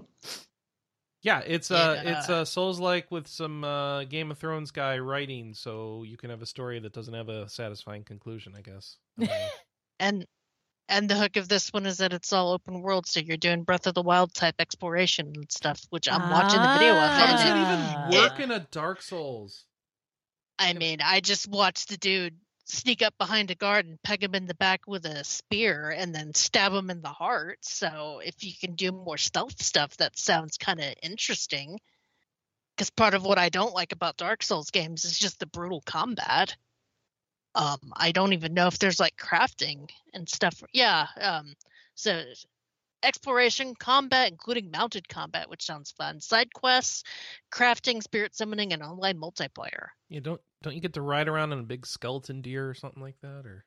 yeah, it's uh, it's Yeah. uh, Souls like with some uh, Game of Thrones guy writing, so you can have a story that doesn't have a satisfying conclusion. I guess. I. And and the hook of this one is that it's all open world, so you're doing Breath of the Wild type exploration and stuff, which I'm watching the video of. How does And it Ah. even work in a Dark Souls? I mean, I just watched the dude sneak up behind a guard and peg him in the back with a spear and then stab him in the heart. So if you can do more stealth stuff, that sounds kind of interesting. Because part of what I don't like about Dark Souls games is just the brutal combat. Um, I don't even know if there's like crafting and stuff. Yeah. Um, so exploration, combat, including mounted combat, which sounds fun. Side quests, crafting, spirit summoning, and online multiplayer. You don't don't you get to ride around on a big skeleton deer or something like that, or?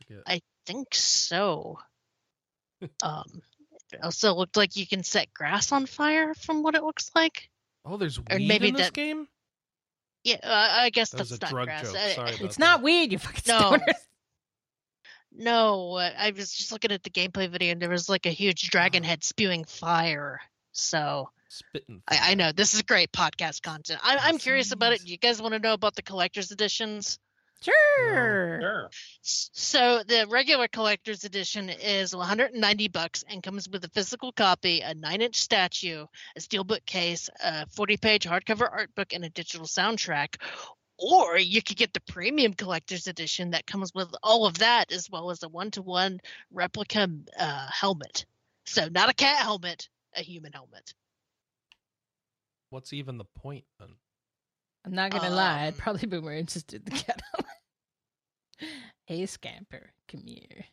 I forget. I think so. um, it also looked like you can set grass on fire from what it looks like. Oh, there's or weed maybe in this that- game. Yeah, uh, I guess That was that's a not drug grass. joke. Sorry about It's that. not weed, you fucking No. stoners. No, uh, I was just looking at the gameplay video and there was like a huge dragon head spewing fire. So Spitting. I, I know this is great podcast content. I, I'm curious about it. You guys want to know about the collector's editions? Sure. Sure. So the regular collector's edition is 190 bucks and comes with a physical copy, a nine-inch statue, a steelbook case, a 40-page hardcover art book, and a digital soundtrack. Or you could get the premium collector's edition that comes with all of that, as well as a one-to-one replica uh, helmet. So not a cat helmet, a human helmet. What's even the point then? I'm not gonna lie, I'd Um, probably be more interested in the cat. helmet. hey, Scamper, come here.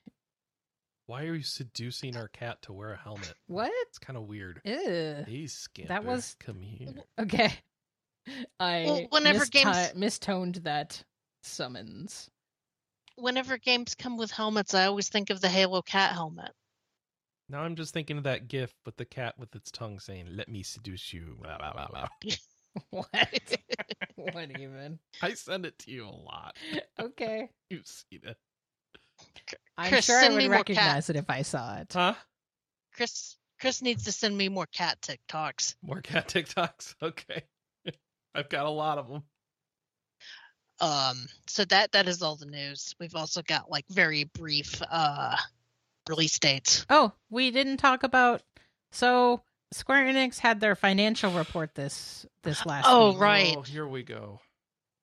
Why are you seducing our cat to wear a helmet? What? It's kind of weird. Ew. Hey, Scamper, was- come here. Okay. I Well, whenever misti- games- mistoned that summons. Whenever games come with helmets, I always think of the Halo cat helmet. Now I'm just thinking of that gif with the cat with its tongue saying, "Let me seduce you." Blah, blah, blah, blah. What? what even? I send it to you a lot. Okay. You've seen it, I'm Chris, sure I would recognize it if I saw it. huh? Chris Chris needs to send me more cat TikToks. More cat TikToks. Okay, I've got a lot of them. Um, so that that is all the news. We've also got like very brief uh release dates. Oh, we didn't talk about so Square Enix had their financial report this this last Oh, week. right. Oh, here we go.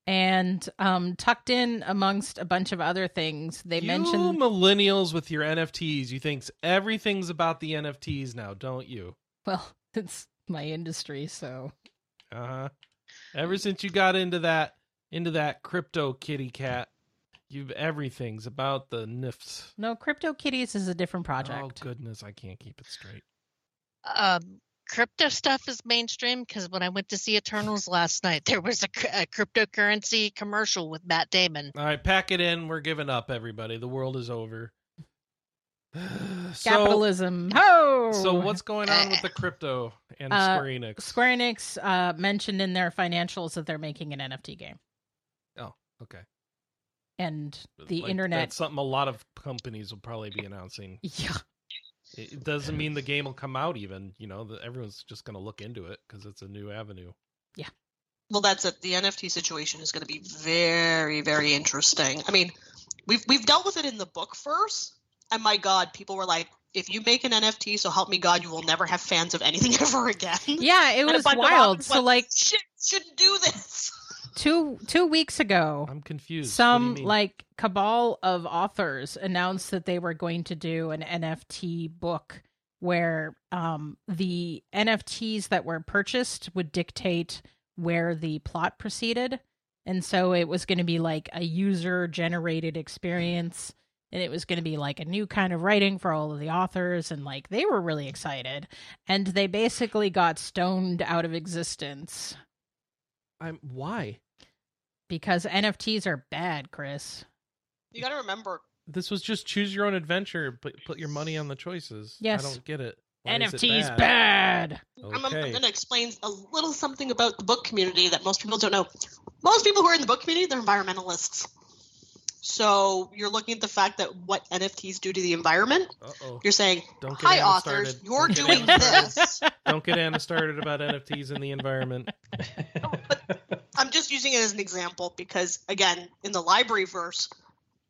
And um tucked in amongst a bunch of other things, they you mentioned millennials with your NFTs. You think everything's about the NFTs now, don't you? well, it's my industry, so Uh huh. Ever since you got into that into that crypto kitty cat, you've everything's about the nifts. no, Crypto Kitties is a different project. Oh goodness, I can't keep it straight. Um, crypto stuff is mainstream because when I went to see Eternals last night, there was a, a cryptocurrency commercial with Matt Damon. All right, pack it in. We're giving up, everybody. The world is over. so, Capitalism. Ho! so what's going on with the crypto and Uh, Square Enix? Square Enix uh, mentioned in their financials that they're making an NFT game, Oh, okay. and the Like, internet. That's something a lot of companies will probably be announcing. Yeah, It it doesn't mean the game will come out even. You know, that everyone's just going to look into it because it's a new avenue. Yeah. Well, that's it. The NFT situation is going to be very, very interesting. I mean, we've we've dealt with it in the book first, and my God, people were like, "If you make an NFT, so help me God, you will never have fans of anything ever again." yeah, it was wild. So went, like shit, shouldn't do this. two two weeks ago, I'm confused. What do you some like cabal of authors announced that they were going to do an NFT book where um the NFTs that were purchased would dictate where the plot proceeded. And so it was going to be like a user generated experience and it was going to be like a new kind of writing for all of the authors and like they were really excited and they basically got stoned out of existence I'm why? because NFTs are bad, Chris. You got to remember, This was just choose your own adventure, but put your money on the choices. Yes. I don't get it. Why is it NFTs bad. I'm, I'm going to explain a little something about the book community that most people don't know. Most people who are in the book community, they're environmentalists. So you're looking at the fact that what NFTs do to the environment. Uh-oh. You're saying, Don't get "Hi, Anna authors, started. you're Don't doing this." Don't get Anna started about NFTs in the environment. But I'm just using it as an example because, again, in the library verse,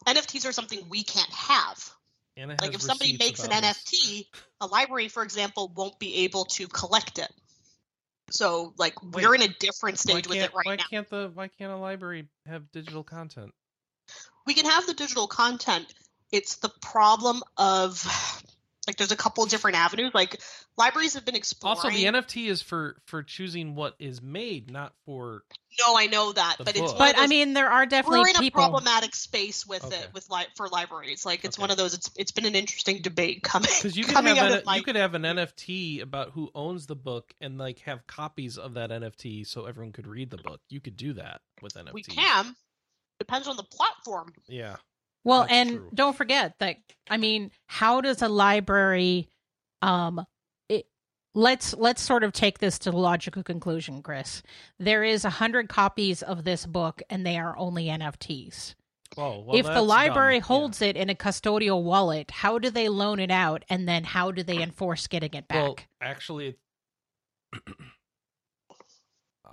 NFTs are something we can't have. Anna Like if somebody makes an this. NFT, a library, for example, won't be able to collect it. So, like, Wait, we're in a different stage with it right why now. can't the why can't a library have digital content? We can have the digital content. It's the problem of like there's a couple different avenues. Like libraries have been exploring. Also, the NFT is for for choosing what is made, not for. no, I know that, but it's book. one of But I mean, there are definitely we're definitely in a problematic space with Okay. it with li- for libraries. Like it's Okay. one of those. It's it's been an interesting debate coming Because you could coming have an, of you could have an NFT about who owns the book and like have copies of that NFT so everyone could read the book. You could do that with NFT. we can depends on the platform. Yeah. Well, and true. don't forget that I mean, how does a library um it, let's let's sort of take this to the logical conclusion, Chris. There is a hundred copies of this book and they are only NFTs. Oh, well, if the library dumb. Yeah. holds it in a custodial wallet, how do they loan it out and then how do they enforce getting it back? Well, actually, it-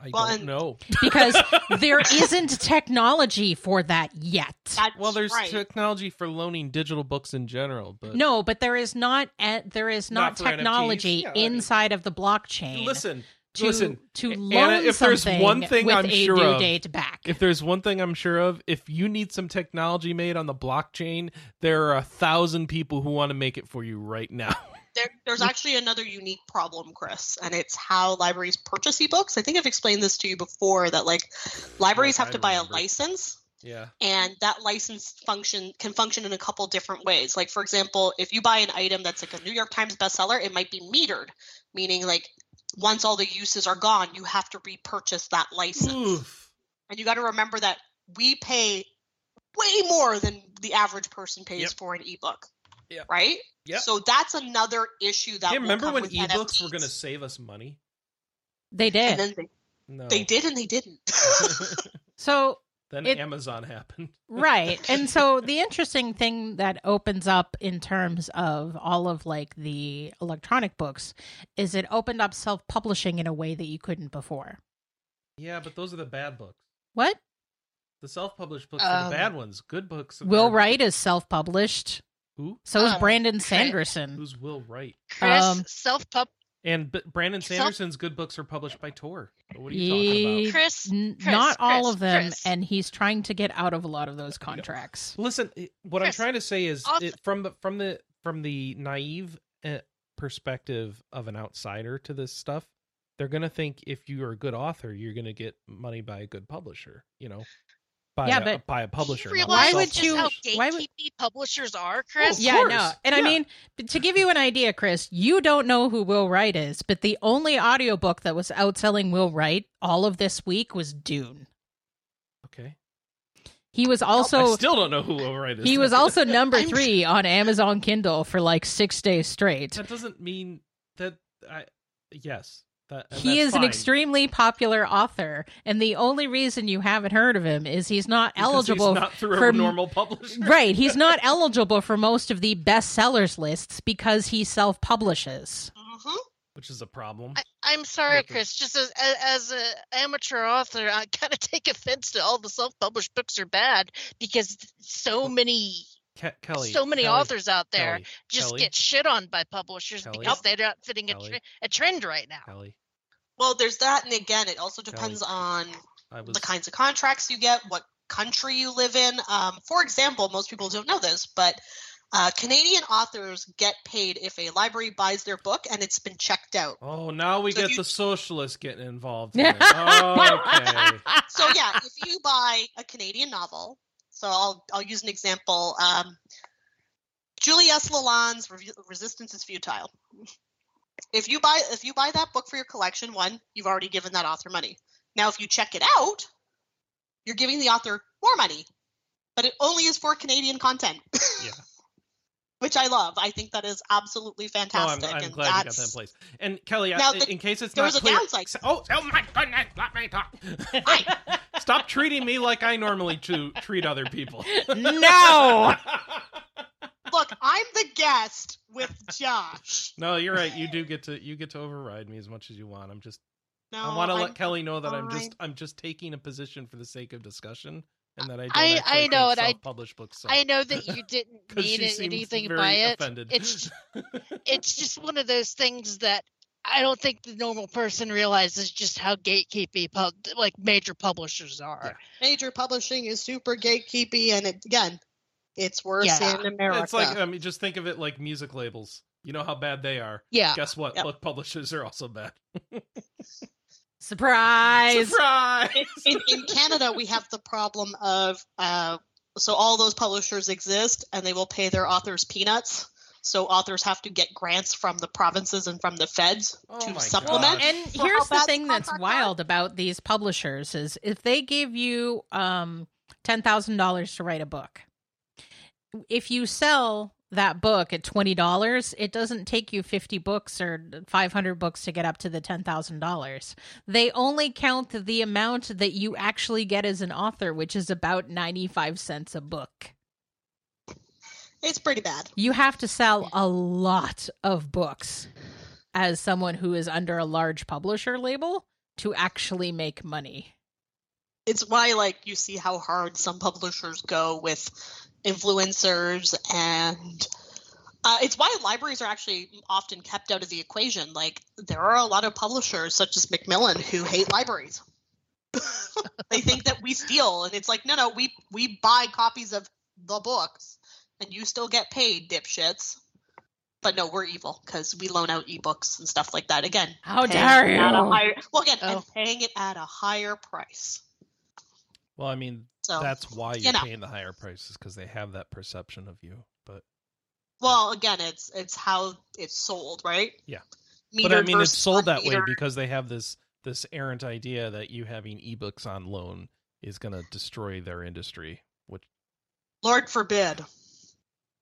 I Well, don't and- know. because there isn't technology for that yet. That's Well, there's right. technology for loaning digital books in general, but No, but there is not a, there is Not not, technology Yeah, I mean- inside of the blockchain. listen, to listen. to Anna, loan if there's something one thing with I'm a sure due of, date back. If there's one thing I'm sure of, if you need some technology made on the blockchain, there are a thousand people who want to make it for you right now. there, there's mm. actually another unique problem, Chris, and it's how libraries purchase ebooks. I think I've explained this to you before that like libraries have I to buy a license yeah. and that license function can function in a couple different ways. Like for example, if you buy an item that's like a New York Times bestseller, it might be metered, meaning like once all the uses are gone, you have to repurchase that license. Oof. And you got to remember that we pay way more than the average person pays Yep. for an ebook. Yep. Right? Yeah. So that's another issue that Hey, will remember when with ebooks were going to save us money? they And did. then they, No. they did and they didn't. So then It- Amazon happened. right and so the interesting thing that opens up in terms of all of like the electronic books is it opened up self-publishing in a way that you couldn't before Yeah, but those are the bad books. what The self-published books are Um, the bad ones. Good books. will are- Wight is self-published Who? so is Um, brandon Chris- sanderson Who's Will Wight? Chris, Um, self pub. And B- Brandon Self- Sanderson's good books are published by Tor. What are you talking about? Chris, N- Chris, not all of them Chris. and he's trying to get out of a lot of those contracts Listen, it- what I'm trying to say is author- it, from the from the from the naive uh, perspective of an outsider to this stuff, they're gonna think if you are a good author, you're gonna get money by a good publisher. You know, by Yeah, a, but- by a publisher. Do you Why would just you- how why would- publishers are, oh, Chris? Of yeah, course. no. And I mean, to give you an idea, Chris, you don't know who Will Wight is, but the only audiobook that was outselling Will Wight all of this week was Dune. Okay. He was I also still don't know who Will Wight is. he was also number 3 on Amazon Kindle for like 6 days straight. That doesn't mean that I. Yes, that He that's is an extremely popular author, and the only reason you haven't heard of him is he's not Because eligible He's not through for a normal publisher. Right, he's not eligible for most of the bestsellers lists because he self-publishes. Mhm. which is a problem. I, I'm sorry, Look, Chris. Just as as, as an amateur author, I kind of take offense to all the self-published books are bad because so many Ke- Kelley, so many Kelley, authors out there Kelley, just Kelley, get shit on by publishers Kelley. because they're not fitting a, tre- a trend right now. Kelley. Well, there's that, and again, it also depends Kelley. on was the kinds of contracts you get, what country you live in. Um, for example, most people don't know this, but uh, Canadian authors get paid if a library buys their book and it's been checked out. Oh, now we So get you- the socialists getting involved. Here. okay. So yeah, if you buy a Canadian novel, so I'll I'll use an example. Um, Julie S. Lalonde's Re- Resistance is Futile. If you buy if you buy that book for your collection, one, you've already given that author money. Now, if you check it out, you're giving the author more money, but it only is for Canadian content. Yeah. which I love. I think that is absolutely No, I'm, fantastic. I'm and glad you got that's, that in place. And Kelley, I- Now, the- in case it's there not was a clear, downside. Oh, oh my goodness, let me talk. Stop treating me like I normally to treat other people. No. Look, I'm the guest with Josh. no, you're right. You do get to you get to override me as much as you want. I'm just No, I want to let Kelley know that I'm just. I'm just taking a position for the sake of discussion, and that I don't I- I know, think and I- self-published books. suck. I know that you didn't mean anything by it. offended. It's it's just one of those things that I don't think the normal person realizes just how gatekeepy pub like major publishers are. major publishing is super gatekeepy, and it, again, it's worse Yeah. in America. It's like I mean, just think of it like music labels. You know how bad they are. Yeah. Guess what? Yep. Book publishers are also bad. Surprise. Surprise! in, in Canada, we have the problem of uh, so all those publishers exist, and they will pay their authors peanuts. So authors have to get grants from the provinces and from the feds Oh to supplement. gosh. And here's the thing that's wild about these publishers is if they give you um ten thousand dollars to write a book, if you sell that book at twenty dollars, it doesn't take you fifty books or five hundred books to get up to the ten thousand dollars. They only count the amount that you actually get as an author, which is about ninety five cents a book. It's pretty bad. You have to sell a lot of books as someone who is under a large publisher label to actually make money. It's why like you see how hard some publishers go with influencers and uh, it's why libraries are actually often kept out of the equation. Like there are a lot of publishers such as Macmillan who hate libraries. they think that we steal and it's like no no we we buy copies of the books and you still get paid dipshits. But no, we're evil because we loan out ebooks and stuff like that. Again, How dare it at a you. higher, well, again, and Oh. paying it at a higher price. Well, I mean, So that's why you you're know. paying the higher prices because they have that perception of you. But Well, again, it's it's how it's sold, right? Yeah. Metered but I mean, it's sold that way because they have this this errant idea that you having ebooks on loan is going to destroy their industry. Which, Lord forbid.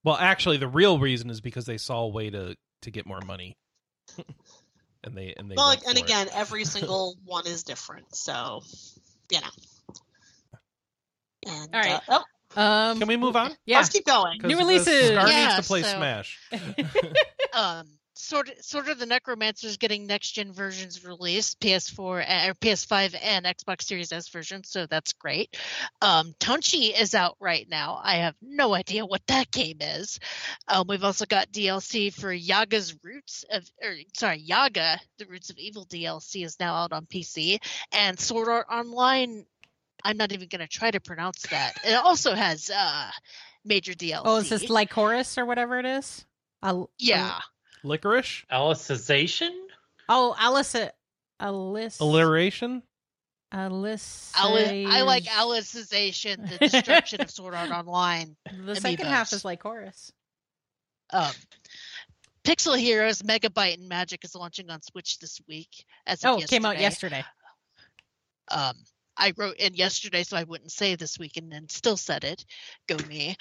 well, actually, the real reason is because they saw a way to to get more money, and they and they. Well, and for it. again, every single one is different, so you know. And All right. uh, oh, Um, can we move on? Yeah. let's keep going. New uh, releases. Scar Yeah, needs to play so- Smash. um sort of sort of the necromancer's getting next gen versions released ps4 and, or ps5 and xbox series s versions so that's great um Tunche is out right now i have no idea what that game is um we've also got dlc for yaga's roots of or sorry yaga the roots of evil dlc is now out on pc and sword art online i'm not even going to try to pronounce that it also has uh major dlc oh, is this Lycoris or whatever it is? Al- yeah Licorice, Alicization? Oh, Alice. Alice. alliteration. Alice. Ali- I like Alicization, the destruction of Sword Art Online. The second half is Lycoris. Um, Pixel Heroes Megabyte and Magic is launching on Switch this week. As Oh, it came out yesterday. Um, I wrote in yesterday, so I wouldn't say this week, and then still said it. Go me.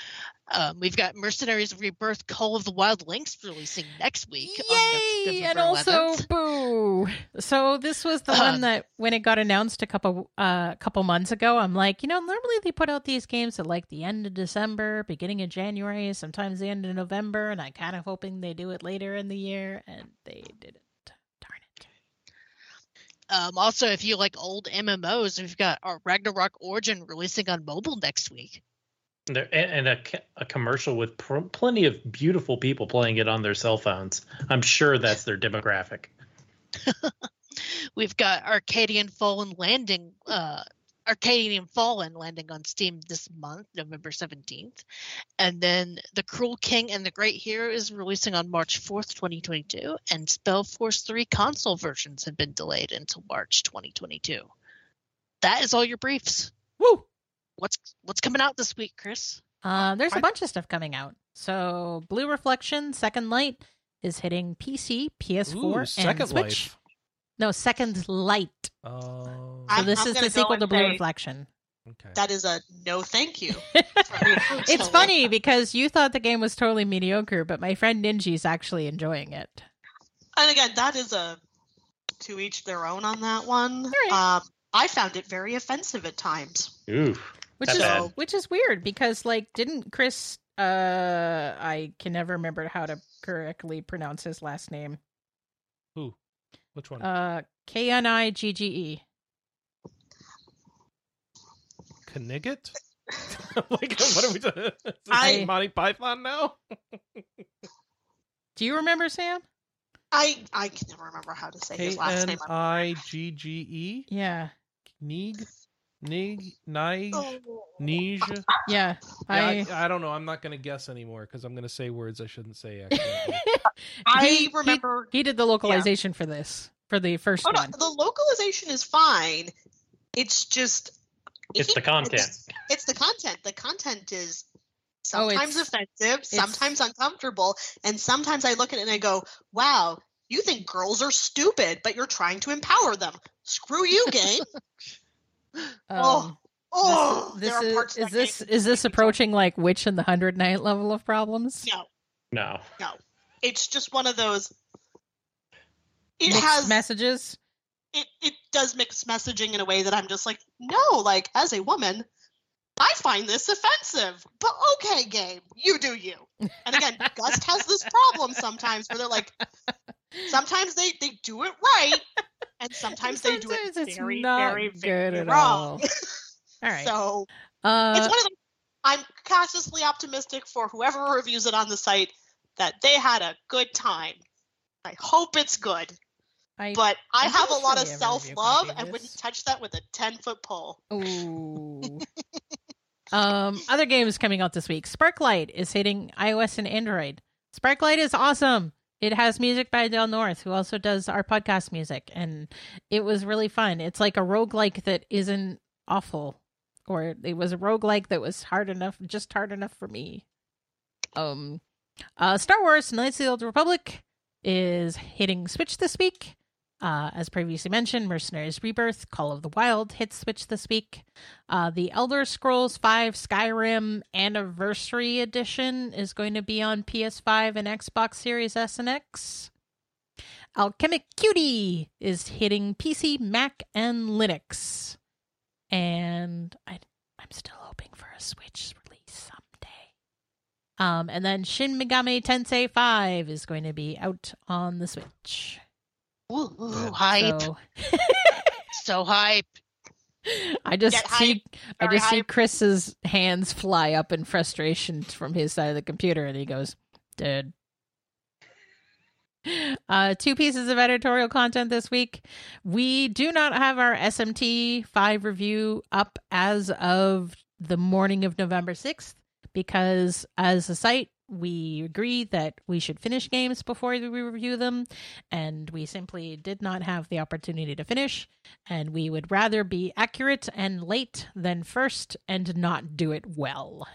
Um, we've got Mercenaries Rebirth: Call of the Wild Lynx releasing next week. Yay! And also 11th. boo. So this was the Um, one that when it got announced a couple uh couple months ago, I'm like, you know, normally they put out these games at like the end of December, beginning of January, sometimes the end of November, and I kind of hoping they do it later in the year, and they didn't. Um, also, if you like old MMOs, we've got our Ragnarok Origin releasing on mobile next week. There, and and a, a commercial with pr- plenty of beautiful people playing it on their cell phones. I'm sure that's their demographic. We've got Arcadian Fallen landing, uh, Arcadian Fallen landing on Steam this month, November 17th. And then The Cruel King and the Great Hero is releasing on March 4th, 2022. And Spellforce 3 console versions have been delayed until March 2022. That is all your briefs. Woo! What's what's coming out this week, Chris? Uh, there's a bunch of stuff coming out. So Blue Reflection, Second Light is hitting PC, PS4, Ooh, and Second Switch. Life. No, Second Light. Oh, So I'm- this I'm is the sequel to Blue say- Reflection. Okay. That is a no thank you. it's personally. funny because you thought the game was totally mediocre, but my friend Ninji's actually enjoying it. And again, that is a to each their own on that one. right. Um, I found it very offensive at times. Oof. Which is bad. which is weird because like didn't Chris uh I can never remember how to correctly pronounce his last name. Who? Which one? Uh K N I G G E. Knigget? like, what are we doing? Is this I- Monty Python now? Do you remember Sam? I I can never remember how to say K his last name. I G G E? Yeah. Nig? Nig? Nige? Oh. Yeah. Yeah, I I, I don't know. I'm not going to guess anymore because I'm going to say words I shouldn't say. Accidentally. I He- he- remember. he did the localization for this for the first oh no, one. the localization is fine. It's just. It's the content. It's, it's the content. The content is Oh, sometimes it's- offensive, sometimes uncomfortable, and sometimes I look at it and I go, "Wow, you think girls are stupid, but you're trying to empower them. Screw you, game." Um, oh, this there are is is this game- is this approaching like Witch and the Hundred Knight level of problems? No, No. no. It's just one of those. It Mixed has messages. it, it does mix messaging in a way that I'm just like, no, like as a woman, I find this offensive. But okay, game, you do you. And again, Gust has this problem sometimes where they're like, sometimes they they do it right, and sometimes, they do it it's very, not very, good very at wrong. all. All right. So uh, it's one of those. I'm cautiously optimistic for whoever reviews it on the site that they had a good time. I hope it's good. I, But I I'm have a lot of we have a self love and wouldn't touch that with a 10 foot pole. Ooh. um, other games coming out this week. Sparklite is hitting iOS and Android. Sparklite is awesome. It has music by Dale North, who also does our podcast music, and it was really fun. It's like a roguelike that isn't awful. Or it was a roguelike that was hard enough, just hard enough for me. Um uh Star Wars Knights of the Old Republic is hitting Switch this week. Uh, as previously mentioned, Mercenaries Rebirth, Call of the Wild hits Switch this week. Uh, the Elder Scrolls V Skyrim Anniversary Edition is going to be on PS5 and Xbox Series S and X. Alchemic Cutie is hitting PC, Mac, and Linux. And I, I'm still hoping for a Switch release someday. Um, and then Shin Megami Tensei 5 is going to be out on the Switch. Ooh, Good. hype. So So hype. I just Get see I just see. Chris's hands fly up in frustration from his side of the computer and he goes, Dude. Uh, two pieces of editorial content this week. We do not have our SMT 5 review up as of the morning of November 6th because, as a site, we agree that we should finish games before we review them, and we simply did not have the opportunity to finish and we would rather be accurate and late than first and not do it well.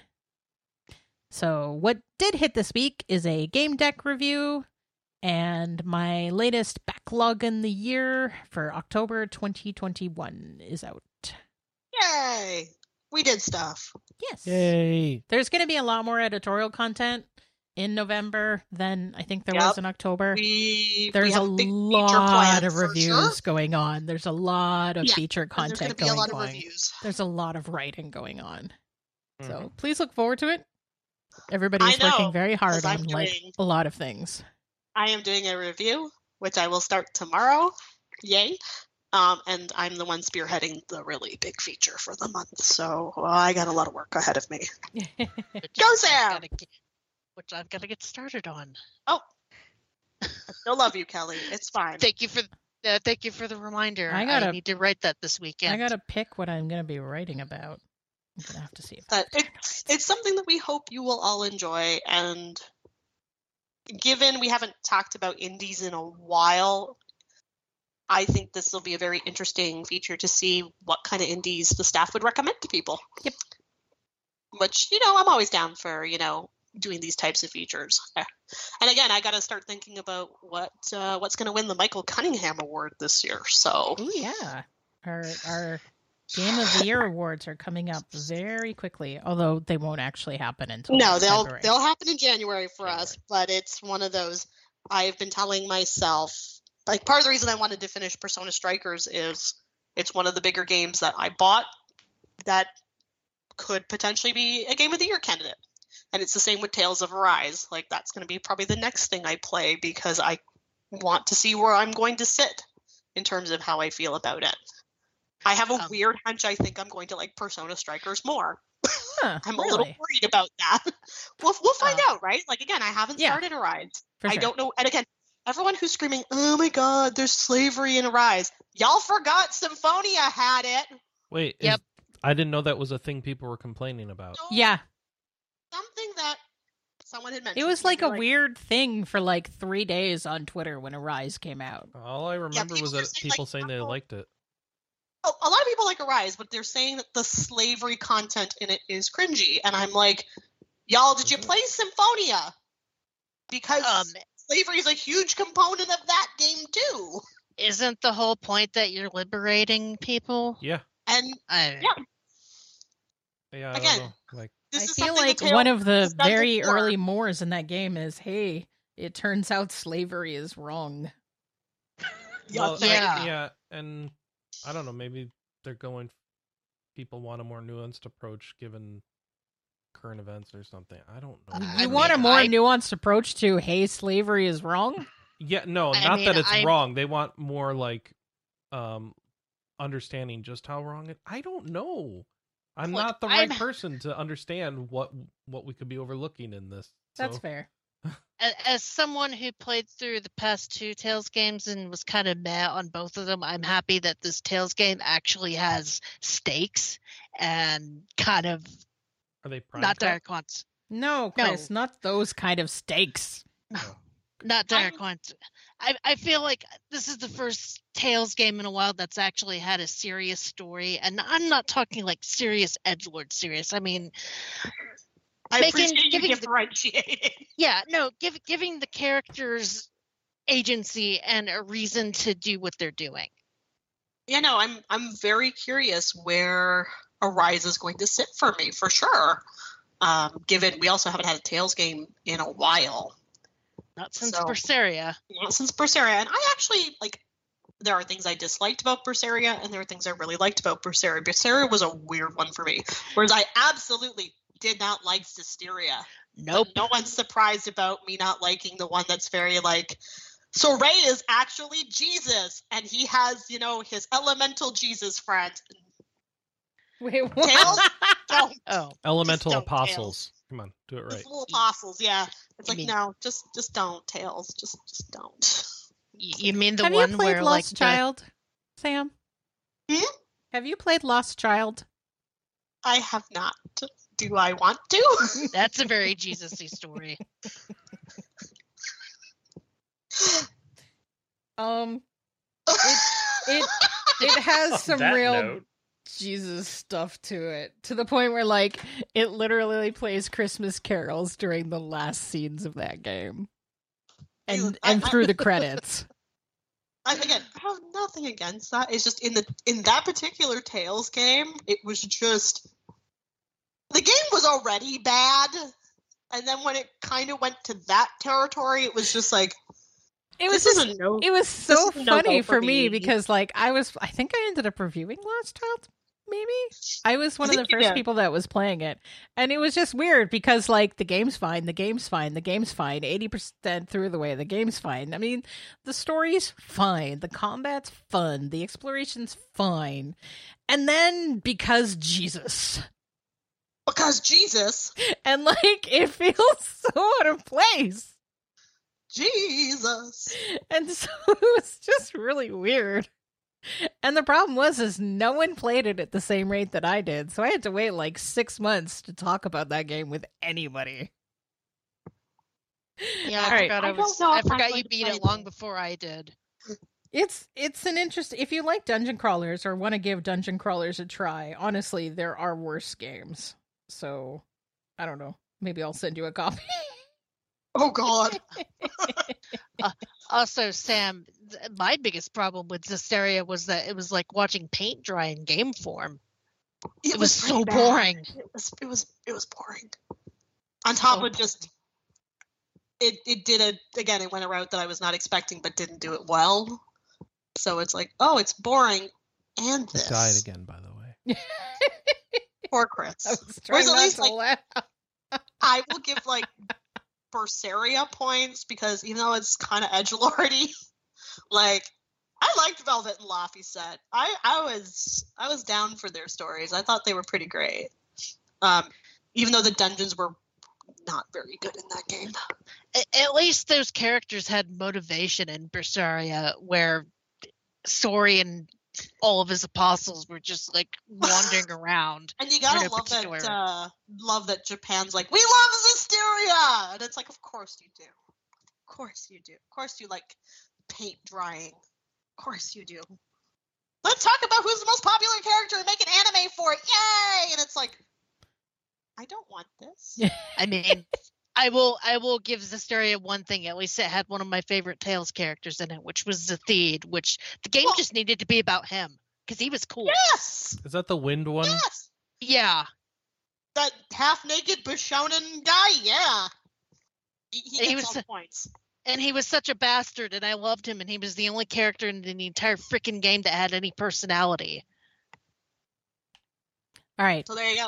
So, what did hit this week is a game deck review and my latest backlog in the year for October 2021 is out. Yay! We did stuff. Yes. Yay! There's going to be a lot more editorial content in November than I think there was in October. We There's we a have big feature lot of reviews sure. going on. There's a lot of Yeah, feature And There's going content to be a going lot of on. reviews. There's a lot of writing going on. Mhm. So please look forward to it. Everybody's I know, working very hard I'm on like a lot of things. I am doing a review, which I will start tomorrow. Yay! Um, and I'm the one spearheading the really big feature for the month, so well, I got a lot of work ahead of me. Which Go, I've Sam! gotta get- Which I've got to get started on. Oh. I still love you, Kelley. It's fine. Thank you for uh, thank you for the reminder. I gotta- need to write that this weekend. I gotta pick what I'm gonna be writing about. I'm gonna have to see if But it's it's something that we hope you will all enjoy. And given we haven't talked about indies in a while, I think this will be a very interesting feature to see what kind of indies the staff would recommend to people. Yep. Which you know, I'm always down for you know doing these types of features. And again, I got to start thinking about what uh, what's going to win the Michael Cunningham Award this year. So Oh yeah, our our Game of the Year awards are coming up very quickly, although they won't actually happen until No, they'll February. they'll happen in January for us, but it's one of those I've been telling myself like part of the reason I wanted to finish Persona Strikers is it's one of the bigger games that I bought that could potentially be a game of the year candidate. And it's the same with Tales of Arise. Like that's going to be probably the next thing I play because I want to see where I'm going to sit in terms of how I feel about it. I have a Um, weird hunch I think I'm going to like Persona Strikers more. Huh, I'm a little worried about that. We'll we'll find Uh, out, right? Like again, I haven't yeah. started Arise. I sure. don't know. And again, everyone who's screaming, "Oh my God, there's slavery in Arise," y'all forgot Symphonia had it. Wait, Yep. is- I didn't know that was a thing people were complaining about. So, Yeah, something that someone had mentioned. it was like a right? weird thing for like three days on Twitter when Arise came out. All I remember people was that saying, people like, saying they oh. liked it. a a lot of people like Arise, but they're saying that the slavery content in it is cringy, and I'm like, y'all, did you Mhm. play Symphonia? Because Um, slavery is a huge component of that game too. isn't the whole point that you're liberating people? Yeah, And I, Yeah. yeah. I Again, don't know. Like, this I is feel like one of the very before. early mores in that game is, hey, it turns out slavery is wrong. well, Yeah. Yeah. yeah, and I don't know. Maybe they're going. People want a more nuanced approach given current events or something. I don't know. I you want a mean, more I- nuanced approach to, hey, slavery is wrong? Yeah, no, I not mean, that it's I'm- wrong. They want more like um understanding just how wrong it. I don't know. I'm Look, not the right I'm- person to understand what what we could be overlooking in this. That's so- fair. A- as someone who played through the past two Tales games and was kind of meh on both of them, I'm happy that this Tales game actually has stakes and kind of Are they prime not time? dire quants, No, No. Chris, not those kind of stakes. Oh. not dire I'm- quants. I I feel like this is the first Tales game in a while that's actually had a serious story, and I'm not talking like serious edgelord serious. I mean, I Making- appreciate you giving the- differentiating. yeah, no, give, giving the characters agency and a reason to do what they're doing. you know, I'm I'm very curious where Arise is going to sit for me for sure. Um, given we also haven't had a Tales game in a while, Not since So- Berseria. not since Berseria, and I actually like. There are things I disliked about Berseria, and there are things I really liked about Berseria. Berseria was a weird one for me, whereas I absolutely did not like Zestiria. Nope. No one's surprised about me not liking the one that's very like. So Ray is actually Jesus, and he has, you know, his elemental Jesus friend. Wait, what? Tales? Don't Oh, Elemental don't, apostles. Come on, do it These right. little apostles, yeah. It's You like mean- no, just just don't tails, just just don't. you mean the Have one you played where like Lost the- Child, Sam? Hmm? Have you played Lost Child? I have not. Do I want to? that's a very Jesus-y story. Um, it it has On some real note, Jesus stuff to it, to the point where like it literally plays Christmas carols during the last scenes of that game, and Dude, I- and I- through the credits. I, again, I have nothing against that. It's just in the in that particular Tales game, it was just the game was already bad, and then when it kind of went to that territory, it was just like It was this just no. it was so is a no-go funny for for me me. because like I was I think I ended up reviewing Lost Child maybe? I was one I of the first did. people that was playing it. And it was just weird because like the game's fine the game's fine the game's fine 80% through the way the game's fine. I mean the story's fine the combat's fun the exploration's fine. And then because Jesus. Because Jesus, and like it feels so out of place. Jesus. And so it was just really weird. And the problem was is no one played it at the same rate that I did. So I had to wait like 6 months to talk about that game with anybody. Yeah, All I right. forgot I I was. I forgot you beat it long before I did. It's it's an interest if you like dungeon crawlers or want to give dungeon crawlers a try. Honestly, there are worse games. So I don't know. Maybe I'll send you a copy. Oh God. Uh, also, Sam, th- my biggest problem with Zestiria was that it was like watching paint dry in game form. It, was, so bad. boring. It was it was it was boring. On top So of just it it did a again it went a route that I was not expecting but didn't do it well. So it's like, oh, it's boring and It this. died again, by the way. Poor Chris. I was trying at not least, to like- laugh. I will give like Berseria points because even though it's kind of edge lordy, like I liked Velvet and Laphicet. I I was I was down for their stories. I thought they were pretty great. Um, even though the dungeons were not very good in that game. At least those characters had motivation in Berseria, where Sorey and all of his apostles were just like wandering around. And you gotta love that uh, love that Japan's like, we love Zestiria! And it's like, of course you do. Of course you do. Of course you like paint drying. Of course you do. Let's talk about who's the most popular character and make an anime for it. Yay! And it's like, I don't want this. I mean, I will I will give Zestiria one thing. At least it had one of my favorite Tales characters in it, which was Zaveid, which the game Well- just needed to be about him because he was cool. Yes! Is that the wind one? Yes! Yeah. That half naked Bishonen guy, yeah. He, he He gets was all points. And he was such a bastard, and I loved him, and he was the only character in the entire freaking game that had any personality. All right. So there you go.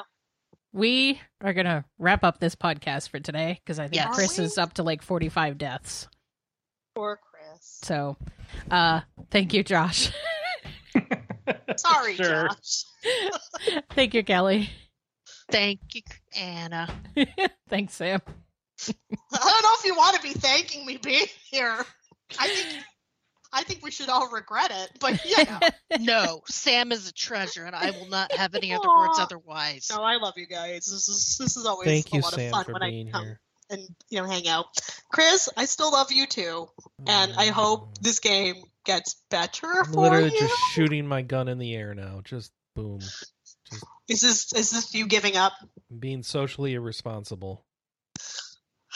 We are going to wrap up this podcast for today because I think Yes. Chris is up to like 45 deaths. Poor Chris. So, uh, thank you, Josh. Sorry, Josh. thank you, Kelley. Thank you, Anna. Thanks, Sam. I don't know if you want to be thanking me being here. I think I think we should all regret it, but yeah. No, Sam is a treasure, and I will not have any other words otherwise. No, I love you guys. This is this is always Thank a you, lot Sam, of fun for when I being come here. and you know hang out. Chris, I still love you too, and I hope mm. this game gets better I'm for literally you. just shooting my gun in the air now. Just boom. Is this is this you giving up? Being socially irresponsible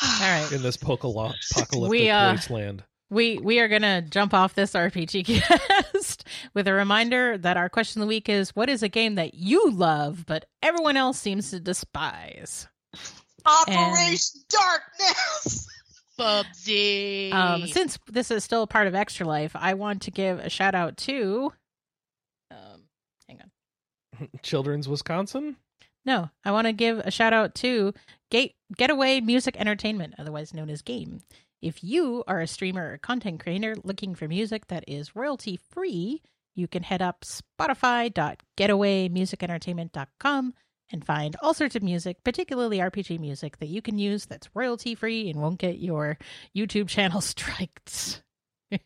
All right. in this pocalo- apocalyptic We, uh, wasteland. We we are gonna jump off this RPG cast with a reminder that our question of the week is: What is a game that you love but everyone else seems to despise? Operation Darkness. Bubsy. Um, since this is still part of Extra Life, I want to give a shout out to. Um, hang on. Children's Wisconsin? No, I want to give a shout out to Gate Getaway Music Entertainment, otherwise known as Game. If you are a streamer or content creator looking for music that is royalty free, you can head up spotify.getawaymusicentertainment.com and find all sorts of music, particularly RPG music, that you can use that's royalty free and won't get your YouTube channel striked.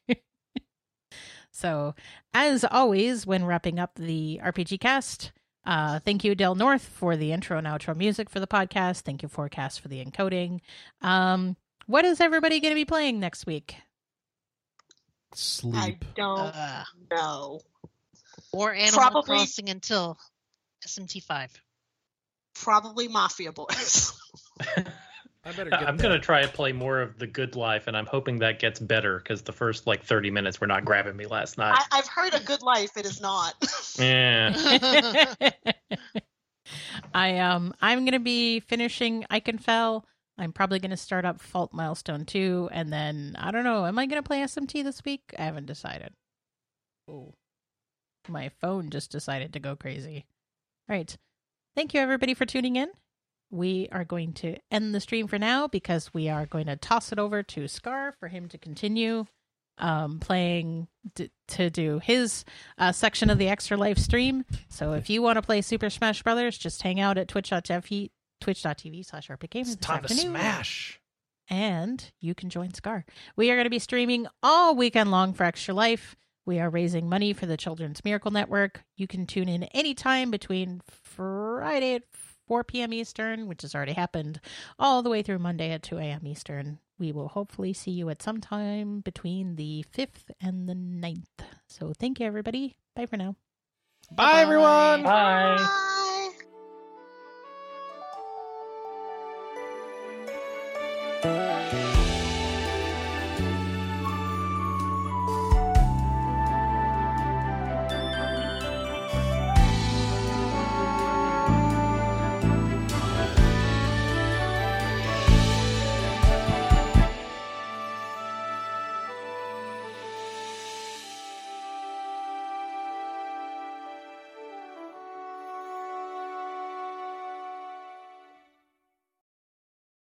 so, as always, when wrapping up the RPG cast, uh, thank you, Dale North, for the intro and outro music for the podcast. Thank you, Forecast, for the encoding. Um, what is everybody going to be playing next week? Sleep. I don't Uh, know. or Animal Probably- Crossing until SMT5. Probably Mafia Boys. I better get I'm that. gonna try to play more of the Good Life, and I'm hoping that gets better because the first like 30 minutes were not grabbing me last night. I, I've heard a good life. It is not. yeah, I um I'm gonna be finishing Ikenfell. I'm probably gonna start up Fault Milestone 2, and then I don't know, am I gonna play SMT this week? I haven't decided. Oh. My phone just decided to go crazy. All right. Thank you everybody for tuning in. We are going to end the stream for now because we are going to toss it over to Scar for him to continue um playing d- to do his uh, section of the extra life stream so if you want to play Super Smash Brothers, just hang out at twitch.tv twitch.tv slash this time to smash. And you can join Scar. We are going to be streaming all weekend long for Extra Life. We are raising money for the Children's Miracle Network. You can tune in anytime between Friday at 4 p.m. Eastern, which has already happened, all the way through Monday at 2 a.m. Eastern. We will hopefully see you at some time between the 5th and the 9th. So thank you, everybody. Bye for now. Bye, everyone. bye. Bye.